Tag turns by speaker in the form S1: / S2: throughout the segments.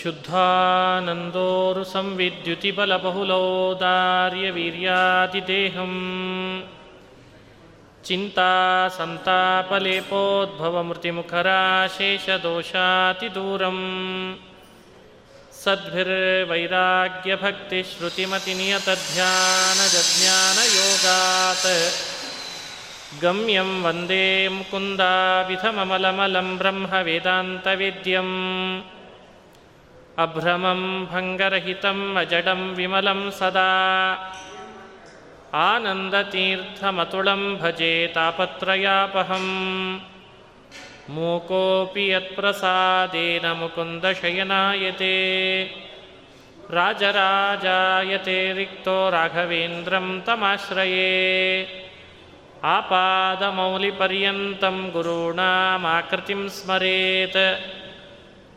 S1: शुद्धानन्दोरु संविद्युतिबलबहुलौदार्यवीर्यादिदेहम् चिन्तासन्तापलेपोद्भवमृतिमुखराशेषदोषातिदूरम् सद्भिर्वैराग्यभक्तिश्रुतिमतिनियतध्यानजज्ञानयोगात्। गम्यं वन्दे मुकुन्दाविधममलमलं ब्रह्मवेदान्तवेद्यम् अभ्रमं भङ्गरहितम् अजडं विमलं सदा। आनन्दतीर्थमतुलं भजे तापत्रयापहम्। मूकोऽपि यत्प्रसादेन मुकुन्दशयनायते। राजराजायते रिक्तो राघवेन्द्रं तमाश्रये। आपादमौलिपर्यन्तं गुरूणामाकृतिं स्मरेत्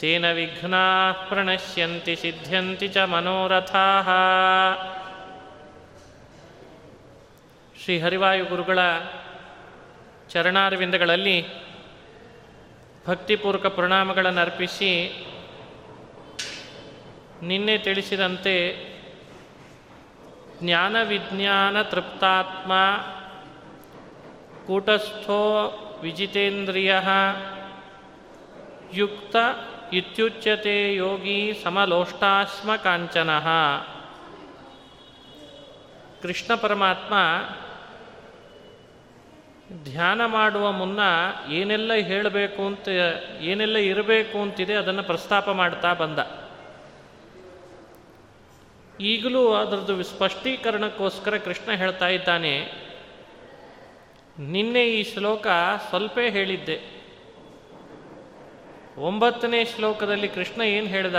S1: तेन विघ्नाः प्रणश्यन्ति सिद्ध्यन्ति च मनोरथाः ಶ್ರೀ ಹರಿವಾಯು ಗುರುಗಳ ಚರಣಾರವಿಂದಗಳಲ್ಲಿ ಭಕ್ತಿಪೂರ್ವಕ ಪ್ರಣಾಮಗಳನ್ನು ಅರ್ಪಿಸಿ ನಿನ್ನೆ ತಿಳಿಸಿದಂತೆ ಜ್ಞಾನ ವಿಜ್ಞಾನ ತೃಪ್ತಾತ್ಮ ಕೂಟಸ್ಥೋ ವಿಜಿತೇಂದ್ರಿಯ ಯುಕ್ತ ಇತ್ಯುಚ್ಯತೆ ಯೋಗಿ ಸಮಲೋಷ್ಟಾಶ್ಮ ಕಾಂಚನ ಕೃಷ್ಣ ಪರಮಾತ್ಮ ಧ್ಯಾನ ಮಾಡುವ ಮುನ್ನ ಏನೆಲ್ಲ ಹೇಳಬೇಕು ಅಂತ, ಏನೆಲ್ಲ ಇರಬೇಕು ಅಂತಿದೆ ಅದನ್ನು ಪ್ರಸ್ತಾಪ ಮಾಡ್ತಾ ಬಂದ. ಈಗಲೂ ಅದರದ್ದು ಸ್ಪಷ್ಟೀಕರಣಕ್ಕೋಸ್ಕರ ಕೃಷ್ಣ ಹೇಳ್ತಾ ಇದ್ದಾನೆ, ನಿನ್ನೆ ಈ ಶ್ಲೋಕ ಸ್ವಲ್ಪ ಹೇಳಿದ್ದೆ. ಒಂಬತ್ತನೇ ಶ್ಲೋಕದಲ್ಲಿ ಕೃಷ್ಣ ಏನು ಹೇಳ್ದ?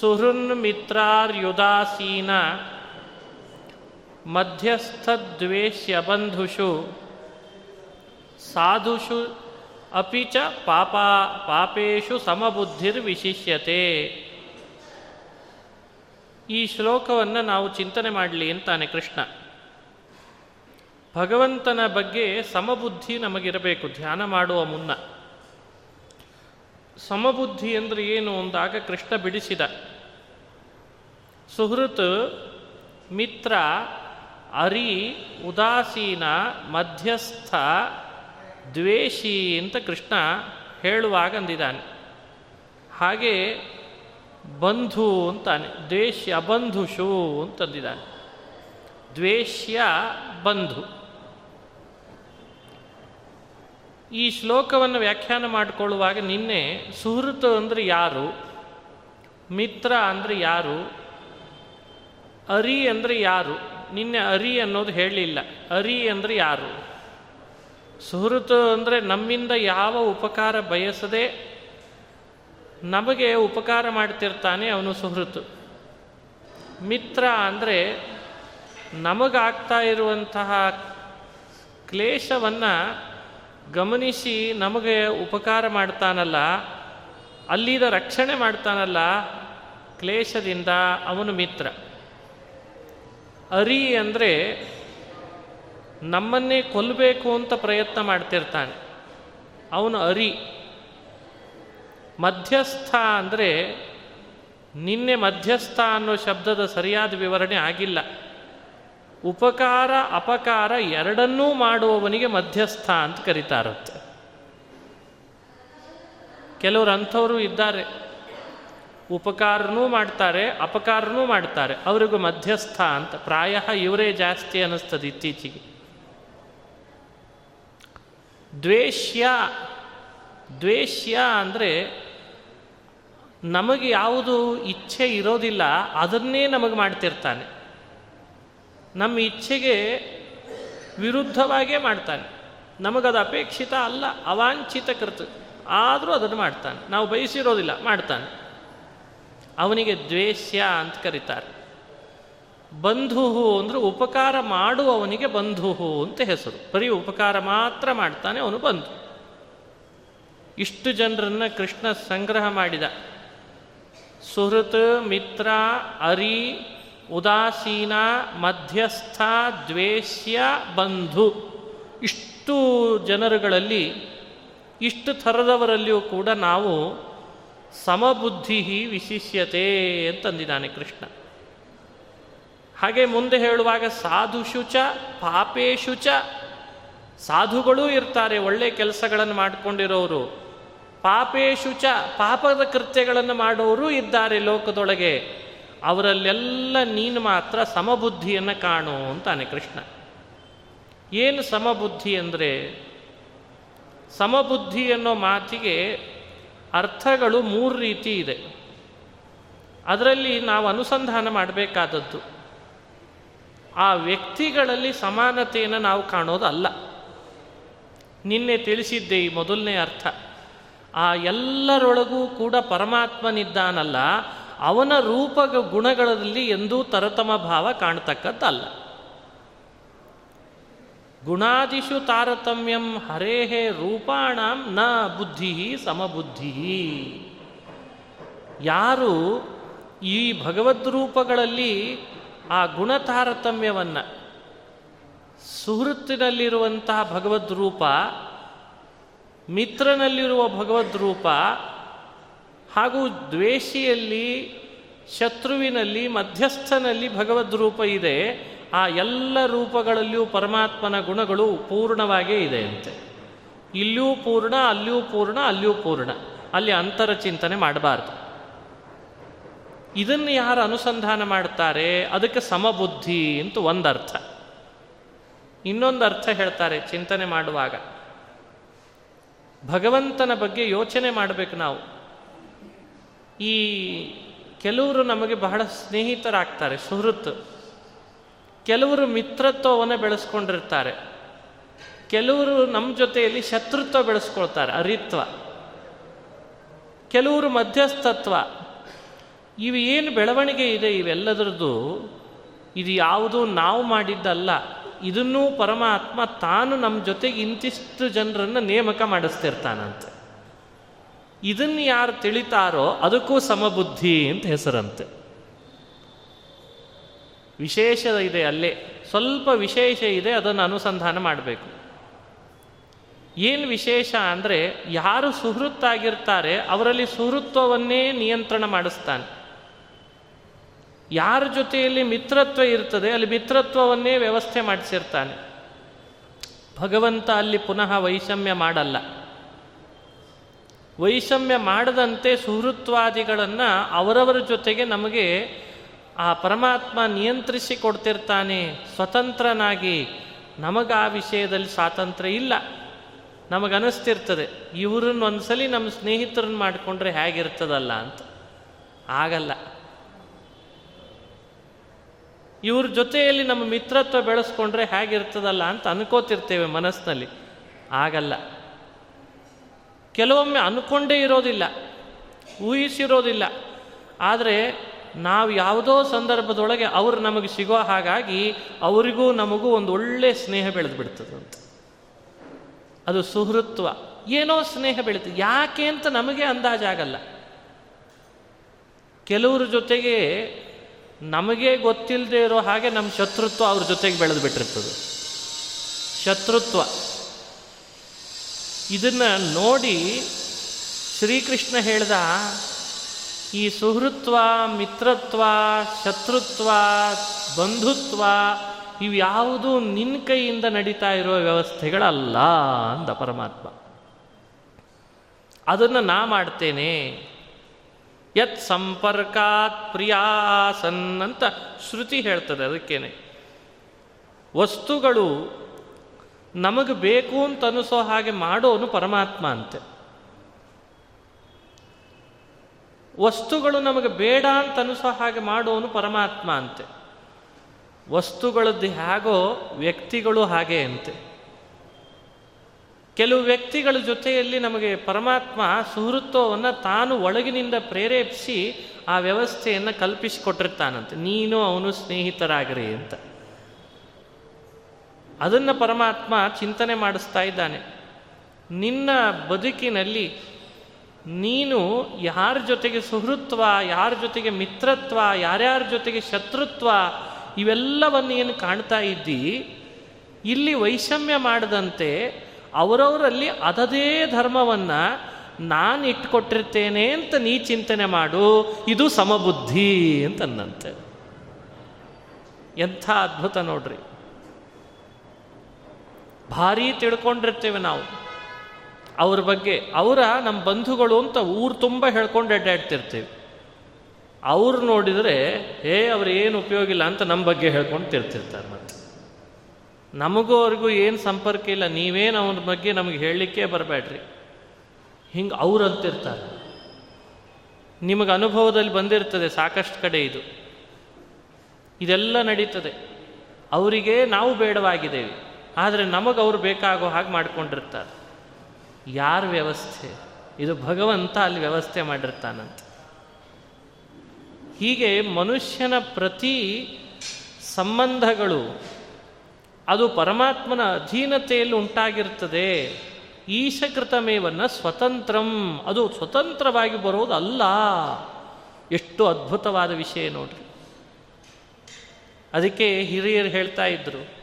S1: ಸುಹೃನ್ ಮಿತ್ರಾರ್ಯುದಾಸೀನ ಮಧ್ಯಸ್ಥದ್ವೇಷ್ಯಬಂಧುಷು ಸಾಧುಷು ಅಪಿ ಚ ಪಾಪ ಪಾಪೇಶು ಸಮಬುದ್ಧಿರ್ವಿಶಿಷ್ಯತೆ ಈ ಶ್ಲೋಕವನ್ನು ನಾವು ಚಿಂತನೆ ಮಾಡಲಿ ಅಂತಾನೆ ಕೃಷ್ಣ. ಭಗವಂತನ ಬಗ್ಗೆ ಸಮಬುದ್ಧಿ ನಮಗಿರಬೇಕು, ಧ್ಯಾನ ಮಾಡುವ ಮುನ್ನ. ಸಮಬುದ್ಧಿ ಅಂದರೆ ಏನು ಅಂದಾಗ ಕೃಷ್ಣ ಬಿಡಿಸಿದ. ಸುಹೃತ್, ಮಿತ್ರ, ಅರಿ, ಉದಾಸೀನ, ಮಧ್ಯಸ್ಥ, ದ್ವೇಷಿ ಅಂತ ಕೃಷ್ಣ ಹೇಳುವಾಗ ಅಂದಿದ್ದಾನೆ ಹಾಗೆ ಬಂಧು ಅಂತಾನೆ, ದ್ವೇಷ್ಯ ಬಂಧುಷು ಅಂತಂದಿದ್ದಾನೆ. ದ್ವೇಷ್ಯ ಬಂಧು. ಈ ಶ್ಲೋಕವನ್ನು ವ್ಯಾಖ್ಯಾನ ಮಾಡಿಕೊಳ್ಳುವಾಗ ನಿನ್ನೆ ಸುಹೃತ್ ಅಂದರೆ ಯಾರು? ಮಿತ್ರ ಅಂದರೆ ಯಾರು? ಅರಿ ಅಂದರೆ ಯಾರು? ನಿನ್ನೆ ಅರಿ ಅನ್ನೋದು ಹೇಳಲಿಲ್ಲ. ಅರಿ ಅಂದರೆ ಯಾರು? ಸುಹೃತ್ ಅಂದರೆ ನಮ್ಮಿಂದ ಯಾವ ಉಪಕಾರ ಬಯಸದೆ ನಮಗೆ ಉಪಕಾರ ಮಾಡ್ತಿರ್ತಾನೆ ಅವನು ಸುಹೃತ್. ಮಿತ್ರ ಅಂದರೆ ನಮಗಾಗ್ತಾ ಇರುವಂತಹ ಕ್ಲೇಶವನ್ನು ಗಮನಿಸಿ ನಮಗೆ ಉಪಕಾರ ಮಾಡ್ತಾನಲ್ಲ, ಅಲ್ಲಿದ ರಕ್ಷಣೆ ಮಾಡ್ತಾನಲ್ಲ, ಕ್ಲೇಶದಿಂದ ಅವನು ಮಿತ್ರ. ಅರಿ ಅಂದರೆ ನಮ್ಮನ್ನೇ ಕೊಲ್ಲಬೇಕು ಅಂತ ಪ್ರಯತ್ನ ಮಾಡ್ತಿರ್ತಾನೆ. ಅವನು ಅರಿ. ಮಧ್ಯಸ್ಥ ಅಂದರೆ ನಿನ್ನೆ ಮಧ್ಯಸ್ಥ ಅನ್ನೋ ಶಬ್ದದ ಸರಿಯಾದ ವಿವರಣೆ ಆಗಿಲ್ಲ. ಉಪಕಾರ, ಅಪಕಾರ ಎರಡನ್ನೂ ಮಾಡುವವನಿಗೆ ಮಧ್ಯಸ್ಥ ಅಂತ ಕರೀತಾರಂತೆ. ಕೆಲವರು ಅಂಥವರು ಇದ್ದಾರೆ. ಉಪಕಾರನೂ ಮಾಡ್ತಾರೆ, ಅಪಕಾರನೂ ಮಾಡ್ತಾರೆ. ಅವರಿಗೂ ಮಧ್ಯಸ್ಥ ಅಂತ. ಪ್ರಾಯ ಇವರೇ ಜಾಸ್ತಿ ಅನ್ನಿಸ್ತದೆ ಇತ್ತೀಚೆಗೆ. ದ್ವೇಷ್ಯ ದ್ವೇಷ್ಯ ಅಂದರೆ ನಮಗೆ ಯಾವುದು ಇಚ್ಛೆ ಇರೋದಿಲ್ಲ, ಅದನ್ನೇ ನಮಗೆ ಮಾಡ್ತಿರ್ತಾನೆ. ನಮ್ಮ ಇಚ್ಛೆಗೆ ವಿರುದ್ಧವಾಗೇ ಮಾಡ್ತಾನೆ. ನಮಗದು ಅಪೇಕ್ಷಿತ ಅಲ್ಲ, ಅವಾಂಛಿತ ಕೃತ. ಆದರೂ ಅದನ್ನು ಮಾಡ್ತಾನೆ. ನಾವು ಬಯಸಿರೋದಿಲ್ಲ, ಮಾಡ್ತಾನೆ. ಅವನಿಗೆ ದ್ವೇಷ್ಯ ಅಂತ ಕರೀತಾರೆ. ಬಂಧು ಅಂದರೆ ಉಪಕಾರ ಮಾಡುವವನಿಗೆ ಬಂಧು ಅಂತ ಹೆಸರು. ಬರೀ ಉಪಕಾರ ಮಾತ್ರ ಮಾಡ್ತಾನೆ ಅವನು ಬಂಧು. ಇಷ್ಟು ಜನರನ್ನು ಕೃಷ್ಣ ಸಂಗ್ರಹ ಮಾಡಿದ. ಸುಹೃತ್, ಮಿತ್ರ, ಅರಿ ಉದಾಸೀನ, ಮಧ್ಯಸ್ಥ, ದ್ವೇಷ್ಯ, ಬಂಧು. ಇಷ್ಟು ಜನರುಗಳಲ್ಲಿ, ಇಷ್ಟು ಥರದವರಲ್ಲಿಯೂ ಕೂಡ ನಾವು ಸಮಬುದ್ಧಿ ವಿಶಿಷ್ಯತೆ ಅಂತಂದಿದ್ದಾನೆ ಕೃಷ್ಣ. ಹಾಗೆ ಮುಂದೆ ಹೇಳುವಾಗ ಸಾಧುಷು ಚ ಪಾಪೇಶು ಚ. ಸಾಧುಗಳೂ ಇರ್ತಾರೆ, ಒಳ್ಳೆ ಕೆಲಸಗಳನ್ನು ಮಾಡಿಕೊಂಡಿರೋರು. ಪಾಪೇಶು ಚ, ಪಾಪದ ಕೃತ್ಯಗಳನ್ನು ಮಾಡೋರು ಇದ್ದಾರೆ ಲೋಕದೊಳಗೆ. ಅವರಲ್ಲೆಲ್ಲ ನೀನು ಮಾತ್ರ ಸಮಬುದ್ಧಿಯನ್ನು ಕಾಣು ಅಂತಾನೆ ಕೃಷ್ಣ. ಏನು ಸಮಬುದ್ಧಿ ಅಂದರೆ? ಸಮಬುದ್ಧಿ ಅನ್ನೋ ಮಾತಿಗೆ ಅರ್ಥಗಳು ಮೂರು ರೀತಿ ಇದೆ. ಅದರಲ್ಲಿ ನಾವು ಅನುಸಂಧಾನ ಮಾಡಬೇಕಾದದ್ದು. ಆ ವ್ಯಕ್ತಿಗಳಲ್ಲಿ ಸಮಾನತೆಯನ್ನು ನಾವು ಕಾಣೋದಲ್ಲ. ನಿನ್ನೆ ತಿಳಿಸಿದ್ದೆ ಈ ಮೊದಲನೇ ಅರ್ಥ. ಆ ಎಲ್ಲರೊಳಗೂ ಕೂಡ ಪರಮಾತ್ಮನಿದ್ದಾನಲ್ಲ ಅವನ ರೂಪ ಗುಣಗಳಲ್ಲಿ ಎಂದೂ ತರತಮ ಭಾವ ಕಾಣತಕ್ಕದ್ದಲ್ಲ. ಗುಣಾದಿಷು ತಾರತಮ್ಯಂ ಹರೇಹೇ ರೂಪಾಣಂ ನ ಬುದ್ಧಿ ಸಮಬುದ್ಧಿ ಯಾರು ಈ ಭಗವದ್ ರೂಪಗಳಲ್ಲಿ ಆ ಗುಣ ತಾರತಮ್ಯವನ್ನು ಸುಹೃತ್ತಿನಲ್ಲಿರುವಂತಹ ಭಗವದ್ ರೂಪ, ಮಿತ್ರನಲ್ಲಿರುವ ಭಗವದ್ರೂಪ ಹಾಗೂ ದ್ವೇಷಿಯಲ್ಲಿ, ಶತ್ರುವಿನಲ್ಲಿ, ಮಧ್ಯಸ್ಥನಲ್ಲಿ ಭಗವದ್ ರೂಪ ಇದೆ. ಆ ಎಲ್ಲ ರೂಪಗಳಲ್ಲಿಯೂ ಪರಮಾತ್ಮನ ಗುಣಗಳು ಪೂರ್ಣವಾಗೇ ಇದೆ ಅಂತೆ ಇಲ್ಲಿಯೂ ಪೂರ್ಣ, ಅಲ್ಲಿಯೂ ಪೂರ್ಣ ಅಲ್ಲಿಯೂ ಪೂರ್ಣ. ಅಲ್ಲಿ ಅಂತರ ಚಿಂತನೆ ಮಾಡಬಾರ್ದು. ಇದನ್ನು ಯಾರು ಅನುಸಂಧಾನ ಮಾಡ್ತಾರೆ ಅದಕ್ಕೆ ಸಮಬುದ್ಧಿ ಅಂತ ಒಂದರ್ಥ. ಇನ್ನೊಂದು ಅರ್ಥ ಹೇಳ್ತಾರೆ ಚಿಂತನೆ ಮಾಡುವಾಗ. ಭಗವಂತನ ಬಗ್ಗೆ ಯೋಚನೆ ಮಾಡಬೇಕು ನಾವು. ಈ ಕೆಲವರು ನಮಗೆ ಬಹಳ ಸ್ನೇಹಿತರಾಗ್ತಾರೆ ಸುಹೃತ್ ಕೆಲವರು ಮಿತ್ರತ್ವವನ್ನು ಬೆಳೆಸ್ಕೊಂಡಿರ್ತಾರೆ. ಕೆಲವರು ನಮ್ಮ ಜೊತೆಯಲ್ಲಿ ಶತ್ರುತ್ವ ಬೆಳೆಸ್ಕೊಳ್ತಾರೆ, ಅರಿತ್ವ. ಕೆಲವರು ಮಧ್ಯಸ್ಥತ್ವ. ಇವು ಏನು ಬೆಳವಣಿಗೆ ಇದೆ, ಇವೆಲ್ಲದರದ್ದು ಇದು ಯಾವುದು ನಾವು ಮಾಡಿದ್ದಲ್ಲ. ಇದನ್ನೂ ಪರಮಾತ್ಮ ತಾನು ನಮ್ಮ ಜೊತೆಗೆ ಇಂತಿಷ್ಟು ಜನರನ್ನು ನೇಮಕ ಮಾಡಿಸ್ತಿರ್ತಾನಂತೆ. ಇದನ್ನು ಯಾರು ತಿಳಿತಾರೋ ಅದಕ್ಕೂ ಸಮಬುದ್ಧಿ ಅಂತ ಹೆಸರಂತೆ. ವಿಶೇಷ ಇದೆ ಅಲ್ಲೇ, ಸ್ವಲ್ಪ ವಿಶೇಷ ಇದೆ, ಅದನ್ನು ಅನುಸಂಧಾನ ಮಾಡಬೇಕು. ಏನು ವಿಶೇಷ ಅಂದರೆ, ಯಾರು ಸುಹೃತ್ತಾಗಿರ್ತಾರೆ, ಅವರಲ್ಲಿ ಸುಹೃತ್ವವನ್ನೇ ನಿಯಂತ್ರಣ ಮಾಡಿಸ್ತಾನೆ. ಯಾರ ಜೊತೆಯಲ್ಲಿ ಮಿತ್ರತ್ವ ಇರ್ತದೆ, ಅಲ್ಲಿ ಮಿತ್ರತ್ವವನ್ನೇ ವ್ಯವಸ್ಥೆ ಮಾಡಿಸಿರ್ತಾನೆ. ಭಗವಂತ ಅಲ್ಲಿ ಪುನಃ ವೈಷಮ್ಯ ಮಾಡಲ್ಲ. ವೈಷಮ್ಯ ಮಾಡದಂತೆ ಸುಹೃತ್ವಾದಿಗಳನ್ನು ಅವರವರ ಜೊತೆಗೆ ನಮಗೆ ಆ ಪರಮಾತ್ಮ ನಿಯಂತ್ರಿಸಿ ಕೊಡ್ತಿರ್ತಾನೆ, ಸ್ವತಂತ್ರನಾಗಿ, ನಮಗೆ ಆ ವಿಷಯದಲ್ಲಿ ಸ್ವಾತಂತ್ರ್ಯ ಇಲ್ಲ. ನಮಗನಿಸ್ತಿರ್ತದೆ ಇವ್ರನ್ನ ಒಂದ್ಸಲಿ ನಮ್ಮ ಸ್ನೇಹಿತರನ್ನ ಮಾಡಿಕೊಂಡ್ರೆ ಹೇಗಿರ್ತದಲ್ಲ ಅಂತ. ಆಗಲ್ಲ. ಇವ್ರ ಜೊತೆಯಲ್ಲಿ ನಮ್ಮ ಮಿತ್ರತ್ವ ಬೆಳೆಸ್ಕೊಂಡ್ರೆ ಹೇಗಿರ್ತದಲ್ಲ ಅಂತ ಅನ್ಕೋತಿರ್ತೇವೆ ಮನಸ್ಸಿನಲ್ಲಿ ಆಗಲ್ಲ. ಕೆಲವೊಮ್ಮೆ ಅನ್ಕೊಂಡೇ ಇರೋದಿಲ್ಲ, ಊಹಿಸಿರೋದಿಲ್ಲ. ಆದರೆ ನಾವು ಯಾವುದೋ ಸಂದರ್ಭದೊಳಗೆ ಅವರು ನಮಗೆ ಸಿಗೋ ಹಾಗಾಗಿ ಅವರಿಗೂ ನಮಗೂ ಒಂದು ಒಳ್ಳೆಯ ಸ್ನೇಹ ಬೆಳೆದು ಅಂತ. ಅದು ಸುಹೃತ್ವ. ಏನೋ ಸ್ನೇಹ ಬೆಳೀತದೆ ಯಾಕೆ ಅಂತ ನಮಗೆ ಅಂದಾಜಾಗಲ್ಲ ಕೆಲವ್ರ ಜೊತೆಗೆ ನಮಗೆ ಗೊತ್ತಿಲ್ಲದೆ ಇರೋ ಹಾಗೆ ನಮ್ಮ ಶತ್ರುತ್ವ ಅವ್ರ ಜೊತೆಗೆ ಬೆಳೆದು ಬಿಟ್ಟಿರ್ತದೆ ಶತ್ರುತ್ವ. ಇದನ್ನು ನೋಡಿ ಶ್ರೀಕೃಷ್ಣ ಹೇಳ್ದ, ಈ ಸುಹೃತ್ವ, ಮಿತ್ರತ್ವ, ಶತ್ರುತ್ವ, ಬಂಧುತ್ವ ಇವ್ಯಾವುದೂ ನಿನ್ನ ಕೈಯಿಂದ ನಡೀತಾ ಇರುವ ವ್ಯವಸ್ಥೆಗಳಲ್ಲ ಅಂದ ಪರಮಾತ್ಮ. ಅದನ್ನು ನಾ ಮಾಡ್ತೇನೆ. ಯತ್ ಸಂಪರ್ಕಾತ್ ಪ್ರಿಯಾಸನ್ ಅಂತ ಶ್ರುತಿ ಹೇಳ್ತದೆ ಅದಕ್ಕೇನೆ. ವಸ್ತುಗಳು ನಮಗೆ ಬೇಕು ಅಂತ ಅನಿಸೋ ಹಾಗೆ ಮಾಡೋನು ಪರಮಾತ್ಮ ಅಂತೆ. ವಸ್ತುಗಳು ನಮಗೆ ಬೇಡ ಅಂತ ಅನಿಸೋ ಹಾಗೆ ಮಾಡೋನು ಪರಮಾತ್ಮ ಅಂತೆ. ವಸ್ತುಗಳದ್ದು ಹೇಗೋ ವ್ಯಕ್ತಿಗಳು ಹಾಗೆ ಅಂತೆ. ಕೆಲವು ವ್ಯಕ್ತಿಗಳ ಜೊತೆಯಲ್ಲಿ ನಮಗೆ ಪರಮಾತ್ಮ ಸುಹೃತ್ವವನ್ನು ತಾನು ಒಳಗಿನಿಂದ ಪ್ರೇರೇಪಿಸಿ ಆ ವ್ಯವಸ್ಥೆಯನ್ನು ಕಲ್ಪಿಸಿಕೊಟ್ಟಿರ್ತಾನಂತೆ. ನೀನು ಅವನು ಸ್ನೇಹಿತರಾಗಿರಿ ಅಂತ. ಅದನ್ನು ಪರಮಾತ್ಮ ಚಿಂತನೆ ಮಾಡಿಸ್ತಾ ಇದ್ದಾನೆ. ನಿನ್ನ ಬದುಕಿನಲ್ಲಿ ನೀನು ಯಾರ ಜೊತೆಗೆ ಸುಹೃತ್ವ, ಯಾರ ಜೊತೆಗೆ ಮಿತ್ರತ್ವ, ಯಾರ್ಯಾರ ಜೊತೆಗೆ ಶತ್ರುತ್ವ, ಇವೆಲ್ಲವನ್ನು ಏನು ಕಾಣ್ತಾ ಇದ್ದಿ? ಇಲ್ಲಿ ವೈಷಮ್ಯ ಮಾಡದಂತೆ ಅವರವರಲ್ಲಿ ಅದದೇ ಧರ್ಮವನ್ನು ನಾನು ಇಟ್ಕೊಟ್ಟಿರ್ತೇನೆ ಅಂತ ನೀ ಚಿಂತನೆ ಮಾಡು, ಇದು ಸಮಬುದ್ಧಿ ಅಂತಂದಂತೆ ಎಂಥ ಅದ್ಭುತ ನೋಡ್ರಿ. ಭಾರಿ ತಿಳ್ಕೊಂಡಿರ್ತೇವೆ ನಾವು. ಅವ್ರ ಬಗ್ಗೆ, ಅವರ ನಮ್ಮ ಬಂಧುಗಳು ಅಂತ ಊರು ತುಂಬ ಹೇಳ್ಕೊಂಡು ಅಡ್ಡಾಡ್ತಿರ್ತೇವೆ ಅವ್ರು ನೋಡಿದರೆ, ಹೇ, ಅವ್ರು ಏನು ಉಪಯೋಗ ಇಲ್ಲ ಅಂತ ನಮ್ಮ ಬಗ್ಗೆ ಹೇಳ್ಕೊಂಡು ತಿರ್ತಿರ್ತಾರೆ ಮತ್ತೆ. ನಮಗೂ ಅವ್ರಿಗೂ ಏನು ಸಂಪರ್ಕ ಇಲ್ಲ, ನೀವೇನು ಅವನ ಬಗ್ಗೆ ನಮಗೆ ಹೇಳಲಿಕ್ಕೆ ಬರಬೇಡ್ರಿ ಹಿಂಗೆ ಅವ್ರು ಅಂತಿರ್ತಾರೆ. ನಿಮಗೆ ಅನುಭವದಲ್ಲಿ ಬಂದಿರ್ತದೆ, ಸಾಕಷ್ಟು ಕಡೆ ಇದು. ಇದೆಲ್ಲ ನಡೀತದೆ. ಅವರಿಗೆ ನಾವು ಬೇಡವಾಗಿದ್ದೇವೆ. ಆದರೆ ನಮಗೆ ಅವ್ರು ಬೇಕಾಗೋ ಹಾಗೆ ಮಾಡ್ಕೊಂಡಿರ್ತಾರೆ. ಯಾರ ವ್ಯವಸ್ಥೆ? ಇದು ಭಗವಂತ ಅಲ್ಲಿ ವ್ಯವಸ್ಥೆ ಮಾಡಿರ್ತಾನಂತ. ಹೀಗೆ ಮನುಷ್ಯನ ಪ್ರತಿ ಸಂಬಂಧಗಳು ಅದು ಪರಮಾತ್ಮನ ಅಧೀನತೆಯಲ್ಲಿ ಉಂಟಾಗಿರ್ತದೆ. ಈಶಕೃತಮೇವನ್ನ ಸ್ವತಂತ್ರಂ. ಅದು ಸ್ವತಂತ್ರವಾಗಿ ಬರೋದು ಅಲ್ಲ ಎಷ್ಟು ಅದ್ಭುತವಾದ ವಿಷಯ ನೋಡ್ರಿ. ಅದಕ್ಕೆ ಹಿರಿಯರು ಹೇಳ್ತಾ ಇದ್ರು.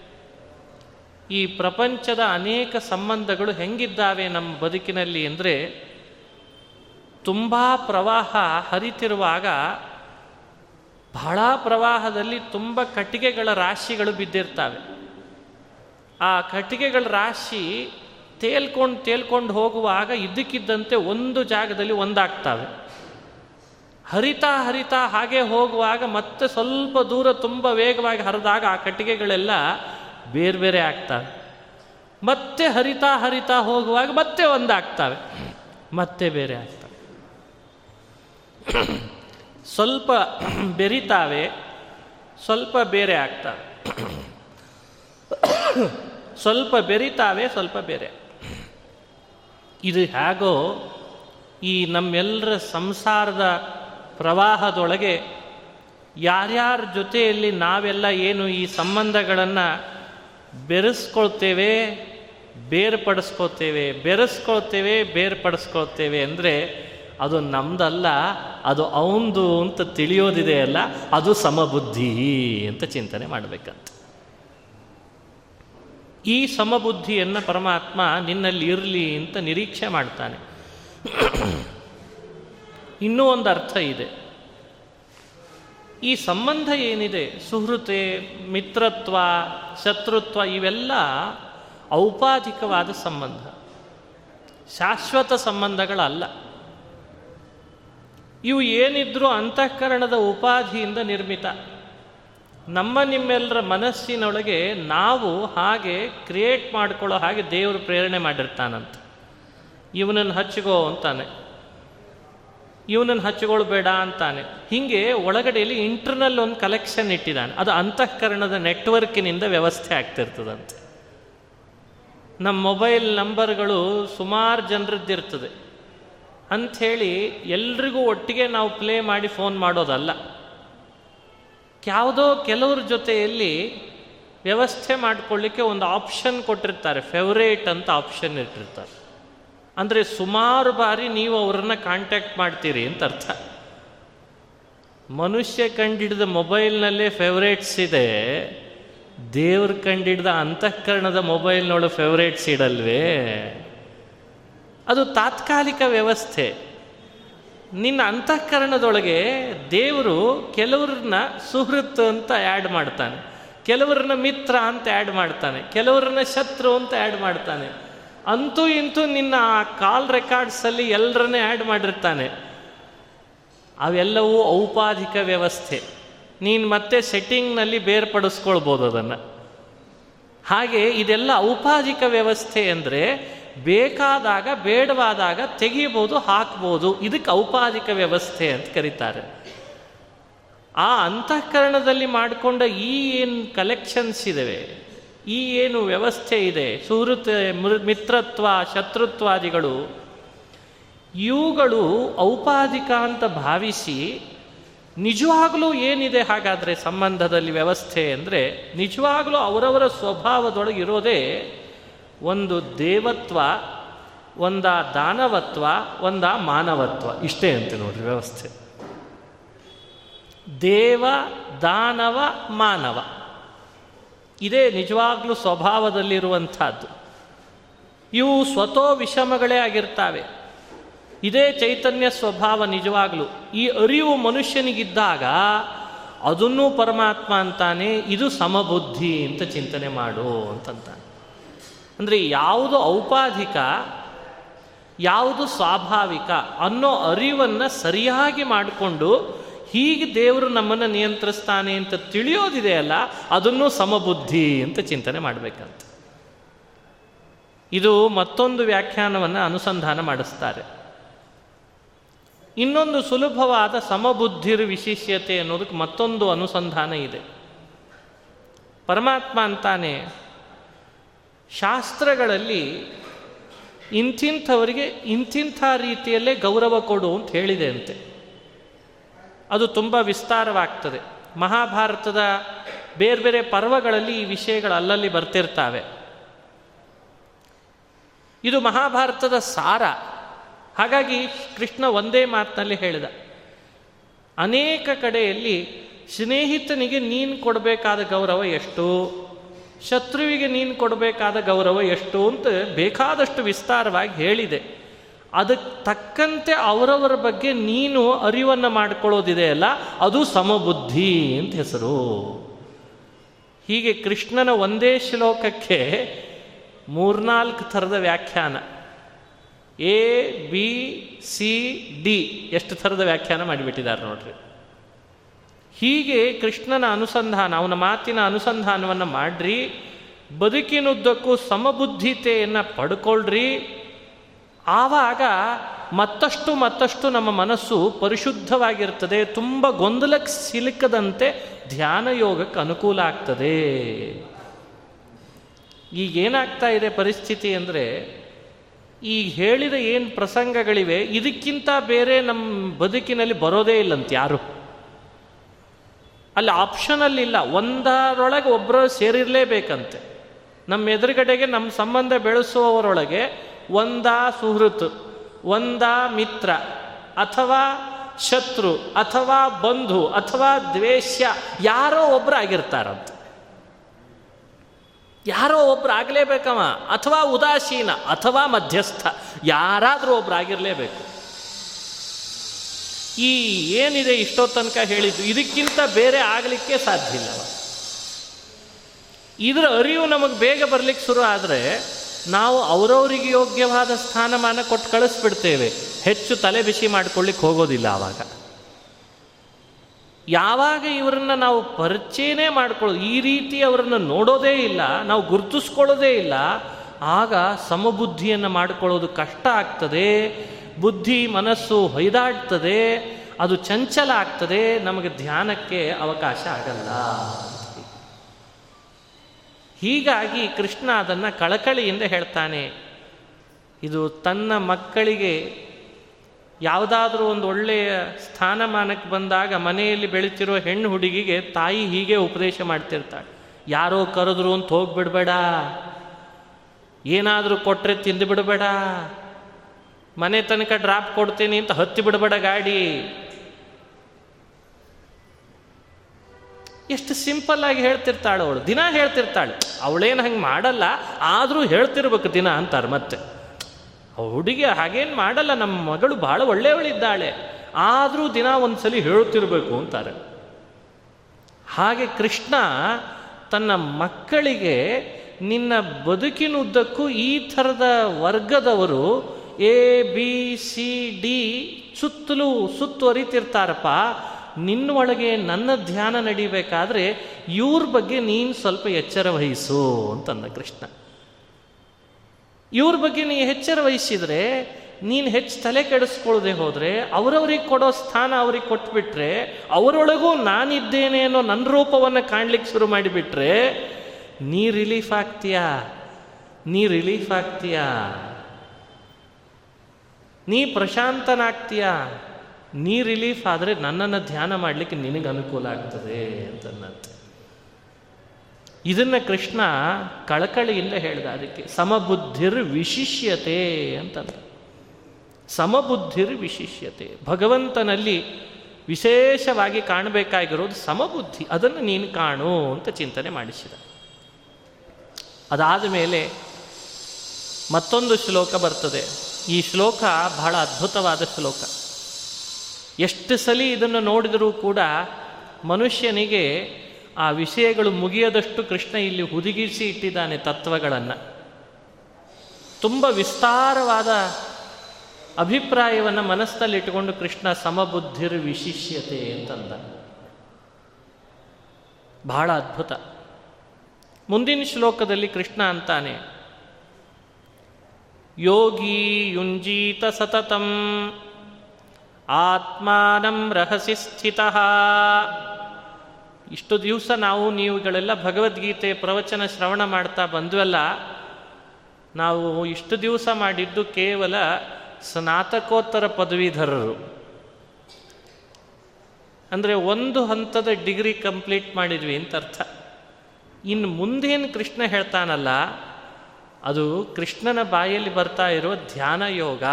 S1: ಈ ಪ್ರಪಂಚದ ಅನೇಕ ಸಂಬಂಧಗಳು ಹೆಂಗಿದ್ದಾವೆ ನಮ್ಮ ಬದುಕಿನಲ್ಲಿ ಅಂದರೆ ತುಂಬ ಪ್ರವಾಹ ಹರಿತಿರುವಾಗ ಬಹಳ ಪ್ರವಾಹದಲ್ಲಿ ತುಂಬ ಕಟ್ಟಿಗೆಗಳ ರಾಶಿಗಳು ಬಿದ್ದಿರ್ತವೆ. ಆ ಕಟ್ಟಿಗೆಗಳ ರಾಶಿ ತೇಲ್ಕೊಂಡು ತೇಲ್ಕೊಂಡು ಹೋಗುವಾಗ ಇದ್ದಕ್ಕಿದ್ದಂತೆ ಒಂದು ಜಾಗದಲ್ಲಿ ಒಂದಾಗ್ತವೆ. ಹರಿತಾ ಹರಿತಾ ಹಾಗೆ ಹೋಗುವಾಗ ಮತ್ತೆ ಸ್ವಲ್ಪ ದೂರ ತುಂಬ ವೇಗವಾಗಿ ಹರಿದಾಗ ಆ ಕಟ್ಟಿಗೆಗಳೆಲ್ಲ ಬೇರೆ ಬೇರೆ ಆಗ್ತವೆ. ಮತ್ತೆ ಹರಿತಾ ಹರಿತಾ ಹೋಗುವಾಗ ಮತ್ತೆ ಒಂದಾಗ್ತವೆ. ಮತ್ತೆ ಬೇರೆ ಆಗ್ತವೆ. ಸ್ವಲ್ಪ ಬೆರಿತಾವೆ, ಸ್ವಲ್ಪ ಬೇರೆ ಆಗ್ತವೆ. ಸ್ವಲ್ಪ ಬೆರಿತಾವೆ, ಸ್ವಲ್ಪ ಬೇರೆ. ಇದು ಹೇಗೋ ಈ ನಮ್ಮೆಲ್ಲರ ಸಂಸಾರದ ಪ್ರವಾಹದೊಳಗೆ ಯಾರ್ಯಾರ ಜೊತೆಯಲ್ಲಿ ನಾವೆಲ್ಲ ಏನು ಈ ಸಂಬಂಧಗಳನ್ನು ಬೆರೆಸ್ಕೊಳ್ತೇವೆ, ಬೇರ್ಪಡಿಸ್ಕೊಳ್ತೇವೆ. ಬೆರೆಸ್ಕೊಳ್ತೇವೆ, ಬೇರ್ಪಡಿಸ್ಕೊಳ್ತೇವೆ ಅಂದರೆ ಅದು ನಮ್ದಲ್ಲ, ಅದು ಅವಂದು ಅಂತ ತಿಳಿಯೋದಿದೆ ಅಲ್ಲ, ಅದು ಸಮಬುದ್ಧಿ ಅಂತ ಚಿಂತನೆ ಮಾಡಬೇಕಂತ. ಈ ಸಮಬುದ್ಧಿಯನ್ನು ಪರಮಾತ್ಮ ನಿನ್ನಲ್ಲಿ ಇರಲಿ ಅಂತ ನಿರೀಕ್ಷೆ ಮಾಡ್ತಾನೆ. ಇನ್ನೂ ಒಂದು ಅರ್ಥ ಇದೆ. ಈ ಸಂಬಂಧ ಏನಿದೆ? ಸುಹೃತೆ, ಮಿತ್ರತ್ವ, ಶತ್ರುತ್ವ ಇವೆಲ್ಲ ಔಪಾಧಿಕವಾದ ಸಂಬಂಧ. ಶಾಶ್ವತ ಸಂಬಂಧಗಳಲ್ಲ. ಇವು ಏನಿದ್ರೂ ಅಂತಃಕರಣದ ಉಪಾಧಿಯಿಂದ ನಿರ್ಮಿತ. ನಮ್ಮ ನಿಮ್ಮೆಲ್ಲರ ಮನಸ್ಸಿನೊಳಗೆ ನಾವು ಹಾಗೆ ಕ್ರಿಯೇಟ್ ಮಾಡ್ಕೊಳ್ಳೋ ಹಾಗೆ ದೇವರು ಪ್ರೇರಣೆ ಮಾಡಿರ್ತಾನಂತ. ಇವನನ್ನು ಹಚ್ಚಿಗೋ ಅಂತಾನೆ. ಇವನನ್ನು ಹಚ್ಚಿಕೊಳ್ಬೇಡ ಅಂತಾನೆ. ಹೀಗೆ ಒಳಗಡೆಯಲ್ಲಿ ಇಂಟರ್ನಲ್ ಒಂದು ಕಲೆಕ್ಷನ್ ಇಟ್ಟಿದ್ದಾನೆ. ಅದು ಅಂತಃಕರಣದ ನೆಟ್ವರ್ಕಿನಿಂದ ವ್ಯವಸ್ಥೆ ಆಗ್ತಿರ್ತದಂತೆ. ನಮ್ಮ ಮೊಬೈಲ್ ನಂಬರ್ಗಳು ಸುಮಾರು ಜನರದ್ದಿರ್ತದೆ. ಅಂಥೇಳಿ ಎಲ್ರಿಗೂ ಒಟ್ಟಿಗೆ ನಾವು ಪ್ಲೇ ಮಾಡಿ ಫೋನ್ ಮಾಡೋದಲ್ಲ. ಯಾವುದೋ ಕೆಲವ್ರ ಜೊತೆಯಲ್ಲಿ ವ್ಯವಸ್ಥೆ ಮಾಡಿಕೊಳ್ಳಿಕ್ಕೆ ಒಂದು ಆಪ್ಷನ್ ಕೊಟ್ಟಿರ್ತಾರೆ. ಫೇವ್ರೇಟ್ ಅಂತ ಆಪ್ಷನ್ ಇಟ್ಟಿರ್ತಾರೆ. ಅಂದರೆ ಸುಮಾರು ಬಾರಿ ನೀವು ಅವರನ್ನು ಕಾಂಟ್ಯಾಕ್ಟ್ ಮಾಡ್ತೀರಿ ಅಂತ ಅರ್ಥ. ಮನುಷ್ಯ ಕಂಡಿಡಿದ ಮೊಬೈಲ್ನಲ್ಲೇ ಫೇವ್ರೇಟ್ಸ್ ಇದೆ, ದೇವ್ರ ಕಂಡಿಡಿದ ಅಂತಃಕರಣದ ಮೊಬೈಲ್ನೊಳಗೆ ಫೇವ್ರೇಟ್ಸ್ ಇಡಲ್ವೇ? ಅದು ತಾತ್ಕಾಲಿಕ ವ್ಯವಸ್ಥೆ. ನಿನ್ನ ಅಂತಃಕರಣದೊಳಗೆ ದೇವರು ಕೆಲವ್ರನ್ನ ಸುಹೃತ್ ಅಂತ ಆ್ಯಡ್ ಮಾಡ್ತಾನೆ, ಕೆಲವ್ರನ್ನ ಮಿತ್ರ ಅಂತ ಆ್ಯಡ್ ಮಾಡ್ತಾನೆ, ಕೆಲವ್ರನ್ನ ಶತ್ರು ಅಂತ ಆ್ಯಡ್ ಮಾಡ್ತಾನೆ. ಅಂತೂ ಇಂತೂ ನಿನ್ನ ಆ ಕಾಲ್ ರೆಕಾರ್ಡ್ಸಲ್ಲಿ ಎಲ್ಲರನ್ನೇ ಆ್ಯಡ್ ಮಾಡಿರ್ತಾನೆ. ಅವೆಲ್ಲವೂ ಔಪಾಧಿಕ ವ್ಯವಸ್ಥೆ. ನೀನು ಮತ್ತೆ ಸೆಟ್ಟಿಂಗ್ನಲ್ಲಿ ಬೇರ್ಪಡಿಸ್ಕೊಳ್ಬೋದು ಅದನ್ನು. ಹಾಗೆ ಇದೆಲ್ಲ ಔಪಾಧಿಕ ವ್ಯವಸ್ಥೆ ಅಂದರೆ ಬೇಕಾದಾಗ, ಬೇಡವಾದಾಗ ತೆಗಿಬೋದು, ಹಾಕ್ಬೋದು. ಇದಕ್ಕೆ ಔಪಾಧಿಕ ವ್ಯವಸ್ಥೆ ಅಂತ ಕರೀತಾರೆ. ಆ ಅಂತಃಕರಣದಲ್ಲಿ ಮಾಡಿಕೊಂಡ ಈ ಏನು ಕಲೆಕ್ಷನ್ಸ್ ಇದ್ದಾವೆ ಈ ಏನು ವ್ಯವಸ್ಥೆ ಇದೆ, ಸುಹೃತ್ ಮಿತ್ರತ್ವ, ಶತ್ರುತ್ವಾದಿಗಳು, ಇವುಗಳು ಔಪಾಧಿಕ ಅಂತ ಭಾವಿಸಿ ನಿಜವಾಗಲೂ ಏನಿದೆ ಹಾಗಾದರೆ ಸಂಬಂಧದಲ್ಲಿ ವ್ಯವಸ್ಥೆ ಅಂದರೆ ನಿಜವಾಗಲೂ ಅವರವರ ಸ್ವಭಾವದೊಳಗೆ ಇರೋದೇ ಒಂದು ದೇವತ್ವ, ಒಂದ ದಾನವತ್ವ, ಒಂದ ಮಾನವತ್ವ. ಇಷ್ಟೇ ಅಂತ ನೋಡ್ರಿ ವ್ಯವಸ್ಥೆ. ದೇವ, ದಾನವ, ಮಾನವ. ಇದೇ ನಿಜವಾಗ್ಲೂ ಸ್ವಭಾವದಲ್ಲಿರುವಂಥದ್ದು. ಇವು ಸ್ವತೋ ವಿಷಮಗಳೇ ಆಗಿರ್ತಾವೆ. ಇದೇ ಚೈತನ್ಯ ಸ್ವಭಾವ ನಿಜವಾಗ್ಲೂ. ಈ ಅರಿವು ಮನುಷ್ಯನಿಗಿದ್ದಾಗ ಅದನ್ನೂ ಪರಮಾತ್ಮ ಅಂತಾನೆ, ಇದು ಸಮಬುದ್ಧಿ ಅಂತ ಚಿಂತನೆ ಮಾಡು ಅಂತಂತಾನೆ. ಅಂದರೆ ಯಾವುದು ಔಪಾಧಿಕ, ಯಾವುದು ಸ್ವಾಭಾವಿಕ ಅನ್ನೋ ಅರಿವನ್ನು ಸರಿಯಾಗಿ ಮಾಡಿಕೊಂಡು ಹೀಗೆ ದೇವರು ನಮ್ಮನ್ನು ನಿಯಂತ್ರಿಸ್ತಾನೆ ಅಂತ ತಿಳಿಯೋದಿದೆಯಲ್ಲ ಅದನ್ನು ಸಮಬುದ್ಧಿ ಅಂತ ಚಿಂತನೆ ಮಾಡಬೇಕಂತ. ಇದು ಮತ್ತೊಂದು ವ್ಯಾಖ್ಯಾನವನ್ನು ಅನುಸಂಧಾನ ಮಾಡಿಸ್ತಾರೆ. ಇನ್ನೊಂದು ಸುಲಭವಾದ ಸಮಬುದ್ಧಿರ್ ವಿಶಿಷ್ಯತೆ ಅನ್ನೋದಕ್ಕೆ ಮತ್ತೊಂದು ಅನುಸಂಧಾನ ಇದೆ. ಪರಮಾತ್ಮ ಅಂತಾನೆ, ಶಾಸ್ತ್ರಗಳಲ್ಲಿ ಇಂಥಿಂಥವರಿಗೆ ಇಂಥಿಂಥ ರೀತಿಯಲ್ಲೇ ಗೌರವ ಕೊಡು ಅಂತ ಹೇಳಿದೆ ಅಂತೆ. ಅದು ತುಂಬ ವಿಸ್ತಾರವಾಗ್ತದೆ. ಮಹಾಭಾರತದ ಬೇರೆ ಬೇರೆ ಪರ್ವಗಳಲ್ಲಿ ಈ ವಿಷಯಗಳು ಅಲ್ಲಲ್ಲಿ ಬರ್ತಿರ್ತಾವೆ. ಇದು ಮಹಾಭಾರತದ ಸಾರ. ಹಾಗಾಗಿ ಕೃಷ್ಣ ಒಂದೇ ಮಾತಿನಲ್ಲಿ ಹೇಳಿದ. ಅನೇಕ ಕಡೆಯಲ್ಲಿ ಸ್ನೇಹಿತನಿಗೆ ನೀನು ಕೊಡಬೇಕಾದ ಗೌರವ ಎಷ್ಟು? ಶತ್ರುವಿಗೆ ನೀನು ಕೊಡಬೇಕಾದ ಗೌರವ ಎಷ್ಟು? ಅಂತ ಬೇಕಾದಷ್ಟು ವಿಸ್ತಾರವಾಗಿ ಹೇಳಿದೆ. ಅದಕ್ಕೆ ತಕ್ಕಂತೆ ಅವರವರ ಬಗ್ಗೆ ನೀನು ಅರಿವನ್ನು ಮಾಡಿಕೊಳ್ಳೋದಿದೆಯಲ್ಲ ಅದು ಸಮಬುದ್ಧಿ ಅಂತ ಹೆಸರು. ಹೀಗೆ ಕೃಷ್ಣನ ಒಂದೇ ಶ್ಲೋಕಕ್ಕೆ ಮೂರ್ನಾಲ್ಕು ಥರದ ವ್ಯಾಖ್ಯಾನ. ಎ, ಬಿ, ಸಿ, ಡಿ ಎಷ್ಟು ಥರದ ವ್ಯಾಖ್ಯಾನ ಮಾಡಿಬಿಟ್ಟಿದ್ದಾರೆ ನೋಡ್ರಿ. ಹೀಗೆ ಕೃಷ್ಣನ ಅನುಸಂಧಾನ, ಅವನ ಮಾತಿನ ಅನುಸಂಧಾನವನ್ನು ಮಾಡ್ರಿ. ಬದುಕಿನುದ್ದಕ್ಕೂ ಸಮಬುದ್ಧಿತೆಯನ್ನು ಪಡ್ಕೊಳ್ರಿ. ಆವಾಗ ಮತ್ತಷ್ಟು ಮತ್ತಷ್ಟು ನಮ್ಮ ಮನಸ್ಸು ಪರಿಶುದ್ಧವಾಗಿರ್ತದೆ, ತುಂಬ ಗೊಂದಲಕ್ಕೆ ಸಿಲುಕದಂತೆ ಧ್ಯಾನ ಯೋಗಕ್ಕೆ ಅನುಕೂಲ ಆಗ್ತದೆ. ಈಗೇನಾಗ್ತಾ ಇದೆ ಪರಿಸ್ಥಿತಿ ಅಂದರೆ ಈಗ ಹೇಳಿದ ಏನು ಪ್ರಸಂಗಗಳಿವೆ, ಇದಕ್ಕಿಂತ ಬೇರೆ ನಮ್ಮ ಬದುಕಿನಲ್ಲಿ ಬರೋದೇ ಇಲ್ಲಂತ ಯಾರು. ಅಲ್ಲಿ ಆಪ್ಷನಲ್ಲಿ ಇಲ್ಲ, ಒಂದರೊಳಗೆ ಒಬ್ಬರು ಸೇರಿರಲೇಬೇಕಂತೆ. ನಮ್ಮ ಎದುರುಗಡೆಗೆ ನಮ್ಮ ಸಂಬಂಧ ಬೆಳೆಸುವವರೊಳಗೆ ಒಂದ ಸುಹೃತ್, ಒಂದ ಮಿತ್ರ, ಅಥವಾ ಶತ್ರು, ಅಥವಾ ಬಂಧು, ಅಥವಾ ದ್ವೇಷ್ಯ, ಯಾರೋ ಒಬ್ಬರು ಆಗಿರ್ತಾರಂತ. ಯಾರೋ ಒಬ್ರು ಆಗಲೇಬೇಕವ, ಅಥವಾ ಉದಾಸೀನ, ಅಥವಾ ಮಧ್ಯಸ್ಥ, ಯಾರಾದರೂ ಒಬ್ರು ಆಗಿರಲೇಬೇಕು. ಈ ಏನಿದೆ ಇಷ್ಟೋ ತನಕ ಹೇಳಿದ್ದು, ಇದಕ್ಕಿಂತ ಬೇರೆ ಆಗಲಿಕ್ಕೆ ಸಾಧ್ಯ ಇಲ್ಲವ ಇದರ ಅರಿವು ನಮಗೆ ಬೇಗ ಬರಲಿಕ್ಕೆ ಶುರು ಆದರೆ ನಾವು ಅವರವರಿಗೆ ಯೋಗ್ಯವಾದ ಸ್ಥಾನಮಾನ ಕೊಟ್ಟು ಕಳಿಸ್ಬಿಡ್ತೇವೆ. ಹೆಚ್ಚು ತಲೆ ಬಿಸಿ ಮಾಡ್ಕೊಳ್ಳಿಕ್ಕೆ ಹೋಗೋದಿಲ್ಲ ಆವಾಗ. ಯಾವಾಗ ಇವರನ್ನ ನಾವು ಪರಿಚಯನೇ ಮಾಡ್ಕೊಳ್ಳೋದು ಈ ರೀತಿ ಅವರನ್ನು ನೋಡೋದೇ ಇಲ್ಲ, ನಾವು ಗುರುತಿಸ್ಕೊಳ್ಳೋದೇ ಇಲ್ಲ, ಆಗ ಸಮಬುದ್ಧಿಯನ್ನು ಮಾಡಿಕೊಳ್ಳೋದು ಕಷ್ಟ ಆಗ್ತದೆ, ಬುದ್ಧಿ, ಮನಸ್ಸು ಹೊಯ್ದಾಡ್ತದೆ, ಅದು ಚಂಚಲ ಆಗ್ತದೆ, ನಮಗೆ ಧ್ಯಾನಕ್ಕೆ ಅವಕಾಶ ಆಗಲ್ಲ. ಹೀಗಾಗಿ ಕೃಷ್ಣ ಅದನ್ನು ಕಳಕಳಿಯಿಂದ ಹೇಳ್ತಾನೆ. ಇದು ತನ್ನ ಮಕ್ಕಳಿಗೆ ಯಾವುದಾದ್ರೂ ಒಂದು ಒಳ್ಳೆಯ ಸ್ಥಾನಮಾನಕ್ಕೆ ಬಂದಾಗ ಮನೆಯಲ್ಲಿ ಬೆಳೀತಿರೋ ಹೆಣ್ಣು ಹುಡುಗಿಗೆ ತಾಯಿ ಹೀಗೆ ಉಪದೇಶ ಮಾಡ್ತಿರ್ತಾಳೆ. ಯಾರೋ ಕರೆದ್ರು ಅಂತ ಹೋಗ್ಬಿಡ್ಬೇಡ. ಏನಾದರೂ ಕೊಟ್ಟರೆ ತಿಂದು ಬಿಡಬೇಡ. ಮನೆ ತನಕ ಡ್ರಾಪ್ ಕೊಡ್ತೀನಿ ಅಂತ ಹತ್ತಿ ಬಿಡಬೇಡ ಗಾಡಿ. ಎಷ್ಟು ಸಿಂಪಲ್ ಆಗಿ ಹೇಳ್ತಿರ್ತಾಳೆ ಅವಳು. ದಿನ ಹೇಳ್ತಿರ್ತಾಳೆ. ಅವಳೇನು ಹಂಗೆ ಮಾಡಲ್ಲ, ಆದರೂ ಹೇಳ್ತಿರ್ಬೇಕು ದಿನ ಅಂತಾರೆ ಮತ್ತೆ. ಹುಡುಗಿ ಹಾಗೇನು ಮಾಡಲ್ಲ ನಮ್ಮ ಮಗಳು ಭಾಳ ಒಳ್ಳೆಯವಳಿದ್ದಾಳೆ. ಆದರೂ ದಿನ ಒಂದ್ಸಲಿ ಹೇಳುತ್ತಿರಬೇಕು ಅಂತಾರೆ. ಹಾಗೆ ಕೃಷ್ಣ ತನ್ನ ಮಕ್ಕಳಿಗೆ ನಿನ್ನ ಬದುಕಿನುದ್ದಕ್ಕೂ ಈ ಥರದ ವರ್ಗದವರು ಎ, ಬಿ, ಸಿ, ಡಿ ಸುತ್ತಲೂ ಸುತ್ತುವರಿತಿರ್ತಾರಪ್ಪ. ನಿನ್ನೊಳಗೆ ನನ್ನ ಧ್ಯಾನ ನಡಿಬೇಕಾದ್ರೆ ಇವ್ರ ಬಗ್ಗೆ ನೀನು ಸ್ವಲ್ಪ ಎಚ್ಚರ ವಹಿಸು ಅಂತಂದ ಕೃಷ್ಣ. ಇವ್ರ ಬಗ್ಗೆ ನೀ ಎಚ್ಚರ ವಹಿಸಿದ್ರೆ, ನೀನು ಹೆಚ್ಚು ತಲೆ ಕೆಡಿಸ್ಕೊಳ್ಳದೆ ಹೋದರೆ, ಅವರವ್ರಿಗೆ ಕೊಡೋ ಸ್ಥಾನ ಅವ್ರಿಗೆ ಕೊಟ್ಬಿಟ್ರೆ, ಅವರೊಳಗೂ ನಾನಿದ್ದೇನೆ ಅನ್ನೋ ನನ್ನ ರೂಪವನ್ನು ಕಾಣ್ಲಿಕ್ಕೆ ಶುರು ಮಾಡಿಬಿಟ್ರೆ, ನೀ ರಿಲೀಫ್ ಆಗ್ತೀಯಾ? ನೀ ರಿಲೀಫ್ ಆಗ್ತೀಯಾ? ನೀ ಪ್ರಶಾಂತನಾಗ್ತೀಯಾ? ನೀ ರಿಲೀಫ್ ಆದರೆ ನನ್ನನ್ನು ಧ್ಯಾನ ಮಾಡಲಿಕ್ಕೆ ನಿನಗೆ ಅನುಕೂಲ ಆಗ್ತದೆ ಅಂತನ್ನಂತೆ ಇದನ್ನು ಕೃಷ್ಣ ಕಳಕಳಿಯಿಂದ ಹೇಳಿದ ಅದಕ್ಕೆ, ಸಮಬುದ್ಧಿರ್ ವಿಶಿಷ್ಯತೆ ಅಂತಂದ. ಸಮಬುದ್ಧಿರ್ ವಿಶಿಷ್ಯತೆ. ಭಗವಂತನಲ್ಲಿ ವಿಶೇಷವಾಗಿ ಕಾಣಬೇಕಾಗಿರೋದು ಸಮಬುದ್ಧಿ, ಅದನ್ನು ನೀನು ಕಾಣು ಅಂತ ಚಿಂತನೆ ಮಾಡಿಸಿದ. ಅದಾದ ಮೇಲೆ ಮತ್ತೊಂದು ಶ್ಲೋಕ ಬರ್ತದೆ. ಈ ಶ್ಲೋಕ ಬಹಳ ಅದ್ಭುತವಾದ ಶ್ಲೋಕ. ಎಷ್ಟು ಸಲಿ ಇದನ್ನು ನೋಡಿದರೂ ಕೂಡ ಮನುಷ್ಯನಿಗೆ ಆ ವಿಷಯಗಳು ಮುಗಿಯದಷ್ಟು ಕೃಷ್ಣ ಇಲ್ಲಿ ಹುದುಗಿಸಿ ಇಟ್ಟಿದ್ದಾನೆ ತತ್ವಗಳನ್ನು. ತುಂಬ ವಿಸ್ತಾರವಾದ ಅಭಿಪ್ರಾಯವನ್ನು ಮನಸ್ಸಲ್ಲಿಟ್ಟುಕೊಂಡು ಕೃಷ್ಣ ಸಮಬುದ್ಧಿರ್ ವಿಶಿಷ್ಯತೆ ಅಂತಂದ. ಬಹಳ ಅದ್ಭುತ. ಮುಂದಿನ ಶ್ಲೋಕದಲ್ಲಿ ಕೃಷ್ಣ ಅಂತಾನೆ, ಯೋಗಿ ಯುಂಜೀತ ಸತತಂ. ಆತ್ಮಾನಂ ರಹಸಿ ಸ್ಥಿತ. ಇಷ್ಟು ದಿವಸ ನಾವು ನೀವುಗಳೆಲ್ಲ ಭಗವದ್ಗೀತೆ ಪ್ರವಚನ ಶ್ರವಣ ಮಾಡ್ತಾ ಬಂದ್ವಲ್ಲ, ನಾವು ಇಷ್ಟು ದಿವಸ ಮಾಡಿದ್ದು ಕೇವಲ ಸ್ನಾತಕೋತ್ತರ ಪದವೀಧರರು. ಅಂದರೆ ಒಂದು ಹಂತದ ಡಿಗ್ರಿ ಕಂಪ್ಲೀಟ್ ಮಾಡಿದ್ವಿ ಅಂತ ಅರ್ಥ. ಇನ್ನು ಮುಂದೇನು ಕೃಷ್ಣ ಹೇಳ್ತಾನಲ್ಲ, ಅದು ಕೃಷ್ಣನ ಬಾಯಲ್ಲಿ ಬರ್ತಾ ಇರೋ ಧ್ಯಾನ ಯೋಗ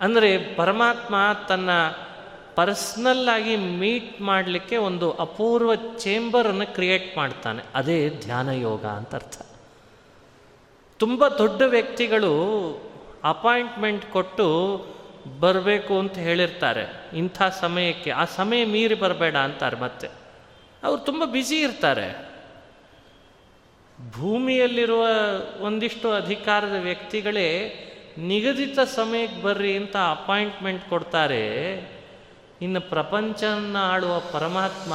S1: ಅಂದರೆ ಪರಮಾತ್ಮ ತನ್ನ ಪರ್ಸ್ನಲ್ ಆಗಿ ಮೀಟ್ ಮಾಡಲಿಕ್ಕೆ ಒಂದು ಅಪೂರ್ವ ಚೇಂಬರನ್ನು ಕ್ರಿಯೇಟ್ ಮಾಡ್ತಾನೆ. ಅದೇ ಧ್ಯಾನ ಯೋಗ ಅಂತ ಅರ್ಥ. ತುಂಬ ದೊಡ್ಡ ವ್ಯಕ್ತಿಗಳು ಅಪಾಯಿಂಟ್ಮೆಂಟ್ ಕೊಟ್ಟು ಬರಬೇಕು ಅಂತ ಹೇಳಿರ್ತಾರೆ. ಇಂಥ ಸಮಯಕ್ಕೆ, ಆ ಸಮಯ ಮೀರಿ ಬರಬೇಡ ಅಂತಾರೆ ಮತ್ತೆ. ಅವ್ರು ತುಂಬ ಬ್ಯುಸಿ ಇರ್ತಾರೆ. ಭೂಮಿಯಲ್ಲಿರುವ ಒಂದಿಷ್ಟು ಅಧಿಕಾರದ ವ್ಯಕ್ತಿಗಳೇ ನಿಗದಿತ ಸಮಯಕ್ಕೆ ಬರ್ರಿ ಅಂತ ಅಪಾಯಿಂಟ್ಮೆಂಟ್ ಕೊಡ್ತಾರೆ. ಇನ್ನು ಪ್ರಪಂಚನ ಆಳುವ ಪರಮಾತ್ಮ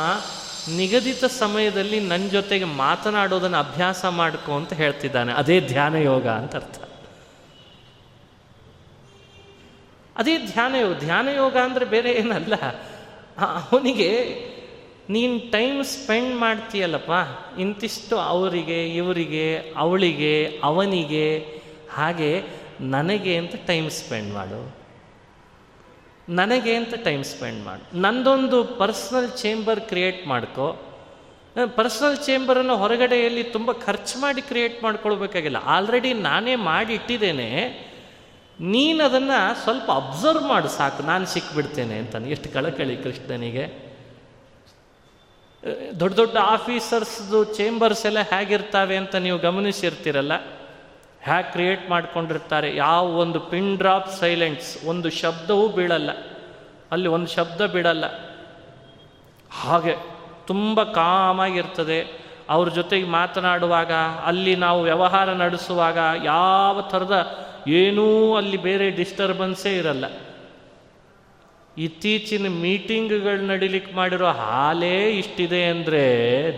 S1: ನಿಗದಿತ ಸಮಯದಲ್ಲಿ ನನ್ನ ಜೊತೆಗೆ ಮಾತನಾಡೋದನ್ನು ಅಭ್ಯಾಸ ಮಾಡ್ಕೊ ಅಂತ ಹೇಳ್ತಿದ್ದಾನೆ. ಅದೇ ಧ್ಯಾನ ಯೋಗ ಅಂತ ಅರ್ಥ. ಅದೇ ಧ್ಯಾನ ಯೋಗ. ಧ್ಯಾನ ಯೋಗ ಅಂದರೆ ಬೇರೆ ಏನಲ್ಲ. ಅವನಿಗೆ ನೀನು ಟೈಮ್ ಸ್ಪೆಂಡ್ ಮಾಡ್ತೀಯಲ್ಲಪ್ಪ. ಇಂತಿಷ್ಟು ಅವರಿಗೆ, ಇವರಿಗೆ, ಅವಳಿಗೆ, ಅವನಿಗೆ ಹಾಗೆ ನನಗೆ ಅಂತ ಟೈಮ್ ಸ್ಪೆಂಡ್ ಮಾಡು. ನನಗೆ ಅಂತ ಟೈಮ್ ಸ್ಪೆಂಡ್ ಮಾಡು. ನಂದೊಂದು ಪರ್ಸ್ನಲ್ ಚೇಂಬರ್ ಕ್ರಿಯೇಟ್ ಮಾಡ್ಕೋ. ಪರ್ಸ್ನಲ್ ಚೇಂಬರನ್ನು ಹೊರಗಡೆಯಲ್ಲಿ ತುಂಬ ಖರ್ಚು ಮಾಡಿ ಕ್ರಿಯೇಟ್ ಮಾಡ್ಕೊಳ್ಬೇಕಾಗಿಲ್ಲ. ಆಲ್ರೆಡಿ ನಾನೇ ಮಾಡಿ ಇಟ್ಟಿದ್ದೇನೆ ನೀನು ಅದನ್ನು ಸ್ವಲ್ಪ ಅಬ್ಸರ್ವ್ ಮಾಡು, ಸಾಕು. ನಾನು ಸಿಕ್ಬಿಡ್ತೇನೆ ಅಂತಾನೆ. ಎಷ್ಟು ಕಳಕಳಿ ಕೃಷ್ಣನಿಗೆ. ದೊಡ್ಡ ದೊಡ್ಡ ಆಫೀಸರ್ಸ್ದು ಚೇಂಬರ್ಸ್ ಎಲ್ಲ ಹೇಗಿರ್ತಾವೆ ಅಂತ ನೀವು ಗಮನಿಸಿರ್ತೀರಲ್ಲ? ಹ್ಯಾಕ್ ಕ್ರಿಯೇಟ್ ಮಾಡ್ಕೊಂಡಿರ್ತಾರೆ. ಯಾವ ಒಂದು ಪಿನ್ ಡ್ರಾಪ್ ಸೈಲೆಂಟ್ಸ್, ಒಂದು ಶಬ್ದವೂ ಬೀಳಲ್ಲ. ಅಲ್ಲಿ ಒಂದು ಶಬ್ದ ಬಿಡಲ್ಲ ಹಾಗೆ ತುಂಬ ಕಾಮಾಗಿರ್ತದೆ. ಅವ್ರ ಜೊತೆಗೆ ಮಾತನಾಡುವಾಗ, ಅಲ್ಲಿ ನಾವು ವ್ಯವಹಾರ ನಡೆಸುವಾಗ ಯಾವ ಥರದ ಏನೂ ಅಲ್ಲಿ ಬೇರೆ ಡಿಸ್ಟರ್ಬೆನ್ಸೇ ಇರಲ್ಲ. ಇತ್ತೀಚಿನ ಮೀಟಿಂಗ್ಗಳು ನಡೀಲಿಕ್ಕೆ ಮಾಡಿರೋ ಹಾಲೇ ಇಷ್ಟಿದೆ ಅಂದರೆ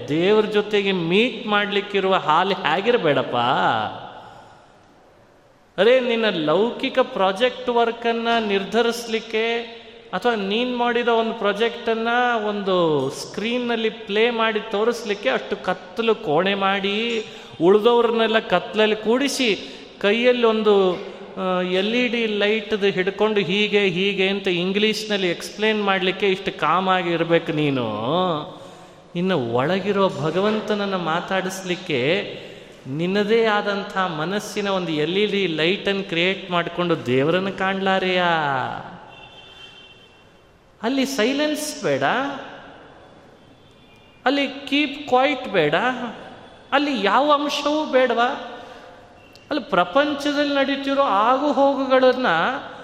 S1: ದೇವ್ರ ಜೊತೆಗೆ ಮೀಟ್ ಮಾಡಲಿಕ್ಕಿರುವ ಹಾಲು ಹೇಗಿರಬೇಡಪ್ಪ. ಅರೇ, ನಿನ್ನ ಲೌಕಿಕ ಪ್ರಾಜೆಕ್ಟ್ ವರ್ಕನ್ನು ನಿರ್ಧರಿಸಲಿಕ್ಕೆ ಅಥವಾ ನೀನು ಮಾಡಿದ ಒಂದು ಪ್ರಾಜೆಕ್ಟನ್ನು ಒಂದು ಸ್ಕ್ರೀನ್ನಲ್ಲಿ ಪ್ಲೇ ಮಾಡಿ ತೋರಿಸ್ಲಿಕ್ಕೆ ಅಷ್ಟು ಕತ್ತಲು ಕೋಣೆ ಮಾಡಿ ಉಳಿದವ್ರನ್ನೆಲ್ಲ ಕತ್ತಲಲ್ಲಿ ಕೂಡಿಸಿ ಕೈಯಲ್ಲಿ ಒಂದು ಎಲ್ ಇ ಡಿ ಲೈಟ್ದು ಹಿಡ್ಕೊಂಡು ಹೀಗೆ ಹೀಗೆ ಅಂತ ಇಂಗ್ಲೀಷ್ನಲ್ಲಿ ಎಕ್ಸ್ಪ್ಲೇನ್ ಮಾಡಲಿಕ್ಕೆ ಇಷ್ಟು ಕಾಮಾಗಿ ಇರಬೇಕು ನೀನು. ಇನ್ನು ಒಳಗಿರೋ ಭಗವಂತನನ್ನು ಮಾತಾಡಿಸ್ಲಿಕ್ಕೆ ನಿನ್ನದೇ ಆದಂಥ ಮನಸ್ಸಿನ ಒಂದು ಎಲ್ ಇ ಡಿ ಲೈಟನ್ನು ಕ್ರಿಯೇಟ್ ಮಾಡಿಕೊಂಡು ದೇವರನ್ನು ಕಾಣಲಾರೆಯಾ? ಅಲ್ಲಿ ಸೈಲೆನ್ಸ್ ಬೇಡ. ಅಲ್ಲಿ ಕೀಪ್ ಕ್ವಾಯಿಟ್ ಬೇಡ. ಅಲ್ಲಿ ಯಾವ ಅಂಶವೂ ಬೇಡವಾ? ಅಲ್ಲಿ ಪ್ರಪಂಚದಲ್ಲಿ ನಡೀತಿರೋ ಆಗು ಹೋಗುಗಳನ್ನು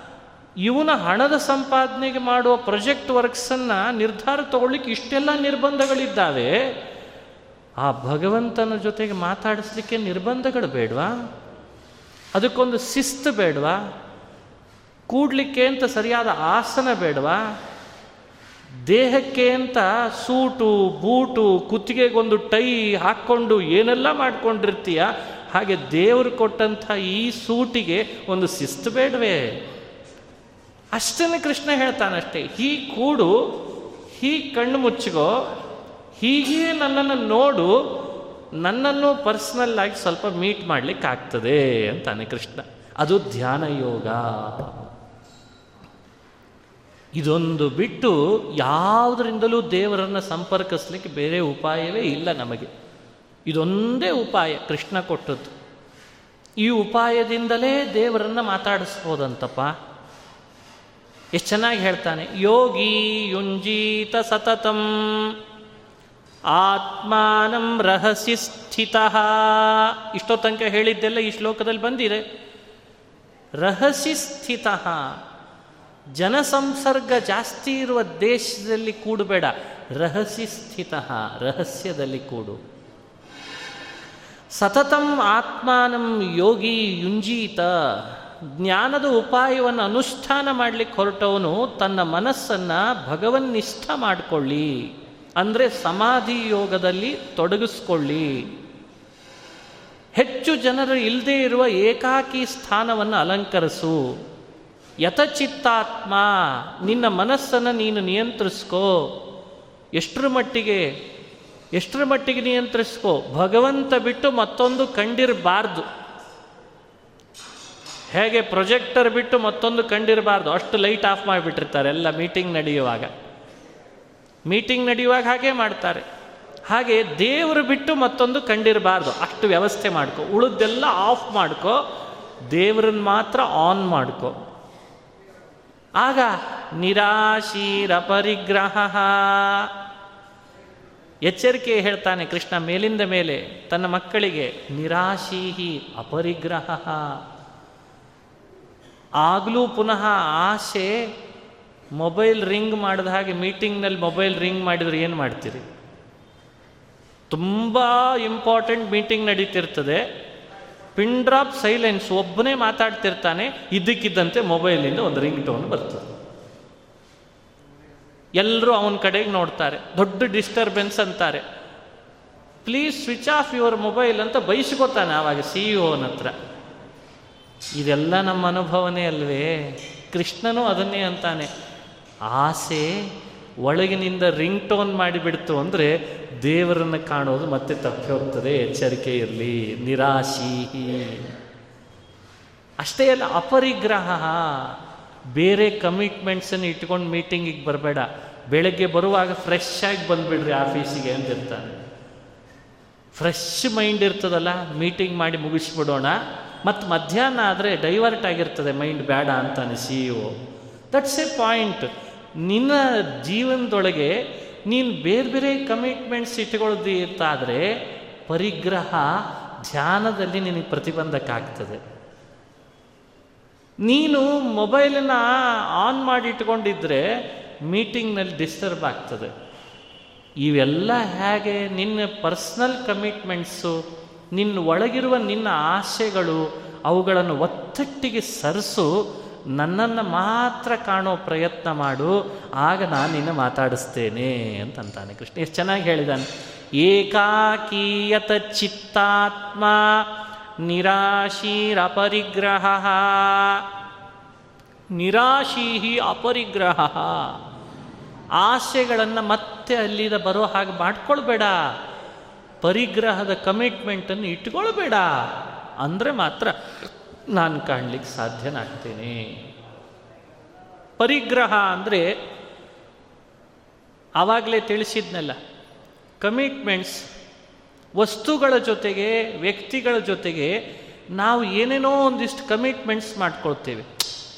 S1: ಇವನ ಹಣದ ಸಂಪಾದನೆಗೆ ಮಾಡುವ ಪ್ರೊಜೆಕ್ಟ್ ವರ್ಕ್ಸನ್ನು ನಿರ್ಧಾರ ತಗೊಳ್ಳಿಕ್ಕೆ ಇಷ್ಟೆಲ್ಲ ನಿರ್ಬಂಧಗಳಿದ್ದಾವೆ. ಆ ಭಗವಂತನ ಜೊತೆಗೆ ಮಾತಾಡಿಸ್ಲಿಕ್ಕೆ ನಿರ್ಬಂಧಗಳು ಬೇಡವಾ? ಅದಕ್ಕೊಂದು ಶಿಸ್ತು ಬೇಡವಾ? ಕೂಡ್ಲಿಕ್ಕೆ ಅಂತ ಸರಿಯಾದ ಆಸನ ಬೇಡವಾ? ದೇಹಕ್ಕೆ ಅಂತ ಸೂಟು, ಬೂಟು, ಕುತ್ತಿಗೆಗೊಂದು ಟೈ ಹಾಕ್ಕೊಂಡು ಏನೆಲ್ಲ ಮಾಡ್ಕೊಂಡಿರ್ತೀಯ? ಹಾಗೆ ದೇವರು ಕೊಟ್ಟಂಥ ಈ ಸೂಟಿಗೆ ಒಂದು ಶಿಸ್ತು ಬೇಡವೇ? ಅಷ್ಟನ್ನು ಕೃಷ್ಣ ಹೇಳ್ತಾನಷ್ಟೇ, ಹೀ ಕೂಡು, ಹೀ ಕಣ್ಣು ಮುಚ್ಚಿಗೋ ಹೀಗೆ ನನ್ನನ್ನು ನೋಡು, ನನ್ನನ್ನು ಪರ್ಸ್ನಲ್ ಆಗಿ ಸ್ವಲ್ಪ ಮೀಟ್ ಮಾಡ್ಲಿಕ್ಕೆ ಆಗ್ತದೆ ಅಂತಾನೆ ಕೃಷ್ಣ. ಅದು ಧ್ಯಾನ ಯೋಗ. ಇದೊಂದು ಬಿಟ್ಟು ಯಾವುದರಿಂದಲೂ ದೇವರನ್ನು ಸಂಪರ್ಕಿಸ್ಲಿಕ್ಕೆ ಬೇರೆ ಉಪಾಯವೇ ಇಲ್ಲ ನಮಗೆ. ಇದೊಂದೇ ಉಪಾಯ ಕೃಷ್ಣ ಕೊಟ್ಟದ್ದು. ಈ ಉಪಾಯದಿಂದಲೇ ದೇವರನ್ನು ಮಾತಾಡಿಸ್ಬೋದಂತಪ್ಪ. ಎಷ್ಟು ಚೆನ್ನಾಗಿ ಹೇಳ್ತಾನೆ, ಯೋಗಿ ಯುಂಜೀತ ಸತತಂ. ಆತ್ಮಾನಂ ರಹಸಿ ಸ್ಥಿತ. ಇಷ್ಟೋ ತನಕ ಹೇಳಿದ್ದೆಲ್ಲ ಈ ಶ್ಲೋಕದಲ್ಲಿ ಬಂದಿದೆ. ರಹಸಿ ಸ್ಥಿತ. ಜನಸಂಸರ್ಗ ಜಾಸ್ತಿ ಇರುವ ದೇಶದಲ್ಲಿ ಕೂಡಬೇಡ. ರಹಸಿ ಸ್ಥಿತ, ರಹಸ್ಯದಲ್ಲಿ ಕೂಡು. ಸತತಂ ಆತ್ಮಾನಂ ಯೋಗಿ ಯುಂಜೀತ. ಜ್ಞಾನದ ಉಪಾಯವನ್ನು ಅನುಷ್ಠಾನ ಮಾಡಲಿಕ್ಕೆ ಹೊರಟವನು ತನ್ನ ಮನಸ್ಸನ್ನು ಭಗವನ್ನಿಷ್ಠ ಮಾಡಿಕೊಳ್ಳಿ. ಅಂದರೆ ಸಮಾಧಿ ಯೋಗದಲ್ಲಿ ತೊಡಗಿಸ್ಕೊಳ್ಳಿ. ಹೆಚ್ಚು ಜನರು ಇಲ್ಲದೇ ಇರುವ ಏಕಾಕಿ ಸ್ಥಾನವನ್ನು ಅಲಂಕರಿಸು. ಯಥಚಿತ್ತಾತ್ಮ, ನಿನ್ನ ಮನಸ್ಸನ್ನು ನೀನು ನಿಯಂತ್ರಿಸ್ಕೋ. ಎಷ್ಟರ ಮಟ್ಟಿಗೆ ಎಷ್ಟರ ಮಟ್ಟಿಗೆ ನಿಯಂತ್ರಿಸ್ಕೋ? ಭಗವಂತ ಬಿಟ್ಟು ಮತ್ತೊಂದು ಕಂಡಿರಬಾರ್ದು. ಹೇಗೆ ಪ್ರೊಜೆಕ್ಟರ್ ಬಿಟ್ಟು ಮತ್ತೊಂದು ಕಂಡಿರಬಾರ್ದು? ಅಷ್ಟು ಲೈಟ್ ಆಫ್ ಮಾಡಿಬಿಟ್ಟಿರ್ತಾರೆ ಎಲ್ಲ ಮೀಟಿಂಗ್ ನಡೆಯುವಾಗ. ಮೀಟಿಂಗ್ ನಡೆಯುವಾಗ ಹಾಗೆ ಮಾಡ್ತಾರೆ. ಹಾಗೆ ದೇವರು ಬಿಟ್ಟು ಮತ್ತೊಂದು ಕಂಡಿರಬಾರ್ದು. ಅಷ್ಟು ವ್ಯವಸ್ಥೆ ಮಾಡ್ಕೊ. ಉಳಿದೆಲ್ಲ ಆಫ್ ಮಾಡ್ಕೊ. ದೇವರನ್ನ ಮಾತ್ರ ಆನ್ ಮಾಡ್ಕೊ. ಆಗ ನಿರಾಶೀರ ಪರಿಗ್ರಹ. ಎಚ್ಚರಿಕೆ ಹೇಳ್ತಾನೆ ಕೃಷ್ಣ ಮೇಲಿಂದ ಮೇಲೆ. ತನ್ನ ಮಕ್ಕಳಿಗೆ ನಿರಾಶೀಹಿ ಅಪರಿಗ್ರಹ. ಆಗಲೂ ಪುನಃ ಆಸೆ ಮೊಬೈಲ್ ರಿಂಗ್ ಮಾಡಿದ ಹಾಗೆ ಮೀಟಿಂಗ್ನಲ್ಲಿ ಮೊಬೈಲ್ ರಿಂಗ್ ಮಾಡಿದ್ರೆ ಏನು ಮಾಡ್ತೀರಿ? ತುಂಬ ಇಂಪಾರ್ಟೆಂಟ್ ಮೀಟಿಂಗ್ ನಡೀತಿರ್ತದೆ. ಪಿನ್ ಡ್ರಾಪ್ ಸೈಲೆನ್ಸ್ ಒಬ್ಬನೇ ಮಾತಾಡ್ತಿರ್ತಾನೆ ಇದಕ್ಕಿದ್ದಂತೆ ಮೊಬೈಲಿಂದ ಒಂದು ರಿಂಗ್ ಟೋನ್ ಬರ್ತದೆ. ಎಲ್ಲರೂ ಅವನ ಕಡೆಗೆ ನೋಡ್ತಾರೆ, ದೊಡ್ಡ ಡಿಸ್ಟರ್ಬೆನ್ಸ್ ಅಂತಾರೆ. Please switch off your mobile ಅಂತ ಬಯಸ್ಕೋತಾನೆ ಆವಾಗ ಸಿ ಇ ಓನ ಹತ್ರ. ಇದೆಲ್ಲ ನಮ್ಮ ಅನುಭವನೇ ಅಲ್ವೇ? ಕೃಷ್ಣನೂ ಅದನ್ನೇ ಅಂತಾನೆ. ಆಸೆ ಒಳಗಿನಿಂದ ರಿಂಗ್ ಟೋನ್ ಮಾಡಿಬಿಡ್ತು ಅಂದರೆ ದೇವರನ್ನು ಕಾಣೋದು ಮತ್ತೆ ತಪ್ಪಿ ಹೋಗ್ತದೆ. ಎಚ್ಚರಿಕೆ ಇರಲಿ. ನಿರಾಶಿ ಅಷ್ಟೇ ಅಲ್ಲ, ಅಪರಿಗ್ರಹ. ಬೇರೆ ಕಮಿಟ್ಮೆಂಟ್ಸನ್ನು ಇಟ್ಕೊಂಡು ಮೀಟಿಂಗಿಗೆ ಬರಬೇಡ. ಬೆಳಗ್ಗೆ ಬರುವಾಗ ಫ್ರೆಶ್ ಆಗಿ ಬಂದುಬಿಡ್ರಿ ಆಫೀಸಿಗೆ ಅಂತಿರ್ತಾನೆ ಫ್ರೆಶ್ ಮೈಂಡ್ ಇರ್ತದಲ್ಲ, ಮೀಟಿಂಗ್ ಮಾಡಿ ಮುಗಿಸ್ಬಿಡೋಣ. ಮತ್ತು ಮಧ್ಯಾಹ್ನ ಆದರೆ ಡೈವರ್ಟ್ ಆಗಿರ್ತದೆ ಮೈಂಡ್ ಬೇಡ ಅಂತಾನೆ C E that's a point ನಿನ್ನ ಜೀವನದೊಳಗೆ ನೀನು ಬೇರೆ ಬೇರೆ ಕಮಿಟ್ಮೆಂಟ್ಸ್ ಇಟ್ಕೊಳ್ಳೋದು ಅಂತಾದರೆ ಪರಿಗ್ರಹ ಧ್ಯಾನದಲ್ಲಿ ನಿನಗೆ ಪ್ರತಿಬಂಧಕ ಆಗ್ತದೆ ನೀನು ಮೊಬೈಲನ್ನ ಆನ್ ಮಾಡಿ ಇಟ್ಕೊಂಡಿದ್ರೆ ಮೀಟಿಂಗ್ನಲ್ಲಿ ಡಿಸ್ಟರ್ಬ್ ಆಗ್ತದೆ. ಇವೆಲ್ಲ ಹೇಗೆ ನಿನ್ನ ಪರ್ಸ್ನಲ್ ಕಮಿಟ್ಮೆಂಟ್ಸು ನಿನ್ನ ಒಳಗಿರುವ ನಿನ್ನ ಆಸೆಗಳು ಅವುಗಳನ್ನು ಒತ್ತಟ್ಟಿಗೆ ಸರಿಸು ನನ್ನನ್ನು ಮಾತ್ರ ಕಾಣೋ ಪ್ರಯತ್ನ ಮಾಡು, ಆಗ ನಾನು ನಿನ್ನ ಮಾತಾಡಿಸ್ತೇನೆ ಅಂತಂತಾನೆ ಕೃಷ್ಣ. ಎಷ್ಟು ಚೆನ್ನಾಗಿ ಹೇಳಿದಾನೆ. ಏಕಾಕೀಯತ ಚಿತ್ತಾತ್ಮ ನಿರಾಶೀರಪರಿಗ್ರಹ ನಿರಾಶೀಹಿ ಅಪರಿಗ್ರಹ. ಆಸೆಗಳನ್ನು ಮತ್ತೆ ಅಲ್ಲಿದ ಬರೋ ಹಾಗೆ ಮಾಡ್ಕೊಳ್ಬೇಡ. ಪರಿಗ್ರಹದ ಕಮಿಟ್ಮೆಂಟನ್ನು ಇಟ್ಕೊಳ್ಬೇಡ. ಅಂದರೆ ಮಾತ್ರ ನಾನು ಕಾಣಲಿಕ್ಕೆ ಸಾಧ್ಯನಾಗ್ತೇನೆ. ಪರಿಗ್ರಹ ಅಂದರೆ ಆವಾಗಲೇ ತಿಳಿಸಿದ್ನಲ್ಲ ಕಮಿಟ್ಮೆಂಟ್ಸ್ ವಸ್ತುಗಳ ಜೊತೆಗೆ, ವ್ಯಕ್ತಿಗಳ ಜೊತೆಗೆ ನಾವು ಏನೇನೋ ಒಂದಿಷ್ಟು ಕಮಿಟ್ಮೆಂಟ್ಸ್ ಮಾಡ್ಕೊಳ್ತೇವೆ.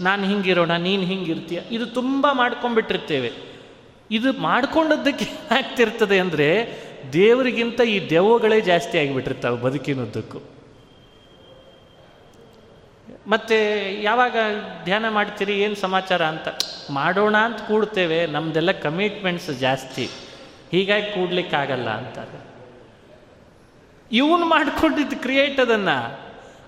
S1: ನಾನು ಹಿಂಗಿರೋಣ, ನೀನು ಹಿಂಗಿರ್ತೀಯ, ಇದು ತುಂಬ ಮಾಡ್ಕೊಂಡ್ಬಿಟ್ಟಿರ್ತೇವೆ. ಇದು ಮಾಡ್ಕೊಂಡದ್ದಕ್ಕೆ ಆಗ್ತಿರ್ತದೆ ಅಂದರೆ ದೇವರಿಗಿಂತ ಈ ದೆವ್ವಗಳೇ ಜಾಸ್ತಿ ಆಗಿಬಿಟ್ಟಿರ್ತಾವೆ ಬದುಕಿನದ್ದಕ್ಕೂ. ಮತ್ತೆ ಯಾವಾಗ ಧ್ಯಾನ ಮಾಡ್ತೀರಿ, ಏನು ಸಮಾಚಾರ ಅಂತ? ಮಾಡೋಣ ಅಂತ ಕೂಡ್ತೇವೆ ನಮ್ಮದೆಲ್ಲ ಕಮಿಟ್ಮೆಂಟ್ಸ್ ಜಾಸ್ತಿ. ಹೀಗಾಗಿ ಕೂಡ್ಲಿಕ್ಕಾಗಲ್ಲ ಅಂತಾರೆ. ಇವನು ಮಾಡ್ಕೊಂಡಿದ್ದು ಕ್ರಿಯೇಟ್ ಅದನ್ನು.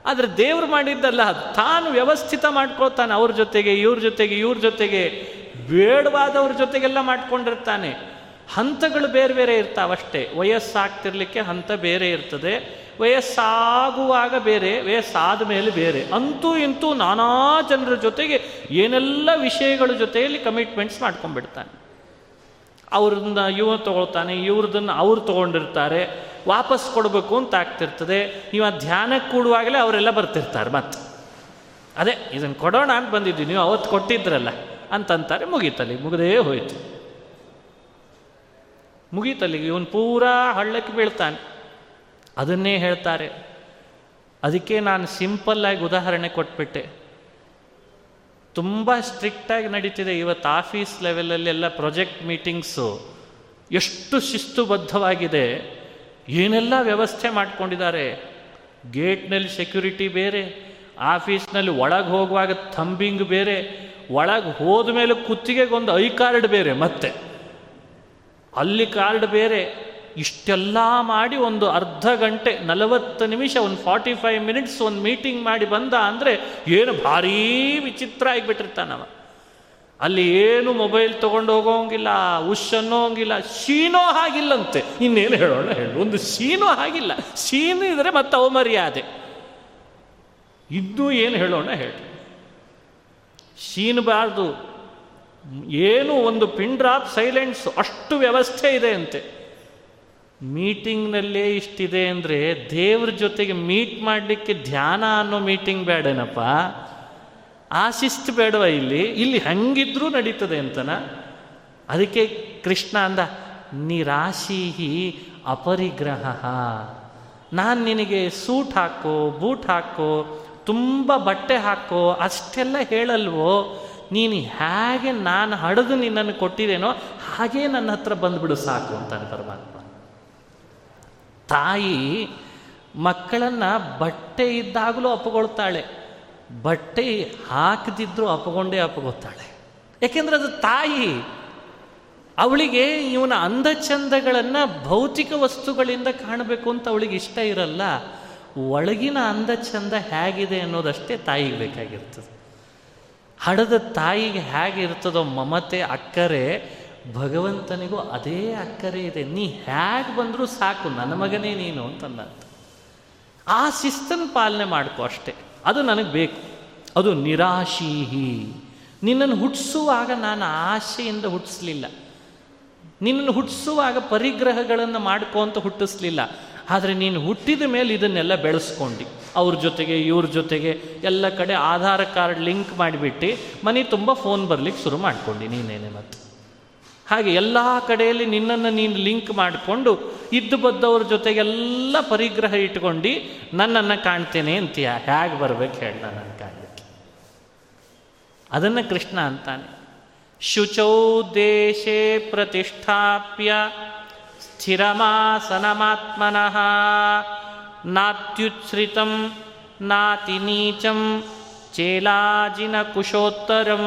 S1: ಆದರೆ ದೇವ್ರು ಮಾಡಿದ್ದಲ್ಲ, ತಾನು ವ್ಯವಸ್ಥಿತ ಮಾಡ್ಕೊಳ್ತಾನೆ ಅವ್ರ ಜೊತೆಗೆ, ಇವ್ರ ಜೊತೆಗೆ ಇವ್ರ ಜೊತೆಗೆ. ಬೇಡವಾದವ್ರ ಜೊತೆಗೆಲ್ಲ ಮಾಡ್ಕೊಂಡಿರ್ತಾನೆ. ಹಂತಗಳು ಬೇರೆ ಬೇರೆ ಇರ್ತಾವಷ್ಟೇ. ವಯಸ್ಸಾಗ್ತಿರ್ಲಿಕ್ಕೆ ಹಂತ ಬೇರೆ ಇರ್ತದೆ. ವಯಸ್ಸಾಗುವಾಗ ಬೇರೆ, ವಯಸ್ಸಾದ ಮೇಲೆ ಬೇರೆ. ಅಂತೂ ಇಂತೂ ನಾನಾ ಜನರ ಜೊತೆಗೆ ಏನೆಲ್ಲ ವಿಷಯಗಳ ಜೊತೆಯಲ್ಲಿ ಕಮಿಟ್ಮೆಂಟ್ಸ್ ಮಾಡ್ಕೊಂಡ್ಬಿಡ್ತಾನೆ. ಅವ್ರನ್ನ ಇವ ತಗೊಳ್ತಾನೆ, ಇವ್ರದನ್ನು ಅವ್ರು ತೊಗೊಂಡಿರ್ತಾರೆ. ವಾಪಸ್ ಕೊಡಬೇಕು ಅಂತ ಆಗ್ತಿರ್ತದೆ. ಇವ ಧ್ಯಾನಕ್ಕೆ ಕೂಡುವಾಗಲೇ ಅವರೆಲ್ಲ ಬರ್ತಿರ್ತಾರೆ ಮತ್ತೆ. ಅದೇ ಇದನ್ನು ಕೊಡೋಣ ಅಂತ ಬಂದಿದ್ದೀವಿ ನೀವು ಅವತ್ತು ಕೊಟ್ಟಿದ್ರಲ್ಲ ಅಂತಂತಾರೆ, ಮುಗೀತಲ್ಲಿ, ಮುಗದೇ ಹೋಯ್ತು. ಮುಗೀತಲ್ಲಿಗೆ ಇವನು ಪೂರಾ ಹಳ್ಳಕ್ಕೆ ಬೀಳ್ತಾನೆ. ಅದನ್ನೇ ಹೇಳ್ತಾರೆ. ಅದಕ್ಕೆ ನಾನು ಸಿಂಪಲ್ಲಾಗಿ ಉದಾಹರಣೆ ಕೊಟ್ಬಿಟ್ಟೆ. ತುಂಬ ಸ್ಟ್ರಿಕ್ಟಾಗಿ ನಡೀತಿದೆ ಇವತ್ತು ಆಫೀಸ್ ಲೆವೆಲಲ್ಲಿ ಎಲ್ಲ ಪ್ರೊಜೆಕ್ಟ್ ಮೀಟಿಂಗ್ಸು ಎಷ್ಟು ಶಿಸ್ತುಬದ್ಧವಾಗಿದೆ. ಏನೆಲ್ಲ ವ್ಯವಸ್ಥೆ ಮಾಡಿಕೊಂಡಿದ್ದಾರೆ. ಗೇಟ್ನಲ್ಲಿ ಸೆಕ್ಯೂರಿಟಿ ಬೇರೆ ಆಫೀಸ್ನಲ್ಲಿ ಒಳಗೆ ಹೋಗುವಾಗ ಥಂಬಿಂಗ್ ಬೇರೆ, ಒಳಗೆ ಹೋದ ಮೇಲೆ ಕುತ್ತಿಗೆಗೊಂದು ಐ ಕಾರ್ಡ್ ಬೇರೆ ಮತ್ತೆ. ಅಲ್ಲಿ ಕಾರ್ಡ್ ಬೇರೆ. ಇಷ್ಟೆಲ್ಲ ಮಾಡಿ ಒಂದು ಅರ್ಧ ಗಂಟೆ, ನಲವತ್ತು ನಿಮಿಷ, ಒಂದು ಫಾರ್ಟಿ ಫೈವ್ ಮಿನಿಟ್ಸ್ ಒಂದು ಮೀಟಿಂಗ್ ಮಾಡಿ ಬಂದ ಅಂದರೆ ಏನು ಭಾರೀ ವಿಚಿತ್ರ ಆಗಿಬಿಟ್ಟಿರ್ತಾನವ ಅಲ್ಲಿ ಏನು ಮೊಬೈಲ್ ತೊಗೊಂಡು ಹೋಗೋಂಗಿಲ್ಲ ಉಶ್ ಅನ್ನೋಂಗಿಲ್ಲ, ಶೀನೋ ಹಾಗಿಲ್ಲಂತೆ. ಇನ್ನೇನು ಹೇಳೋಣ, ಹೇಳು. ಒಂದು ಶೀನೋ ಹಾಗಿಲ್ಲ. ಶೀನು ಇದ್ರೆ ಮತ್ತೆ ಅವಮರ್ಯಾದೆ. ಇನ್ನೂ ಏನು ಹೇಳೋಣ, ಹೇಳಿ. ಶೀನಬಾರ್ದು ಏನು ಒಂದು ಪಿನ್ ಡ್ರಾಪ್ ಸೈಲೆನ್ಸ್ ಅಷ್ಟು ವ್ಯವಸ್ಥೆ ಇದೆ ಅಂತೆ. ಮೀಟಿಂಗ್ನಲ್ಲೇ ಇಷ್ಟಿದೆ ಅಂದರೆ ದೇವ್ರ ಜೊತೆಗೆ ಮೀಟ್ ಮಾಡಲಿಕ್ಕೆ ಧ್ಯಾನ ಅನ್ನೋ ಮೀಟಿಂಗ್ ಬೇಡೇನಪ್ಪ ಆ ಶಿಸ್ತು ಬೇಡವ ಇಲ್ಲಿ. ಇಲ್ಲಿ ಹಂಗಿದ್ರೂ ನಡೀತದೆ ಅಂತನ. ಅದಕ್ಕೆ ಕೃಷ್ಣ ಅಂದ, ನಿರಾಶೀಹಿ ಅಪರಿಗ್ರಹ. ನಾನು ನಿನಗೆ ಸೂಟ್ ಹಾಕೋ, ಬೂಟ್ ಹಾಕೋ, ತುಂಬ ಬಟ್ಟೆ ಹಾಕೋ, ಅಷ್ಟೆಲ್ಲ ಹೇಳಲ್ವೋ? ನೀನು ಹೇಗೆ ನಾನು ಹಡಿದು ನಿನ್ನನ್ನು ಕೊಟ್ಟಿದ್ದೇನೋ ಹಾಗೇ ನನ್ನ ಹತ್ರ ಬಂದುಬಿಡು ಸಾಕು ಅಂತಾನೆ ಪರಮಾತ್ಮ. ತಾಯಿ ಮಕ್ಕಳನ್ನು ಬಟ್ಟೆ ಇದ್ದಾಗಲೂ ಅಪ್ಪಗೊಳ್ತಾಳೆ ಬಟ್ಟೆ ಹಾಕದಿದ್ರೂ ಅಪ್ಪಗೊಂಡೇ ಅಪ್ಪಗೊತ್ತಾಳೆ ಏಕೆಂದರೆ ಅದು ತಾಯಿ. ಅವಳಿಗೆ ಇವನ ಅಂದಚಂದಗಳನ್ನು ಭೌತಿಕ ವಸ್ತುಗಳಿಂದ ಕಾಣಬೇಕು ಅಂತ ಅವಳಿಗೆ ಇಷ್ಟ ಇರಲ್ಲ. ಒಳಗಿನ ಅಂದಚಂದ ಹೇಗಿದೆ ಅನ್ನೋದಷ್ಟೇ ತಾಯಿಗೆ ಬೇಕಾಗಿರ್ತದೆ. ಹಡದ ತಾಯಿಗೆ ಹೇಗಿರ್ತದೋ ಮಮತೆ, ಅಕ್ಕರೆ ಭಗವಂತನಿಗೂ ಅದೇ ಅಕ್ಕರೆ ಇದೆ. ನೀ ಹೇಗೆ ಬಂದರೂ ಸಾಕು, ನನ್ನ ಮಗನೇ ನೀನು ಅಂತಂದ. ಆ ಶಿಸ್ತನ್ನು ಪಾಲನೆ ಮಾಡ್ಕೋ ಅಷ್ಟೇ. ಅದು ನನಗೆ ಬೇಕು. ಅದು ನಿರಾಶೀಹಿ. ನಿನ್ನನ್ನು ಹುಟ್ಟಿಸುವಾಗ ನಾನು ಆಶೆಯಿಂದ ಹುಟ್ಟಿಸ್ಲಿಲ್ಲ ನಿನ್ನನ್ನು ಹುಟ್ಟಿಸುವಾಗ ಪರಿಗ್ರಹಗಳನ್ನು ಮಾಡ್ಕೋ ಅಂತ ಹುಟ್ಟಿಸ್ಲಿಲ್ಲ. ಆದರೆ ನೀನು ಹುಟ್ಟಿದ ಮೇಲೆ ಇದನ್ನೆಲ್ಲ ಬೆಳೆಸ್ಕೊಂಡು. ಅವ್ರ ಜೊತೆಗೆ, ಇವ್ರ ಜೊತೆಗೆ ಎಲ್ಲ ಕಡೆ ಆಧಾರ್ ಕಾರ್ಡ್ ಲಿಂಕ್ ಮಾಡಿಬಿಟ್ಟು ಮನೆ ತುಂಬ ಫೋನ್ ಬರ್ಲಿಕ್ಕೆ ಶುರು ಮಾಡ್ಕೊಂಡು ನೀನೇನೆ ಮತ್ತು. ಹಾಗೆ ಎಲ್ಲ ಕಡೆಯಲ್ಲಿ ನಿನ್ನನ್ನು ನೀನು ಲಿಂಕ್ ಮಾಡಿಕೊಂಡು ಇದ್ದು ಬದ್ದವ್ರ ಜೊತೆಗೆಲ್ಲ ಪರಿಗ್ರಹ ಇಟ್ಕೊಂಡು ನನ್ನನ್ನು ಕಾಣ್ತೇನೆ ಅಂತೀಯ? ಹೇಗೆ ಬರ್ಬೇಕು ಹೇಳಿ ನನ್ನ ಕಾಣಲಿಕ್ಕೆ ಅದನ್ನು ಕೃಷ್ಣ ಅಂತಾನೆ. ಶುಚೌ ದೇಶೇ ಪ್ರತಿಷ್ಠಾಪ್ಯ ಸ್ಥಿರಮಾಸನಮಾತ್ಮನಃ ನಾತ್ಯುಚ್ಛ್ರಿತಂ ನಾತಿ ನೀಚಂ ಚೇಲಾಜಿನ ಕುಶೋತ್ತರಂ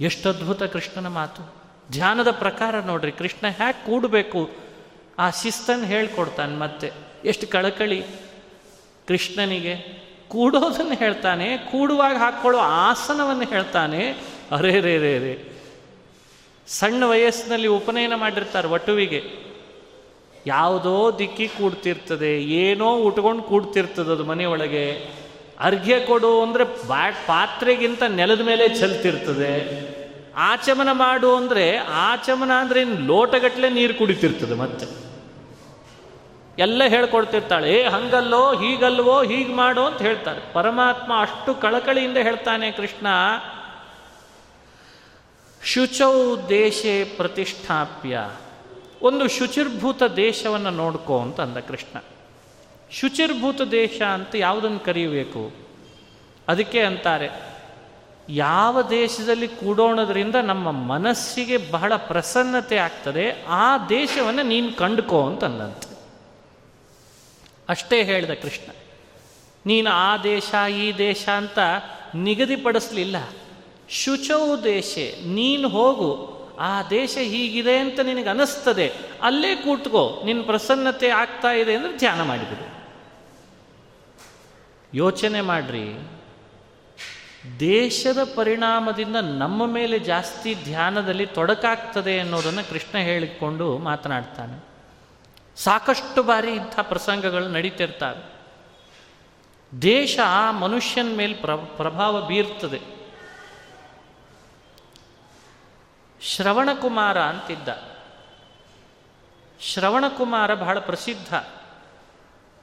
S1: ಎಷ್ಟು ಅದ್ಭುತ ಕೃಷ್ಣನ ಮಾತು. ಧ್ಯಾನದ ಪ್ರಕಾರ ನೋಡ್ರಿ, ಕೃಷ್ಣ ಹ್ಯಾಕ್ ಕೂಡಬೇಕು. ಆ ಶಿಸ್ತನ್ನು ಹೇಳ್ಕೊಡ್ತಾನೆ ಮತ್ತೆ. ಎಷ್ಟು ಕಳಕಳಿ. ಕೃಷ್ಣನಿಗೆ ಕೂಡೋದನ್ನು ಹೇಳ್ತಾನೆ, ಕೂಡುವಾಗ ಹಾಕ್ಕೊಳ್ಳೋ ಆಸನವನ್ನು ಹೇಳ್ತಾನೆ. ಅರೆ, ರೇ ರೇ ರೇ. ಸಣ್ಣ ವಯಸ್ಸಿನಲ್ಲಿ ಉಪನಯನ ಮಾಡಿರ್ತಾರೆ ವಟುವಿಗೆ. ಯಾವುದೋ ದಿಕ್ಕಿ ಕೂಡ್ತಿರ್ತದೆ, ಏನೋ ಉಟ್ಕೊಂಡು ಕೂಡ್ತಿರ್ತದೆ ಅದು ಮನೆಯೊಳಗೆ. ಅರ್ಘ್ಯ ಕೊಡು ಅಂದರೆ ಬಾ, ಪಾತ್ರೆಗಿಂತ ನೆಲದ ಮೇಲೆ ಚೆಲ್ತಿರ್ತದೆ. ಆಚಮನ ಮಾಡು ಅಂದರೆ ಆಚಮನ ಅಂದರೆ ಇನ್ನು ಲೋಟಗಟ್ಟಲೆ ನೀರು ಕುಡಿತಿರ್ತದೆ ಮತ್ತೆ. ಎಲ್ಲ ಹೇಳ್ಕೊಡ್ತಿರ್ತಾಳೆ, ಏ, ಹಂಗಲ್ಲೋ, ಹೀಗಲ್ವೋ, ಹೀಗೆ ಮಾಡು ಅಂತ ಹೇಳ್ತಾರೆ. ಪರಮಾತ್ಮ ಅಷ್ಟು ಕಳಕಳಿಯಿಂದ ಹೇಳ್ತಾನೆ ಕೃಷ್ಣ, ಶುಚೌ ದೇಶೇ ಪ್ರತಿಷ್ಠಾಪ್ಯ, ಒಂದು ಶುಚಿರ್ಭೂತ ದೇಶವನ್ನು ನೋಡ್ಕೋ ಅಂತ ಅಂದ ಕೃಷ್ಣ. ಶುಚಿರ್ಭೂತ ದೇಶ ಅಂತ ಯಾವುದನ್ನು ಕರೆಯಬೇಕು? ಅದಕ್ಕೆ ಅಂತಾರೆ, ಯಾವ ದೇಶದಲ್ಲಿ ಕೂಡೋಣದ್ರಿಂದ ನಮ್ಮ ಮನಸ್ಸಿಗೆ ಬಹಳ ಪ್ರಸನ್ನತೆ ಆಗ್ತದೆ, ಆ ದೇಶವನ್ನು ನೀನು ಕಂಡುಕೋ ಅಂತಂದಂತೆ ಅಷ್ಟೇ ಹೇಳಿದ ಕೃಷ್ಣ, ನೀನು ಆ ದೇಶ, ಈ ದೇಶ ಅಂತ ನಿಗದಿಪಡಿಸ್ಲಿಲ್ಲ. ಶುಚೌ ದೇಶ, ನೀನು ಹೋಗು, ಆ ದೇಶ ಹೀಗಿದೆ ಅಂತ ನಿನಗೆ ಅನಿಸ್ತದೆ ಅಲ್ಲೇ ಕೂತ್ಕೋ ನಿನ್ನ ಪ್ರಸನ್ನತೆ ಆಗ್ತಾ ಇದೆ ಅಂದರೆ ಧ್ಯಾನ ಮಾಡಿಬಿಡು. ಯೋಚನೆ ಮಾಡ್ರಿ. ದೇಶದ ಪರಿಣಾಮದಿಂದ ನಮ್ಮ ಮೇಲೆ ಜಾಸ್ತಿ ಧ್ಯಾನದಲ್ಲಿ ತೊಡಕಾಗ್ತದೆ ಅನ್ನೋದನ್ನು ಕೃಷ್ಣ ಹೇಳಿಕೊಂಡು ಮಾತನಾಡ್ತಾನೆ. ಸಾಕಷ್ಟು ಬಾರಿ ಇಂಥ ಪ್ರಸಂಗಗಳು ನಡೀತಿರ್ತಾವೆ. ದೇಶ ಮನುಷ್ಯನ ಮೇಲೆ ಪ್ರ, ಪ್ರಭಾವ ಬೀರ್ತದೆ. ಶ್ರವಣಕುಮಾರ ಅಂತಿದ್ದ. ಶ್ರವಣಕುಮಾರ ಬಹಳ ಪ್ರಸಿದ್ಧ.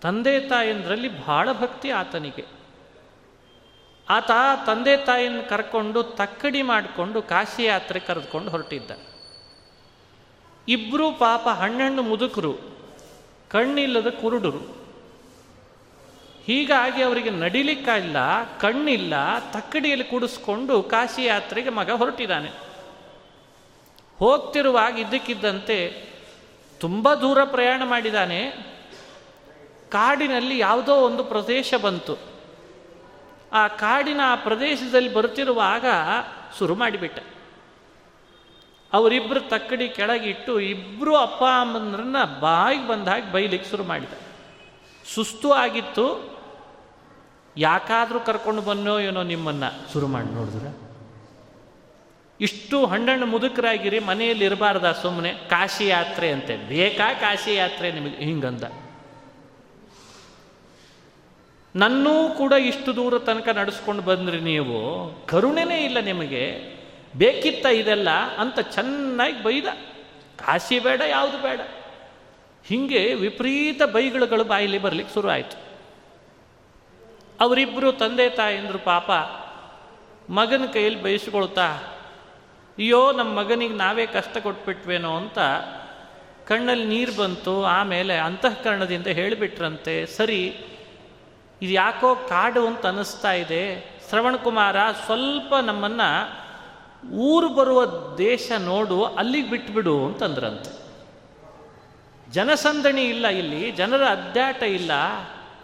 S1: ತಂದೆ ತಾಯಂದರಲ್ಲಿ ಬಹಳ ಭಕ್ತಿ ಆತನಿಗೆ. ಆತ ತಂದೆ ತಾಯಿನ ಕರ್ಕೊಂಡು ತಕ್ಕಡಿ ಮಾಡಿಕೊಂಡು ಕಾಶಿ ಯಾತ್ರೆ ಕರೆದುಕೊಂಡು ಹೊರಟಿದ್ದ. ಇಬ್ಬರು ಪಾಪ ಹಣ್ಣಣ್ಣು ಮುದುಕರು, ಕಣ್ಣಿಲ್ಲದ ಕುರುಡರು. ಹೀಗಾಗಿ ಅವರಿಗೆ ನಡಿಲಿಕ್ಕಿಲ್ಲ ಕಣ್ಣಿಲ್ಲ, ತಕ್ಕಡಿಯಲ್ಲಿ ಕೂಡಿಸ್ಕೊಂಡು ಕಾಶಿ ಯಾತ್ರೆಗೆ ಮಗ ಹೊರಟಿದ್ದಾನೆ. ಹೋಗ್ತಿರುವಾಗ ಇದ್ದಕ್ಕಿದ್ದಂತೆ ತುಂಬ ದೂರ ಪ್ರಯಾಣ ಮಾಡಿದ್ದಾನೆ. ಕಾಡಿನಲ್ಲಿ ಯಾವುದೋ ಒಂದು ಪ್ರದೇಶ ಬಂತು. ಆ ಕಾಡಿನ ಆ ಪ್ರದೇಶದಲ್ಲಿ ಬರುತ್ತಿರುವಾಗ ಶುರು ಮಾಡಿಬಿಟ್ಟ. ಅವರಿಬ್ಬರು ತಕ್ಕಡಿ ಕೆಳಗಿಟ್ಟು ಇಬ್ಬರು ಅಪ್ಪ ಅಮ್ಮಂದ್ರನ್ನ ಬಾಯಿಗೆ ಬಂದ ಹಾಗೆ ಬೈಲಿಕ್ಕೆ ಶುರು ಮಾಡಿದ. ಸುಸ್ತು ಆಗಿತ್ತು. ಯಾಕಾದರೂ ಕರ್ಕೊಂಡು ಬನ್ನೋ ಏನೋ ನಿಮ್ಮನ್ನು ಶುರು ಮಾಡಿ ನೋಡಿದ್ರೆ. ಇಷ್ಟು ಹಣ್ಣಣ್ಣು ಮುದುಕರಾಗಿರಿ, ಮನೆಯಲ್ಲಿ ಇರಬಾರ್ದ ಸುಮ್ಮನೆ ಕಾಶಿ ಯಾತ್ರೆ ಅಂತೆ. ಬೇಕಾ ಕಾಶಿ ಯಾತ್ರೆ ನಿಮಗೆ ಹಿಂಗಂದ. ನನ್ನೂ ಕೂಡ ಇಷ್ಟು ದೂರ ತನಕ ನಡೆಸ್ಕೊಂಡು ಬಂದ್ರಿ ನೀವು. ಕರುಣೆನೇ ಇಲ್ಲ ನಿಮಗೆ. ಬೇಕಿತ್ತ ಇದೆಲ್ಲ ಅಂತ ಚೆನ್ನಾಗಿ ಬೈದ. ಕಾಶಿ ಬೇಡ, ಯಾವುದು ಬೇಡ. ಹೀಗೆ ವಿಪರೀತ ಬೈಗಳುಗಳು ಬಾಯಲ್ಲಿ ಬರಲಿಕ್ಕೆ ಶುರು ಆಯಿತು. ಅವರಿಬ್ಬರು ತಂದೆ ತಾಯಂದರು ಪಾಪ ಮಗನ ಕೈಯಲ್ಲಿ ಬಯಸ್ಕೊಳ್ತಾ, ಅಯ್ಯೋ ನಮ್ಮ ಮಗನಿಗೆ ನಾವೇ ಕಷ್ಟ ಕೊಟ್ಬಿಟ್ವೇನೋ ಅಂತ ಕಣ್ಣಲ್ಲಿ ನೀರು ಬಂತು. ಆಮೇಲೆ ಅಂತಃಕರಣದಿಂದ ಹೇಳಿಬಿಟ್ರಂತೆ, ಸರಿ ಇದು ಯಾಕೋ ಕಾಡು ಅಂತ ಅನ್ನಿಸ್ತಾ ಇದೆ. ಶ್ರವಣಕುಮಾರ ಸ್ವಲ್ಪ ನಮ್ಮನ್ನು ಊರು ಬರುವ ದೇಶ ನೋಡು, ಅಲ್ಲಿಗೆ ಬಿಟ್ಬಿಡು ಅಂತಂದ್ರಂತೆ. ಜನಸಂದಣಿ ಇಲ್ಲ ಇಲ್ಲಿ, ಜನರ ಅದ್ದಾಟ ಇಲ್ಲ.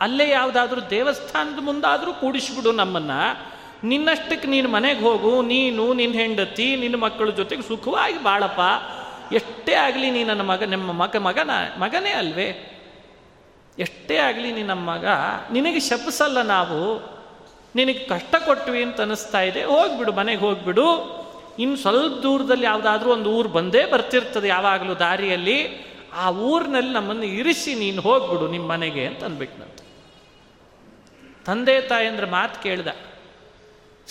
S1: ಅಲ್ಲೇ ಯಾವುದಾದ್ರೂ ದೇವಸ್ಥಾನದ ಮುಂದಾದರೂ ಕೂಡಿಸ್ಬಿಡು ನಮ್ಮನ್ನು. ನಿನ್ನಷ್ಟಕ್ಕೆ ನೀನು ಮನೆಗೆ ಹೋಗು, ನೀನು ನಿನ್ನ ಹೆಂಡತಿ ನಿನ್ನ ಮಕ್ಕಳ ಜೊತೆಗೆ ಸುಖವಾಗಿ ಬಾಳಪ್ಪ. ಎಷ್ಟೇ ಆಗಲಿ ನೀ ನನ್ನ ಮಗ, ನಿಮ್ಮ ಮಗ, ಮಗನ, ಮಗನೇ ಅಲ್ವೇ. ಎಷ್ಟೇ ಆಗಲಿ ನಿನ್ನ ಮಗ, ನಿನಗೆ ಶಪಿಸಲ್ಲ ನಾವು, ನಿನಗೆ ಕಷ್ಟ ಕೊಟ್ವಿ ಅಂತ ಅನಿಸ್ತಾ ಇದೆ, ಹೋಗ್ಬಿಡು, ಮನೆಗೆ ಹೋಗ್ಬಿಡು. ಇನ್ನು ಸ್ವಲ್ಪ ದೂರದಲ್ಲಿ ಯಾವುದಾದ್ರೂ ಒಂದು ಊರು ಬಂದೇ ಬರ್ತಿರ್ತದೆ ಯಾವಾಗಲೂ ದಾರಿಯಲ್ಲಿ. ಆ ಊರಿನಲ್ಲಿ ನಮ್ಮನ್ನು ಇರಿಸಿ, ನೀನು ಹೋಗ್ಬಿಡು ನಿಮ್ಮ ಮನೆಗೆ ಅಂತ ಅಂದ್ಬಿಟ್ನಂತೆ ತಂದೆ ತಾಯಂದ್ರ ಮಾತು ಕೇಳ್ದ.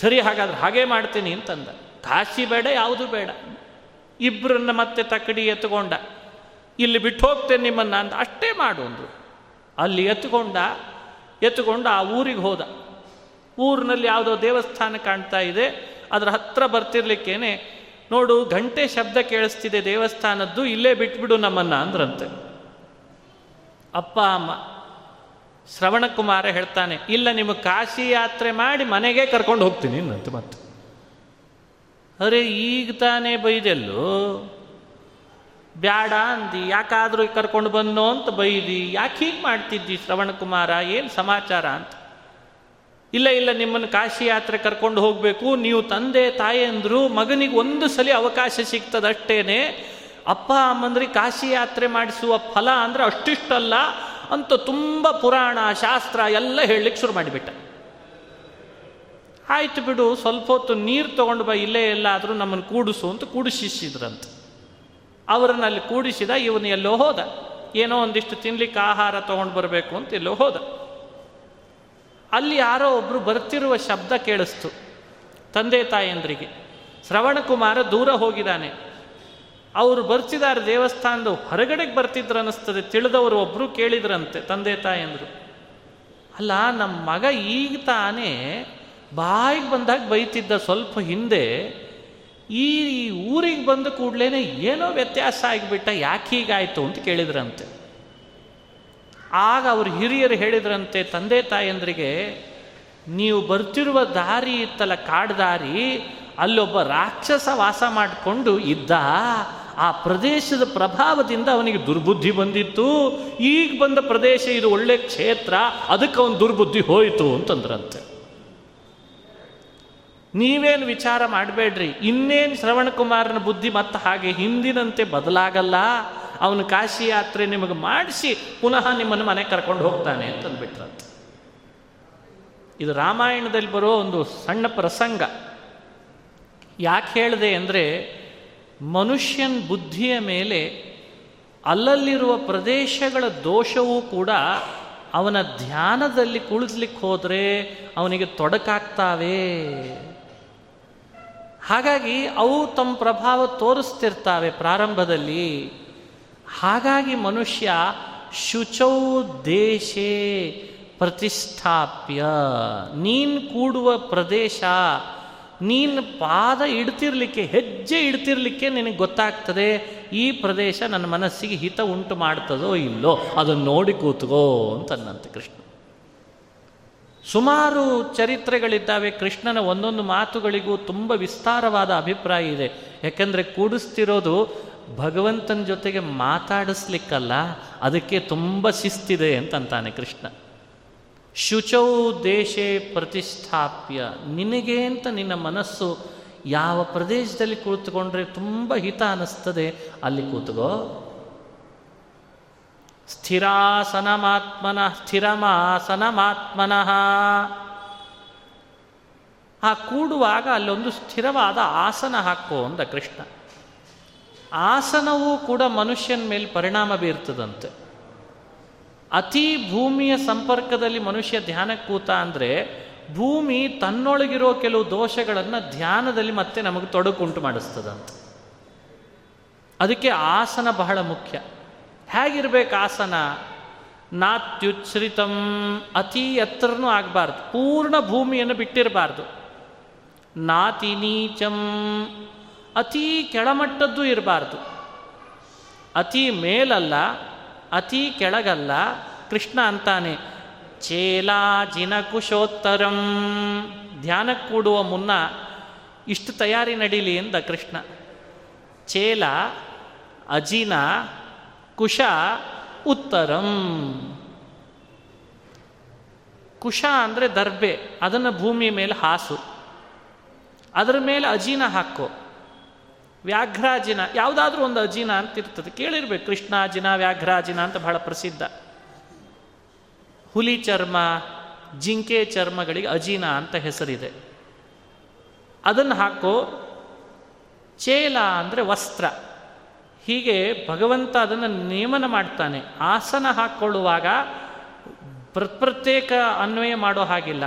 S1: ಸರಿ, ಹಾಗಾದ್ರೆ ಹಾಗೆ ಮಾಡ್ತೀನಿ ಅಂತಂದ ಕಾಶಿ ಬೇಡ, ಯಾವುದು ಬೇಡ. ಇಬ್ಬರನ್ನ ಮತ್ತೆ ತಕ್ಕಡಿ ಎತ್ಕೊಂಡ. ಇಲ್ಲಿ ಬಿಟ್ಟು ಹೋಗ್ತೇನೆ ನಿಮ್ಮನ್ನು ಅಂತ ಅಷ್ಟೇ ಮಾಡು ಅಂದ್ರು. ಅಲ್ಲಿ ಎತ್ಕೊಂಡ, ಎತ್ಕೊಂಡು ಆ ಊರಿಗೆ ಹೋದ. ಊರಿನಲ್ಲಿ ಯಾವುದೋ ದೇವಸ್ಥಾನ ಕಾಣ್ತಾ ಇದೆ, ಅದರ ಹತ್ರ ಬರ್ತಿರ್ಲಿಕ್ಕೇನೆ, ನೋಡು ಗಂಟೆ ಶಬ್ದ ಕೇಳಿಸ್ತಿದೆ ದೇವಸ್ಥಾನದ್ದು, ಇಲ್ಲೇ ಬಿಟ್ಬಿಡು ನಮ್ಮನ್ನ ಅಂದ್ರಂತೆ. ಅಪ್ಪ, ಅಮ್ಮ ಶ್ರವಣಕುಮಾರ ಹೇಳ್ತಾನೆ, ಇಲ್ಲ ನಿಮಗೆ ಕಾಶಿ ಯಾತ್ರೆ ಮಾಡಿ ಮನೆಗೆ ಕರ್ಕೊಂಡು ಹೋಗ್ತೀನಿ ಅಂತ ಮತ್ತೆ ಅರೆ, ಈಗ ತಾನೇ ಬೈದೆಲ್ಲೋ? ಬ್ಯಾಡ ಅಂದಿ, ಯಾಕಾದ್ರೂ ಕರ್ಕೊಂಡು ಬಂದೋ ಅಂತ ಬೈದಿ, ಯಾಕೆ ಹೀಗೆ ಮಾಡ್ತಿದ್ದಿ ಶ್ರವಣಕುಮಾರ ಏನು ಸಮಾಚಾರ ಅಂತ. ಇಲ್ಲ ಇಲ್ಲ, ನಿಮ್ಮನ್ನು ಕಾಶಿ ಯಾತ್ರೆ ಕರ್ಕೊಂಡು ಹೋಗಬೇಕು, ನೀವು ತಂದೆ, ತಾಯಿ ಅಂದರು ಮಗನಿಗೆ ಒಂದು ಸಲ ಅವಕಾಶ ಸಿಗ್ತದಷ್ಟೇನೆ. ಅಪ್ಪ ಅಮ್ಮಂದ್ರಿಗೆ ಕಾಶಿ ಯಾತ್ರೆ ಮಾಡಿಸುವ ಫಲ ಅಂದರೆ ಅಷ್ಟಿಷ್ಟಲ್ಲ ಅಂತ ತುಂಬ ಪುರಾಣ, ಶಾಸ್ತ್ರ ಎಲ್ಲ ಹೇಳಲಿಕ್ಕೆ ಶುರು ಮಾಡಿಬಿಟ್ಟ. ಆಯ್ತು ಬಿಡು, ಸ್ವಲ್ಪ ಹೊತ್ತು ನೀರು ತಗೊಂಡು ಬಾ, ಇಲ್ಲೇ ಎಲ್ಲಾದರೂ ನಮ್ಮನ್ನು ಕೂಡಿಸು ಅಂತ ಕೂಡಿಸಿದ್ರಂತೆ ಅವರನ್ನು ಅಲ್ಲಿ ಕೂಡಿಸಿದ ಇವನು ಎಲ್ಲೋ ಹೋದ. ಏನೋ ಒಂದಿಷ್ಟು ತಿನ್ಲಿಕ್ಕೆ ಆಹಾರ ತೊಗೊಂಡು ಬರಬೇಕು ಅಂತ ಎಲ್ಲೋ ಹೋದ. ಅಲ್ಲಿ ಯಾರೋ ಒಬ್ಬರು ಬರ್ತಿರುವ ಶಬ್ದ ಕೇಳಿಸ್ತು. ತಂದೆ ತಾಯಂದ್ರಿಗೆ ಶ್ರವಣಕುಮಾರ ದೂರ ಹೋಗಿದ್ದಾನೆ. ಅವರು ಬರ್ತಿದ್ದಾರೆ ದೇವಸ್ಥಾನದ ಹೊರಗಡೆಗೆ ಬರ್ತಿದ್ರು ಅನ್ನಿಸ್ತದೆ. ತಿಳಿದವರು ಒಬ್ಬರು ಕೇಳಿದ್ರಂತೆ ತಂದೆ ತಾಯಂದರು. ಅಲ್ಲ ನಮ್ಮ ಮಗ ಈಗ ತಾನೇ ಬಾಯಿಗೆ ಬಂದಾಗ ಬೈತಿದ್ದ ಸ್ವಲ್ಪ ಹಿಂದೆ ಈ ಊರಿಗೆ ಬಂದ ಕೂಡಲೇ ಏನೋ ವ್ಯತ್ಯಾಸ ಆಗಿಬಿಟ್ಟ, ಯಾಕೆ ಹೀಗಾಯಿತು ಅಂತ ಕೇಳಿದ್ರಂತೆ. ಆಗ ಅವರು ಹಿರಿಯರು ಹೇಳಿದ್ರಂತೆ, ತಂದೆ ತಾಯಂದ್ರಿಗೆ ನೀವು ಬರ್ತಿರುವ ದಾರಿ ಇತ್ತಲ್ಲ, ಕಾಡು ದಾರಿ, ಅಲ್ಲೊಬ್ಬ ರಾಕ್ಷಸ ವಾಸ ಮಾಡಿಕೊಂಡು ಇದ್ದ, ಆ ಪ್ರದೇಶದ ಪ್ರಭಾವದಿಂದ ಅವನಿಗೆ ದುರ್ಬುದ್ಧಿ ಬಂದಿತ್ತು. ಈಗ ಬಂದ ಪ್ರದೇಶ ಇದು ಒಳ್ಳೆ ಕ್ಷೇತ್ರ, ಅದಕ್ಕೆ ಅವನು ದುರ್ಬುದ್ಧಿ ಹೋಯಿತು ಅಂತಂದ್ರಂತೆ. ನೀವೇನು ವಿಚಾರ ಮಾಡಬೇಡ್ರಿ. ಇನ್ನೇನು ಶ್ರವಣಕುಮಾರನ ಬುದ್ಧಿ ಮತ್ತೆ ಹಾಗೆ ಹಿಂದಿನಂತೆ ಬದಲಾಗಲ್ಲ. ಅವನು ಕಾಶಿ ಯಾತ್ರೆ ನಿಮಗೆ ಮಾಡಿಸಿ ಪುನಃ ನಿಮ್ಮನ್ನು ಮನೆ ಕರ್ಕೊಂಡು ಹೋಗ್ತಾನೆ ಅಂತಂದ್ಬಿಟ್ರಂತೆ ಇದು ರಾಮಾಯಣದಲ್ಲಿ ಬರೋ ಒಂದು ಸಣ್ಣ ಪ್ರಸಂಗ. ಯಾಕೆ ಹೇಳಿದೆ ಅಂದರೆ ಮನುಷ್ಯನ ಬುದ್ಧಿಯ ಮೇಲೆ ಅಲ್ಲಲ್ಲಿರುವ ಪ್ರದೇಶಗಳ ದೋಷವೂ ಕೂಡ ಅವನ ಧ್ಯಾನದಲ್ಲಿ ಕುಳಿಸ್ಲಿಕ್ಕೆ ಹೋದರೆ ಅವನಿಗೆ ತೊಡಕಾಗ್ತಾವೆ. ಹಾಗಾಗಿ ಅವು ತಮ್ಮ ಪ್ರಭಾವ ತೋರಿಸ್ತಿರ್ತಾವೆ ಪ್ರಾರಂಭದಲ್ಲಿ. ಹಾಗಾಗಿ ಮನುಷ್ಯ ಶುಚೌ ದೇಶೇ ಪ್ರತಿಷ್ಠಾಪ್ಯ. ನೀನು ಕೂಡುವ ಪ್ರದೇಶ, ನೀನು ಪಾದ ಇಡ್ತಿರ್ಲಿಕ್ಕೆ, ಹೆಜ್ಜೆ ಇಡ್ತಿರ್ಲಿಕ್ಕೆ ನಿನಗೆ ಗೊತ್ತಾಗ್ತದೆ, ಈ ಪ್ರದೇಶ ನನ್ನ ಮನಸ್ಸಿಗೆ ಹಿತ ಉಂಟು ಮಾಡ್ತದೋ ಇಲ್ಲೋ? ಅದನ್ನು ನೋಡಿ ಕೂತ್ಕೋ ಅಂತನ್ನಂತೆ ಕೃಷ್ಣ. ಸುಮಾರು ಚರಿತ್ರೆಗಳಿದ್ದಾವೆ. ಕೃಷ್ಣನ ಒಂದೊಂದು ಮಾತುಗಳಿಗೂ ತುಂಬ ವಿಸ್ತಾರವಾದ ಅಭಿಪ್ರಾಯ ಇದೆ. ಯಾಕೆಂದರೆ ಕೂಡಿಸ್ತಿರೋದು ಭಗವಂತನ ಜೊತೆಗೆ ಮಾತಾಡಿಸ್ಲಿಕ್ಕಲ್ಲ, ಅದಕ್ಕೆ ತುಂಬ ಶಿಸ್ತಿದೆ ಅಂತಂತಾನೆ ಕೃಷ್ಣ. ಶುಚೌ ದೇಶೇ ಪ್ರತಿಷ್ಠಾಪ್ಯ. ನಿನಗೆ ಅಂತ ನಿನ್ನ ಮನಸ್ಸು ಯಾವ ಪ್ರದೇಶದಲ್ಲಿ ಕುಳಿತುಕೊಂಡ್ರೆ ತುಂಬ ಹಿತ ಅನ್ನಿಸ್ತದೆ ಅಲ್ಲಿ ಕೂತ್ಕೋ. ಸ್ಥಿರಾಸನಮಾತ್ಮನ, ಸ್ಥಿರಮಾಸನಮಾತ್ಮನಃ. ಆ ಕೂಡುವಾಗ ಅಲ್ಲೊಂದು ಸ್ಥಿರವಾದ ಆಸನ ಹಾಕು ಅಂದ ಕೃಷ್ಣ. ಆಸನವೂ ಕೂಡ ಮನುಷ್ಯನ ಮೇಲೆ ಪರಿಣಾಮ ಬೀರ್ತದಂತೆ. ಅತಿ ಭೂಮಿಯ ಸಂಪರ್ಕದಲ್ಲಿ ಮನುಷ್ಯ ಧ್ಯಾನಕ್ಕೆ ಕೂತ ಅಂದರೆ ಭೂಮಿ ತನ್ನೊಳಗಿರೋ ಕೆಲವು ದೋಷಗಳನ್ನು ಧ್ಯಾನದಲ್ಲಿ ಮತ್ತೆ ನಮಗೆ ತೊಡಕುಂಟು ಮಾಡಿಸ್ತದಂತೆ. ಅದಕ್ಕೆ ಆಸನ ಬಹಳ ಮುಖ್ಯ. ಹೇಗಿರ್ಬೇಕು ಆಸನ? ನಾತ್ಯುಚ್ಛ್ರಿತಂ ಅತಿ ಎತ್ತರನೂ ಆಗಬಾರ್ದು, ಪೂರ್ಣ ಭೂಮಿಯನ್ನು ಬಿಟ್ಟಿರಬಾರ್ದು. ನಾತಿ ನೀಚಂ ಅತಿ ಕೆಳಮಟ್ಟದ್ದು ಇರಬಾರ್ದು. ಅತಿ ಮೇಲಲ್ಲ, ಅತಿ ಕೆಳಗಲ್ಲ, ಕೃಷ್ಣ ಅಂತಾನೆ ಚೇಲಾಜಿನ ಕುಶೋತ್ತರಂ ಧ್ಯಾನಕ್ಕೆ ಕೂಡುವ ಮುನ್ನ ಇಷ್ಟು ತಯಾರಿ ನಡೀಲಿ ಎಂದ ಕೃಷ್ಣ. ಚೇಲ, ಅಜಿನ ಕುಶ ಉತ್ತರಂ. ಕುಶ ಅಂದರೆ ದರ್ಬೆ, ಅದನ್ನು ಭೂಮಿ ಮೇಲೆ ಹಾಸು. ಅದರ ಮೇಲೆ ಅಜೀನ ಹಾಕೋ. ವ್ಯಾಘ್ರಾಜಿನ, ಯಾವುದಾದ್ರೂ ಒಂದು ಅಜೀನ ಅಂತ ಇರ್ತದೆ. ಕೇಳಿರ್ಬೇಕು, ಕೃಷ್ಣಾಜಿನ, ವ್ಯಾಘ್ರಾಜಿನ ಅಂತ ಬಹಳ ಪ್ರಸಿದ್ಧ. ಹುಲಿ ಚರ್ಮ, ಜಿಂಕೆ ಚರ್ಮಗಳಿಗೆ ಅಜೀನ ಅಂತ ಹೆಸರಿದೆ. ಅದನ್ನು ಹಾಕೋ. ಚೇಲ ಅಂದರೆ ವಸ್ತ್ರ. ಹೀಗೆ ಭಗವಂತ ಅದನ್ನು ನಿಯಮನ ಮಾಡ್ತಾನೆ. ಆಸನ ಹಾಕ್ಕೊಳ್ಳುವಾಗ ಪ್ರತ್ಯೇಕ ಅನ್ವಯ ಮಾಡೋ ಹಾಗಿಲ್ಲ.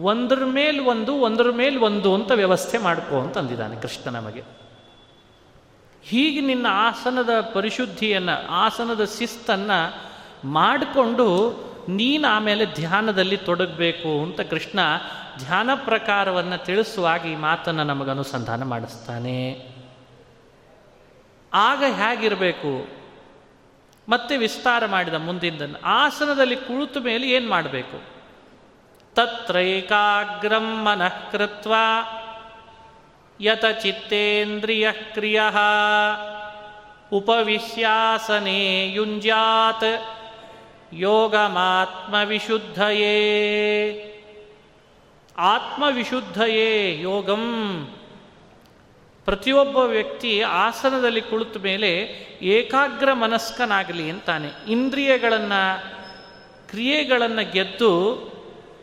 S1: ಒಂದ್ರ ಮೇಲೆ ಒಂದು, ಒಂದ್ರ ಮೇಲೆ ಒಂದು ಅಂತ ವ್ಯವಸ್ಥೆ ಮಾಡ್ಕೋ ಅಂತ ಅಂದಿದ್ದಾನೆ ಕೃಷ್ಣ ನಮಗೆ. ಹೀಗೆ ನಿನ್ನ ಆಸನದ ಪರಿಶುದ್ಧಿಯನ್ನು, ಆಸನದ ಶಿಸ್ತನ್ನು ಮಾಡಿಕೊಂಡು ನೀನು ಆಮೇಲೆ ಧ್ಯಾನದಲ್ಲಿ ತೊಡಗಬೇಕು ಅಂತ ಕೃಷ್ಣ ಧ್ಯಾನ ಪ್ರಕಾರವನ್ನು ತಿಳಿಸುವಾಗ ಈ ಮಾತನ್ನು ನಮಗೆ ಅನುಸಂಧಾನ ಮಾಡಿಸ್ತಾನೆ. ಆಗ ಹೇಗಿರಬೇಕು? ಮತ್ತೆ ವಿಸ್ತಾರ ಮಾಡಿದ ಮುಂದಿನ ಆಸನದಲ್ಲಿ ಕುಳಿತ ಮೇಲೆ ಏನು ಮಾಡಬೇಕು? ತತ್ರೈಕಾಗ್ರಂ ಮನಃ ಕೃತ್ವ ಯತ ಚಿತ್ತೇಂದ್ರಿಯ ಕ್ರಿಯ ಉಪವಿಶ್ಯಾಸನೆ ಯುಂಜಾತ್ ಯೋಗಮಾತ್ಮವಿಶುದ್ಧಯೇ. ಆತ್ಮವಿಶುದ್ಧಯೇ ಯೋಗಂ ಪ್ರತಿಯೊಬ್ಬ ವ್ಯಕ್ತಿ ಆಸನದಲ್ಲಿ ಕುಳಿತ ಮೇಲೆ ಏಕಾಗ್ರ ಮನಸ್ಕನಾಗಲಿ ಅಂತಾನೆ. ಇಂದ್ರಿಯಗಳನ್ನು, ಕ್ರಿಯೆಗಳನ್ನು ಗೆದ್ದು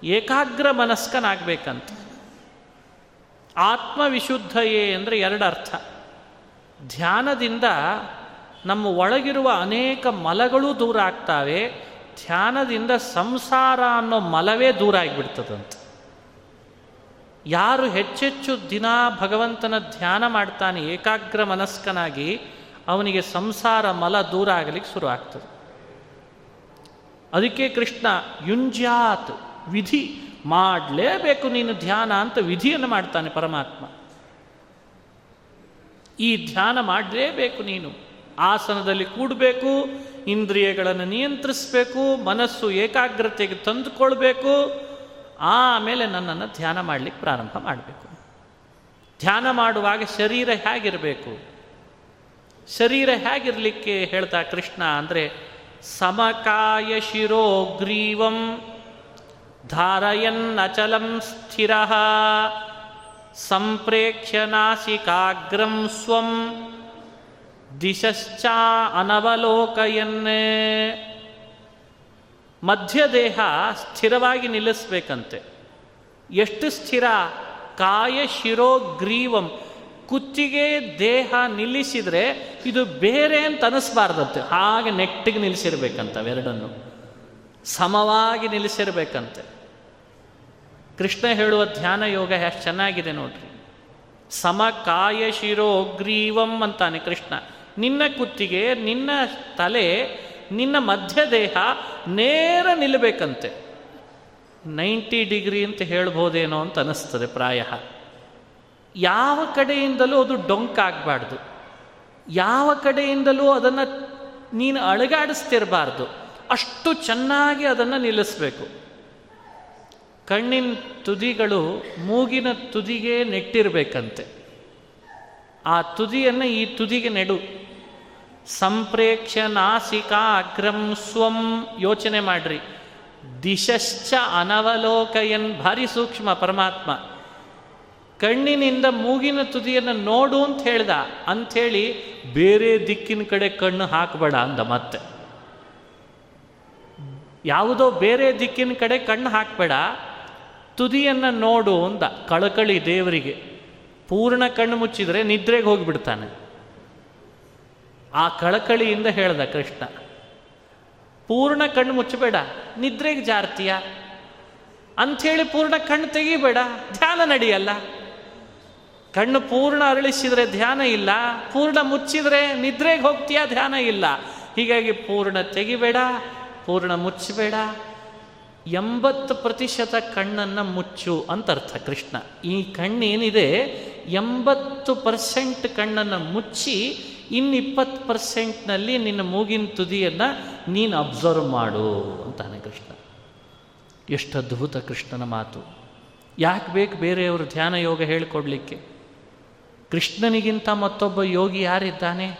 S1: ಏಕಾಗ್ರ ಮನಸ್ಕನಾಗಬೇಕಂತ. ಆತ್ಮವಿಶುದ್ಧಯೇ ಅಂದರೆ ಎರಡು ಅರ್ಥ ಧ್ಯಾನದಿಂದ ನಮ್ಮ ಒಳಗಿರುವ ಅನೇಕ ಮಲಗಳು ದೂರ ಆಗ್ತಾವೆ. ಧ್ಯಾನದಿಂದ ಸಂಸಾರ ಅನ್ನೋ ಮಲವೇ ದೂರ ಆಗಿಬಿಡ್ತದಂತೆ. ಯಾರು ಹೆಚ್ಚೆಚ್ಚು ದಿನ ಭಗವಂತನ ಧ್ಯಾನ ಮಾಡ್ತಾನೆ ಏಕಾಗ್ರ ಮನಸ್ಕನಾಗಿ ಅವನಿಗೆ ಸಂಸಾರ ಮಲ ದೂರ ಆಗಲಿಕ್ಕೆ ಶುರು ಆಗ್ತದೆ. ಅದಕ್ಕೆ ಕೃಷ್ಣ ಯುಂಜಾತ್ ವಿಧಿ, ಮಾಡಲೇಬೇಕು ನೀನು ಧ್ಯಾನ ಅಂತ ವಿಧಿಯನ್ನು ಮಾಡ್ತಾನೆ ಪರಮಾತ್ಮ. ಈ ಧ್ಯಾನ ಮಾಡಲೇಬೇಕು ನೀನು. ಆಸನದಲ್ಲಿ ಕೂಡಬೇಕು, ಇಂದ್ರಿಯಗಳನ್ನು ನಿಯಂತ್ರಿಸಬೇಕು, ಮನಸ್ಸು ಏಕಾಗ್ರತೆಗೆ ತಂದುಕೊಳ್ಬೇಕು ಆಮೇಲೆ ನನ್ನನ್ನು ಧ್ಯಾನ ಮಾಡಲಿಕ್ಕೆ ಪ್ರಾರಂಭ ಮಾಡಬೇಕು. ಧ್ಯಾನ ಮಾಡುವಾಗ ಶರೀರ ಹೇಗಿರಬೇಕು? ಶರೀರ ಹೇಗಿರಲಿಕ್ಕೆ ಹೇಳ್ತಾ ಕೃಷ್ಣ ಅಂದರೆ, ಸಮಕಾಯ ಶಿರೋಗ್ರೀವಂ ಧಾರಯನ್ನಚಲಂ ಸ್ಥಿರ, ಸಂಪ್ರೇಕ್ಷ್ಯ ನಾಸಿಕಾಗ್ರಂ ಸ್ವಂ ದಿಶಶ್ಚ ಅನವಲೋಕಯನ್ನೇ. ಮಧ್ಯದೇಹ ಸ್ಥಿರವಾಗಿ ನಿಲ್ಲಿಸ್ಬೇಕಂತೆ. ಎಷ್ಟು ಸ್ಥಿರ? ಕಾಯ ಶಿರೋಗ್ರೀವಂ ಕುತ್ತಿಗೆ ದೇಹ ನಿಲ್ಲಿಸಿದರೆ ಇದು ಬೇರೆ ಅಂತ ಅನಿಸ್ಬಾರ್ದಂತೆ. ಹಾಗೆ ನೆಟ್ಟಿಗೆ ನಿಲ್ಲಿಸಿರ್ಬೇಕಂತ ಎರಡನ್ನು ಸಮವಾಗಿ ನಿಲ್ಲಿಸಿರ್ಬೇಕಂತೆ. ಕೃಷ್ಣ ಹೇಳುವ ಧ್ಯಾನ ಯೋಗ ಎಷ್ಟು ಚೆನ್ನಾಗಿದೆ ನೋಡ್ರಿ. ಸಮ ಕಾಯ ಶಿರೋ ಗ್ರೀವಂ ಅಂತಾನೆ ಕೃಷ್ಣ. ನಿನ್ನ ಕುತ್ತಿಗೆ, ನಿನ್ನ ತಲೆ ನಿನ್ನ ಮಧ್ಯ ದೇಹ ನೇರ ನಿಲ್ಲಬೇಕಂತೆ. ನೈಂಟಿ ಡಿಗ್ರಿ ಅಂತ ಹೇಳ್ಬೋದೇನೋ ಅಂತ ಅನಿಸ್ತದೆ ಪ್ರಾಯ. ಯಾವ ಕಡೆಯಿಂದಲೂ ಅದು ಡೊಂಕಾಗಬಾರ್ದು ಯಾವ ಕಡೆಯಿಂದಲೂ ಅದನ್ನು ನೀನು ಅಳಗಾಡಿಸ್ತಿರಬಾರ್ದು. ಅಷ್ಟು ಚೆನ್ನಾಗಿ ಅದನ್ನು ನಿಲ್ಲಿಸಬೇಕು. ಕಣ್ಣಿನ ತುದಿಗಳು ಮೂಗಿನ ತುದಿಗೆ ನೆಟ್ಟಿರಬೇಕಂತೆ. ಆ ತುದಿಯನ್ನು ಈ ತುದಿಗೆ ನೆಡು. ಸಂಪ್ರೇಕ್ಷ ನಾಸಿಕಾ ಅಗ್ರಂ ಸ್ವಂ. ಯೋಚನೆ ಮಾಡ್ರಿ. ದಿಶಶ್ಚ ಅನವಲೋಕಯನ್ ಭಾರಿ ಸೂಕ್ಷ್ಮ ಪರಮಾತ್ಮ. ಕಣ್ಣಿನಿಂದ ಮೂಗಿನ ತುದಿಯನ್ನು ನೋಡು ಅಂತ ಹೇಳ್ದ. ಅಂಥೇಳಿ ಬೇರೆ ದಿಕ್ಕಿನ ಕಡೆ ಕಣ್ಣು ಹಾಕಬೇಡ ಅಂದ ಮತ್ತೆ. ಯಾವುದೋ ಬೇರೆ ದಿಕ್ಕಿನ ಕಡೆ ಕಣ್ಣು ಹಾಕಬೇಡ. ತುದಿಯನ್ನು ನೋಡು ಅಂದ. ಕಳಕಳಿ ದೇವರಿಗೆ. ಪೂರ್ಣ ಕಣ್ಣು ಮುಚ್ಚಿದರೆ ನಿದ್ರೆಗೆ ಹೋಗಿಬಿಡ್ತಾನೆ. ಆ ಕಳಕಳಿಯಿಂದ ಹೇಳ್ದ ಕೃಷ್ಣ, ಪೂರ್ಣ ಕಣ್ಣು ಮುಚ್ಚಬೇಡ, ನಿದ್ರೆಗೆ ಜಾರ್ತೀಯ? ಅಂಥೇಳಿ ಪೂರ್ಣ ಕಣ್ಣು ತೆಗಿಬೇಡ, ಧ್ಯಾನ ನಡೆಯಲ್ಲ. ಕಣ್ಣು ಪೂರ್ಣ ಅರಳಿಸಿದರೆ ಧ್ಯಾನ ಇಲ್ಲ, ಪೂರ್ಣ ಮುಚ್ಚಿದರೆ ನಿದ್ರೆಗೆ ಹೋಗ್ತೀಯ, ಧ್ಯಾನ ಇಲ್ಲ. ಹೀಗಾಗಿ ಪೂರ್ಣ ತೆಗಿಬೇಡ, ಪೂರ್ಣ ಮುಚ್ಚಬೇಡ. ಎಂಬತ್ತು ಪ್ರತಿಶತ ಕಣ್ಣನ್ನು ಮುಚ್ಚು ಅಂತ ಅರ್ಥ ಕೃಷ್ಣ. ಈ ಕಣ್ಣೇನಿದೆ, ಎಂಬತ್ತು ಪರ್ಸೆಂಟ್ ಕಣ್ಣನ್ನು ಮುಚ್ಚಿ ಇನ್ನಿಪ್ಪತ್ತು ಪರ್ಸೆಂಟ್ನಲ್ಲಿ ನಿನ್ನ ಮೂಗಿನ ತುದಿಯನ್ನು ನೀನು ಅಬ್ಸರ್ವ್ ಮಾಡು ಅಂತಾನೆ ಕೃಷ್ಣ. ಎಷ್ಟು ಅದ್ಭುತ ಕೃಷ್ಣನ ಮಾತು. ಯಾಕೆ ಬೇಕು ಬೇರೆಯವರು ಧ್ಯಾನ ಯೋಗ ಹೇಳಿಕೊಡ್ಲಿಕ್ಕೆ? ಕೃಷ್ಣನಿಗಿಂತ ಮತ್ತೊಬ್ಬ ಯೋಗಿ ಯಾರಿದ್ದಾನೆ?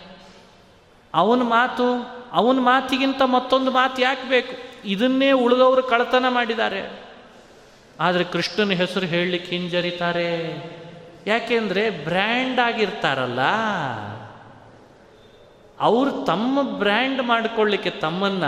S1: ಅವನ ಮಾತು, ಅವನ ಮಾತಿಗಿಂತ ಮತ್ತೊಂದು ಮಾತು ಯಾಕೆ ಬೇಕು? ಇದನ್ನೇ ಉಳಿದವರು ಕಳತನ ಮಾಡಿದ್ದಾರೆ. ಆದರೆ ಕೃಷ್ಣನ ಹೆಸರು ಹೇಳಲಿಕ್ಕೆ ಹಿಂಜರಿತಾರೆ. ಯಾಕೆಂದರೆ ಬ್ರ್ಯಾಂಡ್ ಆಗಿರ್ತಾರಲ್ಲ. ಅವರು ತಮ್ಮ ಬ್ರ್ಯಾಂಡ್ ಮಾಡಿಕೊಳ್ಳಿಕ್ಕೆ ತಮ್ಮನ್ನ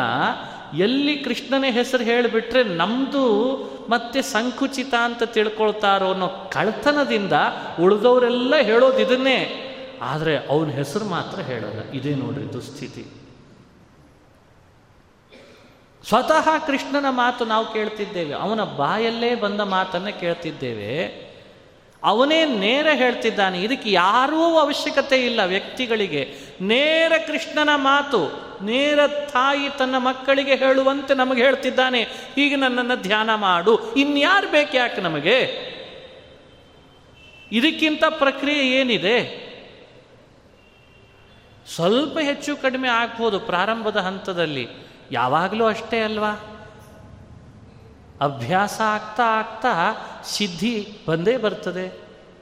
S1: ಎಲ್ಲಿ ಕೃಷ್ಣನೇ ಹೆಸರು ಹೇಳಿಬಿಟ್ರೆ ನಮ್ಮದು ಮತ್ತೆ ಸಂಕುಚಿತ ಅಂತ ತಿಳ್ಕೊಳ್ತಾರೋ ಅನ್ನೋ ಕಳ್ತನದಿಂದ ಉಳಿದವರೆಲ್ಲ ಹೇಳೋದು ಇದನ್ನೇ. ಆದರೆ ಅವನ ಹೆಸರು ಮಾತ್ರ ಹೇಳೋಲ್ಲ. ಇದೇ ನೋಡ್ರಿ ದುಸ್ಥಿತಿ. ಸ್ವತಃ ಕೃಷ್ಣನ ಮಾತು ನಾವು ಕೇಳ್ತಿದ್ದೇವೆ. ಅವನ ಬಾಯಲ್ಲೇ ಬಂದ ಮಾತನ್ನು ಕೇಳ್ತಿದ್ದೇವೆ. ಅವನೇ ನೇರ ಹೇಳ್ತಿದ್ದಾನೆ. ಇದಕ್ಕೆ ಯಾರೂ ಅವಶ್ಯಕತೆ ಇಲ್ಲ ವ್ಯಕ್ತಿಗಳಿಗೆ. ನೇರ ಕೃಷ್ಣನ ಮಾತು, ನೇರ ತಾಯಿ ತನ್ನ ಮಕ್ಕಳಿಗೆ ಹೇಳುವಂತೆ ನಮಗೆ ಹೇಳ್ತಿದ್ದಾನೆ. ಹೀಗೆ ನನ್ನನ್ನು ಧ್ಯಾನ ಮಾಡು. ಇನ್ಯಾರು ಬೇಕು ಯಾಕೆ ನಮಗೆ? ಇದಕ್ಕಿಂತ ಪ್ರಕ್ರಿಯೆ ಏನಿದೆ? ಸ್ವಲ್ಪ ಹೆಚ್ಚು ಕಡಿಮೆ ಆಗ್ಬೋದು ಪ್ರಾರಂಭದ ಹಂತದಲ್ಲಿ. ಯಾವಾಗಲೂ ಅಷ್ಟೇ ಅಲ್ವಾ? ಅಭ್ಯಾಸ ಆಗ್ತಾ ಆಗ್ತಾ ಸಿದ್ಧಿ ಬಂದೇ ಬರ್ತದೆ.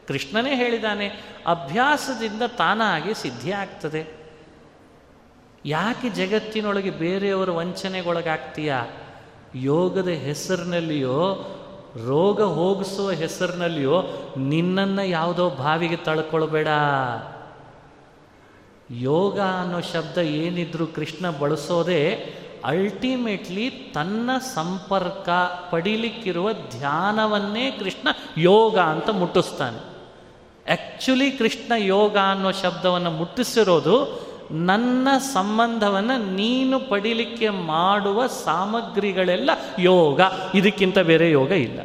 S1: ಕೃಷ್ಣನೇ ಹೇಳಿದ್ದಾನೆ ಅಭ್ಯಾಸದಿಂದ ತಾನಾಗಿ ಸಿದ್ಧಿ ಆಗ್ತದೆ. ಯಾಕೆ ಜಗತ್ತಿನೊಳಗೆ ಬೇರೆಯವರ ವಂಚನೆಗೊಳಗಾಗ್ತೀಯ? ಯೋಗದ ಹೆಸರಿನಲ್ಲಿಯೋ, ರೋಗ ಹೋಗಿಸುವ ಹೆಸರಿನಲ್ಲಿಯೋ ನಿನ್ನನ್ನು ಯಾವುದೋ ಬಾವಿಗೆ ತಳ್ಕೊಳ್ಬೇಡ. ಯೋಗ ಅನ್ನೋ ಶಬ್ದ ಏನಿದ್ರು ಕೃಷ್ಣ ಬಳಸೋದೇ ಅಲ್ಟಿಮೇಟ್ಲಿ ತನ್ನ ಸಂಪರ್ಕ ಪಡಿಲಿಕ್ಕಿರುವ ಧ್ಯಾನವನ್ನೇ ಕೃಷ್ಣ ಯೋಗ ಅಂತ ಮುಟ್ಟಿಸ್ತಾನೆ. ಆ್ಯಕ್ಚುಲಿ ಕೃಷ್ಣ ಯೋಗ ಅನ್ನೋ ಶಬ್ದವನ್ನು ಮುಟ್ಟಿಸಿರೋದು ನನ್ನ ಸಂಬಂಧವನ್ನು ನೀನು ಪಡಿಲಿಕ್ಕೆ ಮಾಡುವ ಸಾಮಗ್ರಿಗಳೆಲ್ಲ ಯೋಗ, ಇದಕ್ಕಿಂತ ಬೇರೆ ಯೋಗ ಇಲ್ಲ.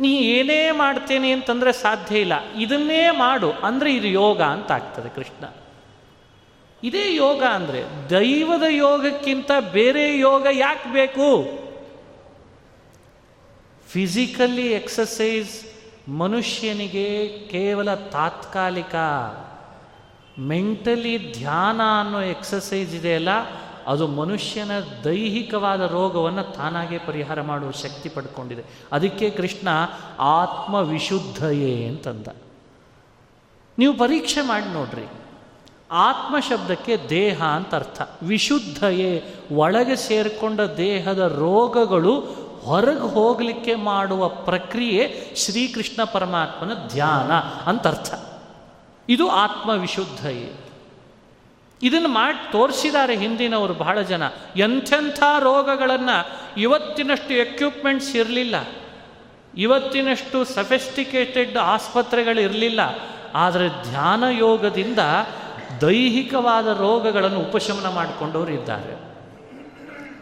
S1: ನೀ ಏನೇ ಮಾಡ್ತೇನೆ ಅಂತಂದರೆ ಸಾಧ್ಯ ಇಲ್ಲ. ಇದನ್ನೇ ಮಾಡು. ಅಂದರೆ ಇದು ಯೋಗ ಅಂತ ಆಗ್ತದೆ ಕೃಷ್ಣ. ಇದೇ ಯೋಗ ಅಂದರೆ ದೈವದ ಯೋಗಕ್ಕಿಂತ ಬೇರೆ ಯೋಗ ಯಾಕೆ ಬೇಕು? ಫಿಸಿಕಲಿ ಎಕ್ಸಸೈಸ್ ಮನುಷ್ಯನಿಗೆ ಕೇವಲ ತಾತ್ಕಾಲಿಕ ಮೆಂಟಲಿ ಧ್ಯಾನ ಅನ್ನೋ ಎಕ್ಸಸೈಸ್ ಇದೆಯಲ್ಲ ಅದು ಮನುಷ್ಯನ ದೈಹಿಕವಾದ ರೋಗವನ್ನು ತಾನಾಗೆ ಪರಿಹಾರ ಮಾಡುವ ಶಕ್ತಿ ಪಡ್ಕೊಂಡಿದೆ. ಅದಕ್ಕೆ ಕೃಷ್ಣ ಆತ್ಮವಿಶುದ್ಧಯೇ ಅಂತಂದ. ನೀವು ಪರೀಕ್ಷೆ ಮಾಡಿ ನೋಡ್ರಿ. ಆತ್ಮ ಶಬ್ದಕ್ಕೆ ದೇಹ ಅಂತ ಅರ್ಥ. ವಿಶುದ್ಧಯೇ, ಒಳಗೆ ಸೇರಿಕೊಂಡ ದೇಹದ ರೋಗಗಳು ಹೊರಗೆ ಹೋಗಲಿಕ್ಕೆ ಮಾಡುವ ಪ್ರಕ್ರಿಯೆ ಶ್ರೀಕೃಷ್ಣ ಪರಮಾತ್ಮನ ಧ್ಯಾನ ಅಂತ ಅರ್ಥ. ಇದು ಆತ್ಮ ವಿಶುದ್ಧಯೇ ಇದನ್ನು ಮಾಡಿ ತೋರಿಸಿದ್ದಾರೆ ಹಿಂದಿನವರು ಬಹಳ ಜನ. ಎಂಥೆಂಥ ರೋಗಗಳನ್ನು ಇವತ್ತಿನಷ್ಟು ಎಕ್ವಿಪ್ಮೆಂಟ್ಸ್ ಇರಲಿಲ್ಲ. ಇವತ್ತಿನಷ್ಟು ಸಫೆಸ್ಟಿಕೇಟೆಡ್ ಆಸ್ಪತ್ರೆಗಳಿರಲಿಲ್ಲ ಆದರೆ ಧ್ಯಾನ ಯೋಗದಿಂದ ದೈಹಿಕವಾದ ರೋಗಗಳನ್ನು ಉಪಶಮನ ಮಾಡಿಕೊಂಡವರು ಇದ್ದಾರೆ.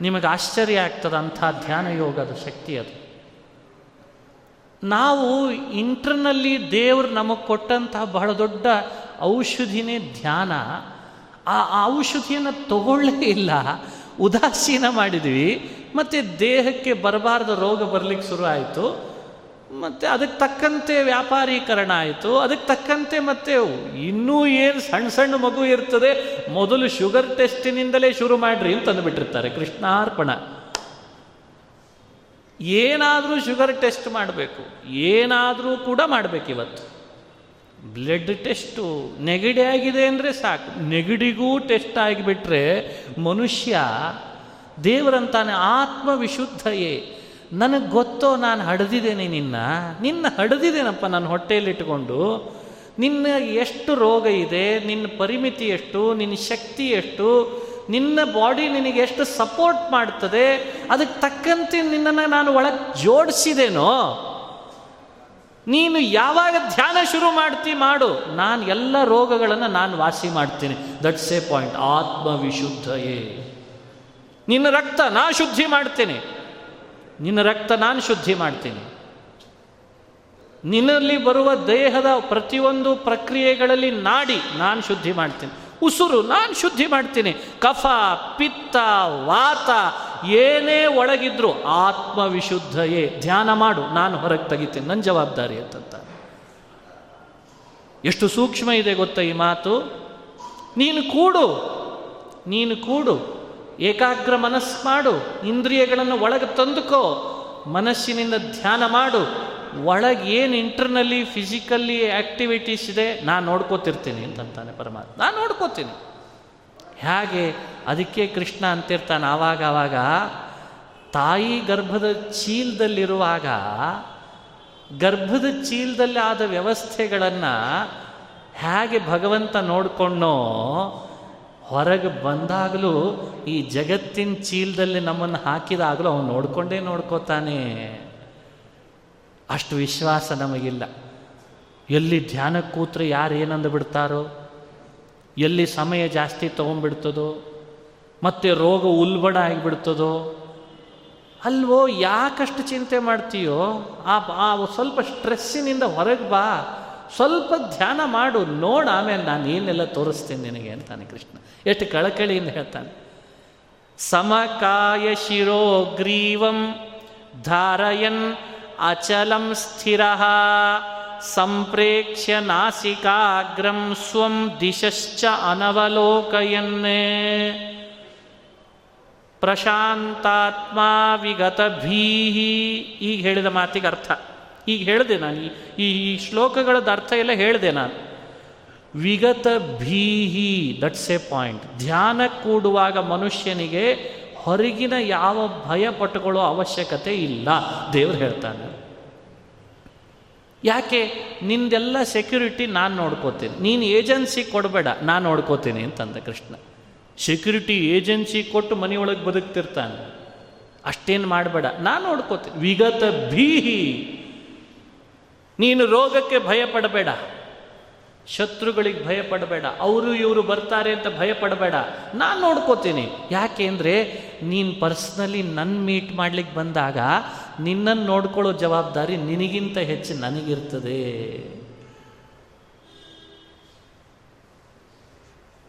S1: ನಿಮಗೆ ಆಶ್ಚರ್ಯ ಆಗ್ತದೆ ಅಂಥ ಧ್ಯಾನ ಯೋಗದ ಶಕ್ತಿ ಅದು. ನಾವು ಇಂಟರ್ನಲ್ಲಿ ದೇವರು ನಮಗೆ ಕೊಟ್ಟಂತಹ ಬಹಳ ದೊಡ್ಡ ಔಷಧಿನೇ ಧ್ಯಾನ. ಆ ಔಷಧಿಯನ್ನು ತಗೊಳ್ಳೇ ಇಲ್ಲ. ಉದಾಸೀನ ಮಾಡಿದ್ವಿ. ಮತ್ತು ದೇಹಕ್ಕೆ ಬರಬಾರ್ದ ರೋಗ ಬರಲಿಕ್ಕೆ ಶುರು ಆಯಿತು. ಮತ್ತು ಅದಕ್ಕೆ ತಕ್ಕಂತೆ ವ್ಯಾಪಾರೀಕರಣ ಆಯಿತು. ಅದಕ್ಕೆ ತಕ್ಕಂತೆ ಮತ್ತೆ ಇನ್ನೂ ಏನು ಸಣ್ಣ ಸಣ್ಣ ಮಗು ಇರ್ತದೆ, ಮೊದಲು ಶುಗರ್ ಟೆಸ್ಟಿನಿಂದಲೇ ಶುರು ಮಾಡ್ರಿ ಅಂತ ಅಂದುಬಿಟ್ಟಿರ್ತಾರೆ. ಕೃಷ್ಣಾರ್ಪಣ. ಏನಾದರೂ ಶುಗರ್ ಟೆಸ್ಟ್ ಮಾಡಬೇಕು. ಏನಾದರೂ ಕೂಡ ಮಾಡಬೇಕು ಇವತ್ತು. ಬ್ಲಡ್ ಟೆಸ್ಟು ನೆಗಡಿ ಆಗಿದೆ ಅಂದರೆ ಸಾಕು. ನೆಗಡಿಗೂ ಟೆಸ್ಟ್ ಆಗಿಬಿಟ್ರೆ ಮನುಷ್ಯ ದೇವರಂತಾನೆ ಆತ್ಮ ವಿಶುದ್ಧಯೇ ನನಗೆ ಗೊತ್ತೋ ನಾನು ಹಡ್ದಿದ್ದೇನೆ ನಿನ್ನ. ನಿನ್ನ ಹಡ್ದಿದ್ದೇನಪ್ಪ ನಾನು ಹೊಟ್ಟೆಯಲ್ಲಿಟ್ಟುಕೊಂಡು? ನಿನ್ನ ಎಷ್ಟು ರೋಗ ಇದೆ, ನಿನ್ನ ಪರಿಮಿತಿ ಎಷ್ಟು, ನಿನ್ನ ಶಕ್ತಿ ಎಷ್ಟು, ನಿನ್ನ ಬಾಡಿ ನಿನಗೆ ಎಷ್ಟು ಸಪೋರ್ಟ್ ಮಾಡ್ತದೆ, ಅದಕ್ಕೆ ತಕ್ಕಂತೆ ನಿನ್ನನ್ನು ನಾನು ಒಳಗೆ ಜೋಡಿಸಿದೇನೋ? ನೀನು ಯಾವಾಗ ಧ್ಯಾನ ಶುರು ಮಾಡ್ತಿ ಮಾಡು. ನಾನು ಎಲ್ಲ ರೋಗಗಳನ್ನು ನಾನು ವಾಸಿ ಮಾಡ್ತೀನಿ. ದಟ್ಸ್ ಎ ಪಾಯಿಂಟ್ ಆತ್ಮ ಏ ನಿನ್ನ ರಕ್ತ ನಾ ಶುದ್ಧಿ ಮಾಡ್ತೀನಿ. ನಿನ್ನ ರಕ್ತ ನಾನು ಶುದ್ಧಿ ಮಾಡ್ತೀನಿ. ನಿನ್ನಲ್ಲಿ ಬರುವ ದೇಹದ ಪ್ರತಿಯೊಂದು ಪ್ರಕ್ರಿಯೆಗಳಲ್ಲಿ ನಾಡಿ ನಾನು ಶುದ್ಧಿ ಮಾಡ್ತೀನಿ. ಉಸುರು ನಾನು ಶುದ್ಧಿ ಮಾಡ್ತೀನಿ. ಕಫ, ಪಿತ್ತ, ವಾತ, ಏನೇ ಒಳಗಿದ್ರು ಆತ್ಮವಿಶುದ್ಧಯೇ. ಧ್ಯಾನ ಮಾಡು, ನಾನು ಹೊರಗೆ ತೆಗಿತೀನಿ. ನನ್ನ ಜವಾಬ್ದಾರಿ ಅಂತಂತ. ಎಷ್ಟು ಸೂಕ್ಷ್ಮ ಇದೆ ಗೊತ್ತ ಈ ಮಾತು? ನೀನು ಕೂಡು ನೀನು ಕೂಡು. ಏಕಾಗ್ರ ಮನಸ್ಸು ಮಾಡು, ಇಂದ್ರಿಯಗಳನ್ನು ಒಳಗೆ ತಂದುಕೋ, ಮನಸ್ಸಿನಿಂದ ಧ್ಯಾನ ಮಾಡು. ಒಳಗೆ ಏನು ಇಂಟರ್ನಲ್ಲಿ ಫಿಸಿಕಲ್ಲಿ ಆ್ಯಕ್ಟಿವಿಟೀಸ್ ಇದೆ, ನಾನು ನೋಡ್ಕೋತಿರ್ತೀನಿ ಅಂತಂತಾನೆ ಪರಮಾತ್ಮ. ನಾನು ನೋಡ್ಕೋತೀನಿ. ಹೇಗೆ? ಅದಕ್ಕೆ ಕೃಷ್ಣ ಅಂತಿರ್ತಾನೆ ಆವಾಗ ಆವಾಗ, ತಾಯಿ ಗರ್ಭದ ಚೀಲದಲ್ಲಿರುವಾಗ, ಗರ್ಭದ ಚೀಲದಲ್ಲಿ ಆದ ವ್ಯವಸ್ಥೆಗಳನ್ನು ಹೇಗೆ ಭಗವಂತ ನೋಡ್ಕೊಂಡೋ ಹೊರಗೆ ಬಂದಾಗಲೂ ಈ ಜಗತ್ತಿನ ಚೀಲದಲ್ಲಿ ನಮ್ಮನ್ನು ಹಾಕಿದಾಗಲೂ ಅವನು ನೋಡ್ಕೊಂಡೇ ನೋಡ್ಕೋತಾನೆ. ಅಷ್ಟು ವಿಶ್ವಾಸ ನಮಗಿಲ್ಲ. ಎಲ್ಲಿ ಧ್ಯಾನ ಕೂತ್ರೆ ಯಾರು ಏನಂದು ಬಿಡ್ತಾರೋ, ಎಲ್ಲಿ ಸಮಯ ಜಾಸ್ತಿ ತೊಗೊಂಡ್ಬಿಡ್ತದೋ, ಮತ್ತೆ ರೋಗ ಉಲ್ಬಣ ಆಗಿಬಿಡ್ತದೋ, ಅಲ್ವೋ ಯಾಕಷ್ಟು ಚಿಂತೆ ಮಾಡ್ತೀಯೋ, ಆ ಸ್ವಲ್ಪ ಸ್ಟ್ರೆಸ್ಸಿನಿಂದ ಹೊರಗೆ ಬಾ. ಸ್ವಲ್ಪ ಧ್ಯಾನ ಮಾಡು, ನೋಡು ಆಮೇಲೆ ನಾನು ಏನೆಲ್ಲ ತೋರಿಸ್ತೀನಿ ನಿನಗೆ ಅಂತಾನೆ ಕೃಷ್ಣ. ಎಷ್ಟು ಕಳಕಳಿಯಿಂದ ಹೇಳ್ತಾನೆ. ಸಮಕಾಯ ಶಿರೋ ಗ್ರೀವಂ ಧಾರಯನ್ ಅಚಲಂ ಸ್ಥಿರ, ಸಂಪ್ರೇಕ್ಷ್ಯ ನಾಸಿಕಾಗ್ರಂ ಸ್ವಂ ದಿಶಶ್ಚ ಅನವಲೋಕಯನ್ನೇ. ಪ್ರಶಾಂತಾತ್ಮ ವಿಗತ ಭೀಹಿ, ಈಗ ಹೇಳಿದ ಮಾತಿಗೆ ಅರ್ಥ. ಈಗ ಹೇಳಿದೆ ನಾನು. ಈ ಈ ಶ್ಲೋಕಗಳದ ಅರ್ಥ ಎಲ್ಲ ಹೇಳಿದೆ ನಾನು. ವಿಗತ ಭೀಹಿ ದಟ್ಸ್ ಎ ಪಾಯಿಂಟ್ ಧ್ಯಾನ ಕೂಡುವಾಗ ಮನುಷ್ಯನಿಗೆ ಹೊರಗಿನ ಯಾವ ಭಯ ಪಟ್ಟುಕೊಳ್ಳೋ ಅವಶ್ಯಕತೆ ಇಲ್ಲ, ದೇವ್ರು ಹೇಳ್ತಾನೆ. ಯಾಕೆ? ನಿಂದೆಲ್ಲ ಸೆಕ್ಯೂರಿಟಿ ನಾನು ನೋಡ್ಕೋತೀನಿ. ನೀನು ಏಜೆನ್ಸಿ ಕೊಡಬೇಡ, ನಾನು ನೋಡ್ಕೋತೀನಿ ಅಂತಂದ ಕೃಷ್ಣ. ಸೆಕ್ಯೂರಿಟಿ ಏಜೆನ್ಸಿ ಕೊಟ್ಟು ಮನೆಯೊಳಗೆ ಬದುಕ್ತಿರ್ತಾನೆ. ಅಷ್ಟೇನು ಮಾಡಬೇಡ, ನಾನು ನೋಡ್ಕೋತೀನಿ. ವಿಗತ ಭೀಹಿ ನೀನು ರೋಗಕ್ಕೆ ಭಯ ಪಡಬೇಡ ಶತ್ರುಗಳಿಗೆ ಭಯ ಪಡಬೇಡ ಅವರು ಇವರು ಬರ್ತಾರೆ ಅಂತ ಭಯ ಪಡಬೇಡ ನಾನು ನೋಡ್ಕೋತೀನಿ. ಯಾಕೆ ಅಂದರೆ ನೀನು ಪರ್ಸ್ನಲಿ ನನ್ನ ಮೀಟ್ ಮಾಡ್ಲಿಕ್ಕೆ ಬಂದಾಗ ನಿನ್ನನ್ನು ನೋಡ್ಕೊಳ್ಳೋ ಜವಾಬ್ದಾರಿ ನಿನಗಿಂತ ಹೆಚ್ಚು ನನಗಿರ್ತದೆ.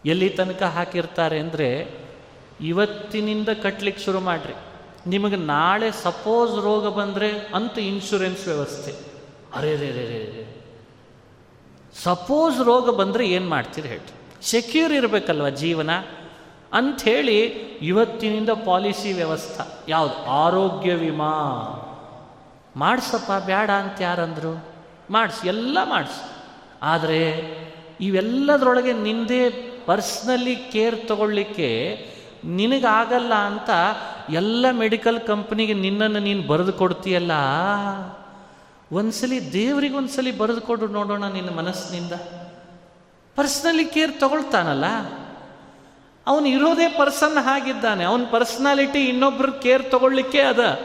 S1: ಎಲ್ಲಿ ತನಕ ಹಾಕಿರ್ತಾರೆ ಅಂದರೆ ಇವತ್ತಿನಿಂದ ಕಟ್ಲಿಕ್ಕೆ ಶುರು ಮಾಡಿರಿ. ನಿಮಗೆ ನಾಳೆ ಸಪೋಸ್ ರೋಗ ಬಂದರೆ ಅಂತೂ ಇನ್ಶೂರೆನ್ಸ್ ವ್ಯವಸ್ಥೆ. ಅರೇ ರೇ ರೇ ಸಪೋಸ್ ರೋಗ ಬಂದರೆ ಏನು ಮಾಡ್ತೀರಿ ಹೇಳಿ ಸೆಕ್ಯೂರ್ ಇರಬೇಕಲ್ವ ಜೀವನ? ಅಂಥೇಳಿ ಇವತ್ತಿನಿಂದ ಪಾಲಿಸಿ ವ್ಯವಸ್ಥೆ. ಯಾವುದು? ಆರೋಗ್ಯ ವಿಮಾ. ಮಾಡಿಸಪ್ಪ ಬೇಡ ಅಂತ ಯಾರಂದರು? ಮಾಡಿಸಿ, ಎಲ್ಲ ಮಾಡಿಸಿ. ಆದರೆ ಇವೆಲ್ಲದರೊಳಗೆ ನಿಂದೇ ಪರ್ಸ್ನಲಿ ಕೇರ್ ತಗೊಳ್ಳಿಕ್ಕೆ ನಿನಗಾಗಲ್ಲ ಅಂತ ಎಲ್ಲ ಮೆಡಿಕಲ್ ಕಂಪ್ನಿಗೆ ನಿನ್ನನ್ನು ನೀನು ಬರೆದು ಕೊಡ್ತೀಯಲ್ಲ? ಒಂದ್ಸಲಿ ದೇವರಿಗೊಂದ್ಸಲಿ ಬರೆದು ಕೊಡು ನೋಡೋಣ ನಿನ್ನ ಮನಸ್ಸಿನಿಂದ. ಪರ್ಸ್ನಲಿ ಕೇರ್ ತಗೊಳ್ತಾನಲ್ಲ? ಅವನು ಇರೋದೇ ಪರ್ಸನ್ ಹಾಗಿದ್ದಾನೆ. ಅವನ ಪರ್ಸ್ನಾಲಿಟಿ ಇನ್ನೊಬ್ರ ಕೇರ್ ತಗೊಳ್ಳಿಕ್ಕೆ ಅದ.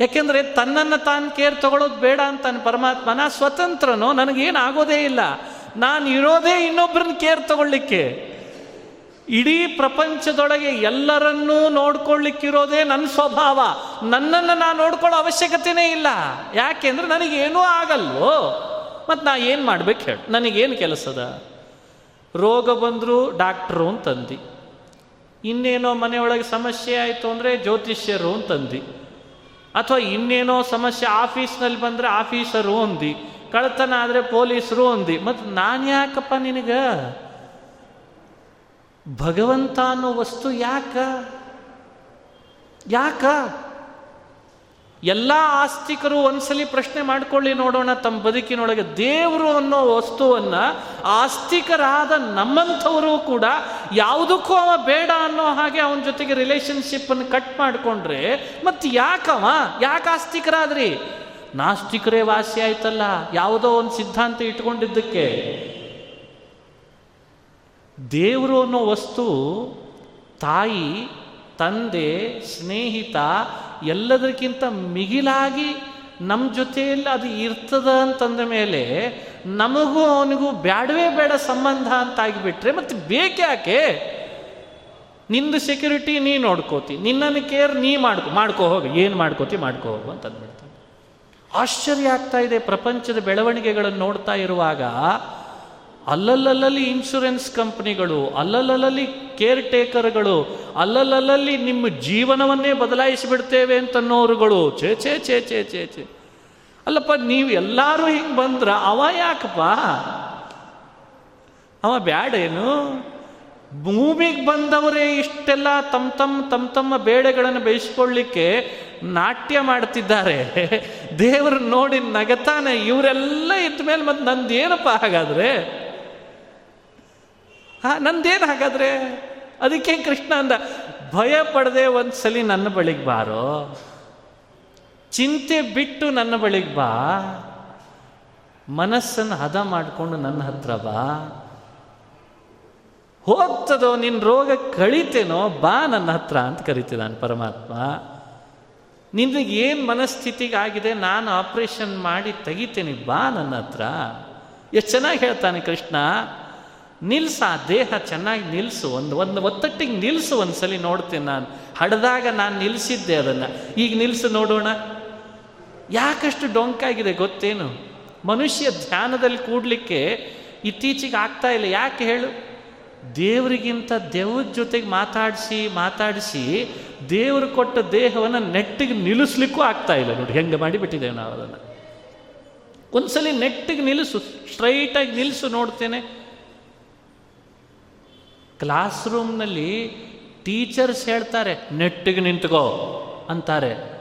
S1: ಯಾಕೆಂದರೆ ತನ್ನನ್ನು ತಾನು ಕೇರ್ ತಗೊಳ್ಳೋದು ಬೇಡ ಅಂತಾನೆ ಪರಮಾತ್ಮ. ನಾ ಸ್ವತಂತ್ರನೋ? ನನಗೇನು ಆಗೋದೇ ಇಲ್ಲ. ನಾನು ಇರೋದೇ ಇನ್ನೊಬ್ರನ್ನ ಕೇರ್ ತಗೊಳ್ಳಿಕ್ಕೆ. ಇಡೀ ಪ್ರಪಂಚದೊಳಗೆ ಎಲ್ಲರನ್ನೂ ನೋಡ್ಕೊಳ್ಳಿಕ್ಕಿರೋದೇ ನನ್ನ ಸ್ವಭಾವ. ನನ್ನನ್ನು ನಾನು ನೋಡ್ಕೊಳ್ಳೋ ಅವಶ್ಯಕತೆನೇ ಇಲ್ಲ. ಯಾಕೆಂದ್ರೆ ನನಗೇನೂ ಆಗಲ್ವೋ. ಮತ್ತು ನಾ ಏನು ಮಾಡ್ಬೇಕು ಹೇಳಿ. ನನಗೇನು ಕೆಲಸದ? ರೋಗ ಬಂದರೂ ಡಾಕ್ಟ್ರು ಅಂತಂದು. ಇನ್ನೇನೋ ಮನೆಯೊಳಗೆ ಸಮಸ್ಯೆ ಆಯಿತು ಅಂದರೆ ಜ್ಯೋತಿಷ್ಯರು ಅಂತಂದು. ಅಥವಾ ಇನ್ನೇನೋ ಸಮಸ್ಯೆ ಆಫೀಸ್ನಲ್ಲಿ ಬಂದರೆ ಆಫೀಸರು ಅಂದು. ಕಳ್ತನ ಆದರೆ ಪೊಲೀಸರು ಅಂದು. ಮತ್ತು ನಾನು ಯಾಕಪ್ಪ ನಿನಗೆ? ಭಗವಂತ ಅನ್ನೋ ವಸ್ತು ಯಾಕ? ಯಾಕ? ಎಲ್ಲ ಆಸ್ತಿಕರು ಒಂದ್ಸಲಿ ಪ್ರಶ್ನೆ ಮಾಡ್ಕೊಳ್ಳಿ ನೋಡೋಣ ತಮ್ಮ ಬದುಕಿನೊಳಗೆ. ದೇವರು ಅನ್ನೋ ವಸ್ತುವನ್ನ ಆಸ್ತಿಕರಾದ ನಮ್ಮಂಥವರು ಕೂಡ ಯಾವುದಕ್ಕೂ ಅವ ಬೇಡ ಅನ್ನೋ ಹಾಗೆ ಅವನ ಜೊತೆಗೆ ರಿಲೇಶನ್ಶಿಪ್ ಅನ್ನು ಕಟ್ ಮಾಡಿಕೊಂಡ್ರೆ ಮತ್ತೆ ಯಾಕವ ಯಾಕೆ ಆಸ್ತಿಕರಾದ್ರಿ? ನಾಸ್ತಿಕರೇ ವಾಸಿ ಆಯ್ತಲ್ಲ. ಯಾವುದೋ ಒಂದು ಸಿದ್ಧಾಂತ ಇಟ್ಕೊಂಡಿದ್ದಕ್ಕೆ. ದೇವರು ಅನ್ನೋ ವಸ್ತು ತಾಯಿ, ತಂದೆ, ಸ್ನೇಹಿತ ಎಲ್ಲದಕ್ಕಿಂತ ಮಿಗಿಲಾಗಿ ನಮ್ಮ ಜೊತೆಯಲ್ಲಿ ಅದು ಇರ್ತದ ಅಂತಂದ ಮೇಲೆ ನಮಗೂ ಅವನಿಗೂ ಬೇಡವೇ ಬೇಡ ಸಂಬಂಧ ಅಂತ ಆಗಿಬಿಟ್ರೆ ಮತ್ತೆ ಬೇಕ್ಯಾಕೆ ನಿಂದು ಸೆಕ್ಯೂರಿಟಿ ನೀ ನೋಡ್ಕೋತಿ, ನಿನ್ನನ್ನು ಕೇರ್ ನೀ ಮಾಡ್ಕೊ, ಮಾಡ್ಕೋ ಹೋಗು, ಏನು ಮಾಡ್ಕೋತಿ ಮಾಡ್ಕೋ ಹೋಗು ಅಂತ ಅಂದ್ಬಿಡ್ತಾನೆ ಆಶ್ಚರ್ಯ ಆಗ್ತಾ ಇದೆ ಪ್ರಪಂಚದ ಬೆಳವಣಿಗೆಗಳನ್ನು ನೋಡ್ತಾ ಇರುವಾಗ ಅಲ್ಲಲ್ಲಲ್ಲಿ ಇನ್ಶೂರೆನ್ಸ್ ಕಂಪ್ನಿಗಳು, ಅಲ್ಲಲ್ಲಲ್ಲಿ ಕೇರ್ ಟೇಕರ್ಗಳು ಅಲ್ಲಲ್ಲಲ್ಲಿ ನಿಮ್ಮ ಜೀವನವನ್ನೇ ಬದಲಾಯಿಸಿಬಿಡ್ತೇವೆ ಅಂತನ್ನೋರುಗಳು. ಛೇ ಛೇ ಛೇ ಛೇ ಛೇ ಛೇ. ಅಲ್ಲಪ್ಪ, ನೀವು ಎಲ್ಲರೂ ಹಿಂಗೆ ಬಂದ್ರ ಅವ ಯಾಕಪ್ಪ? ಅವ ಬ್ಯಾಡೇನು ಭೂಮಿಗೆ ಬಂದವರೇ ಇಷ್ಟೆಲ್ಲ ತಮ್ಮ ತಮ್ಮ ತಮ್ಮ ತಮ್ಮ ಬೇಳೆಗಳನ್ನು ಬೇಯಿಸ್ಕೊಳ್ಳಿಕ್ಕೆ ನಾಟ್ಯ ಮಾಡ್ತಿದ್ದಾರೆ. ದೇವರು ನೋಡಿ ನಗತಾನೆ, ಇವರೆಲ್ಲ ಇದ್ದ ಮೇಲೆ ಮತ್ತೆ ನಂದೇನಪ್ಪ ಹಾಗಾದ್ರೆ? ಹಾ, ನಂದೇನು ಹಾಗಾದ್ರೆ? ಅದಕ್ಕೆ ಕೃಷ್ಣ ಅಂದ, ಭಯ ಪಡದೆ ಒಂದ್ಸಲಿ ನನ್ನ ಬಳಿಗೆ ಬಾರೋ. ಚಿಂತೆ ಬಿಟ್ಟು ನನ್ನ ಬಳಿಗೆ ಬಾ. ಮನಸ್ಸನ್ನು ಹದ ಮಾಡಿಕೊಂಡು ನನ್ನ ಹತ್ರ ಬಾ. ಹೋಗ್ತದೋ ನಿನ್ನ ರೋಗ ಕಳಿತೇನೋ, ಬಾ ನನ್ನ ಹತ್ರ ಅಂತ ಕರಿತಿದ್ದಾನೆ ಪರಮಾತ್ಮ. ನಿನಗೆ ಏನು ಮನಸ್ಥಿತಿಗೆ ಆಗಿದೆ, ನಾನು ಆಪರೇಷನ್ ಮಾಡಿ ತೆಗಿತೇನೆ, ಬಾ ನನ್ನ ಹತ್ರ. ಎಷ್ಟು ಚೆನ್ನಾಗಿ ಹೇಳ್ತಾನೆ ಕೃಷ್ಣ. ನಿಲ್ಸ, ಆ ದೇಹ ಚೆನ್ನಾಗಿ ನಿಲ್ಲಿಸು ಒಂದು ಒಂದು ಒತ್ತಟ್ಟಿಗೆ ನಿಲ್ಲಿಸು ಒಂದ್ಸಲಿ ನೋಡ್ತೀನಿ ನಾನು. ಹಡ್ದಾಗ ನಾನು ನಿಲ್ಲಿಸಿದ್ದೆ ಅದನ್ನು. ಈಗ ನಿಲ್ಲಿಸು ನೋಡೋಣ. ಯಾಕಷ್ಟು ಡೊಂಕಾಗಿದೆ ಗೊತ್ತೇನು? ಮನುಷ್ಯ ಧ್ಯಾನದಲ್ಲಿ ಕೂಡಲಿಕ್ಕೆ ಇತ್ತೀಚೆಗೆ ಆಗ್ತಾ ಇಲ್ಲ. ಯಾಕೆ ಹೇಳು? ದೇವರಿಗಿಂತ ದೆವ್ವದ ಜೊತೆಗೆ ಮಾತಾಡಿಸಿ ಮಾತಾಡಿಸಿ ದೇವರು ಕೊಟ್ಟ ದೇಹವನ್ನು ನೆಟ್ಟಿಗೆ ನಿಲ್ಲಿಸ್ಲಿಕ್ಕೂ ಆಗ್ತಾ ಇಲ್ಲ ನೋಡಿ. ಹೆಂಗೆ ಮಾಡಿಬಿಟ್ಟಿದ್ದೇವೆ ನಾವು ಅದನ್ನು ಒಂದ್ಸಲಿ ನೆಟ್ಟಿಗೆ ನಿಲ್ಲಿಸು ಸ್ಟ್ರೈಟಾಗಿ ನಿಲ್ಲಿಸು ನೋಡ್ತೇನೆ. ಕ್ಲಾಸ್ ರೂಮ್ನಲ್ಲಿ ಟೀಚರ್ಸ್ ಹೇಳ್ತಾರೆ, ನೆಟ್ಟಿಗೆ ನಿಂತ್ಕೋ ಅಂತಾರೆ.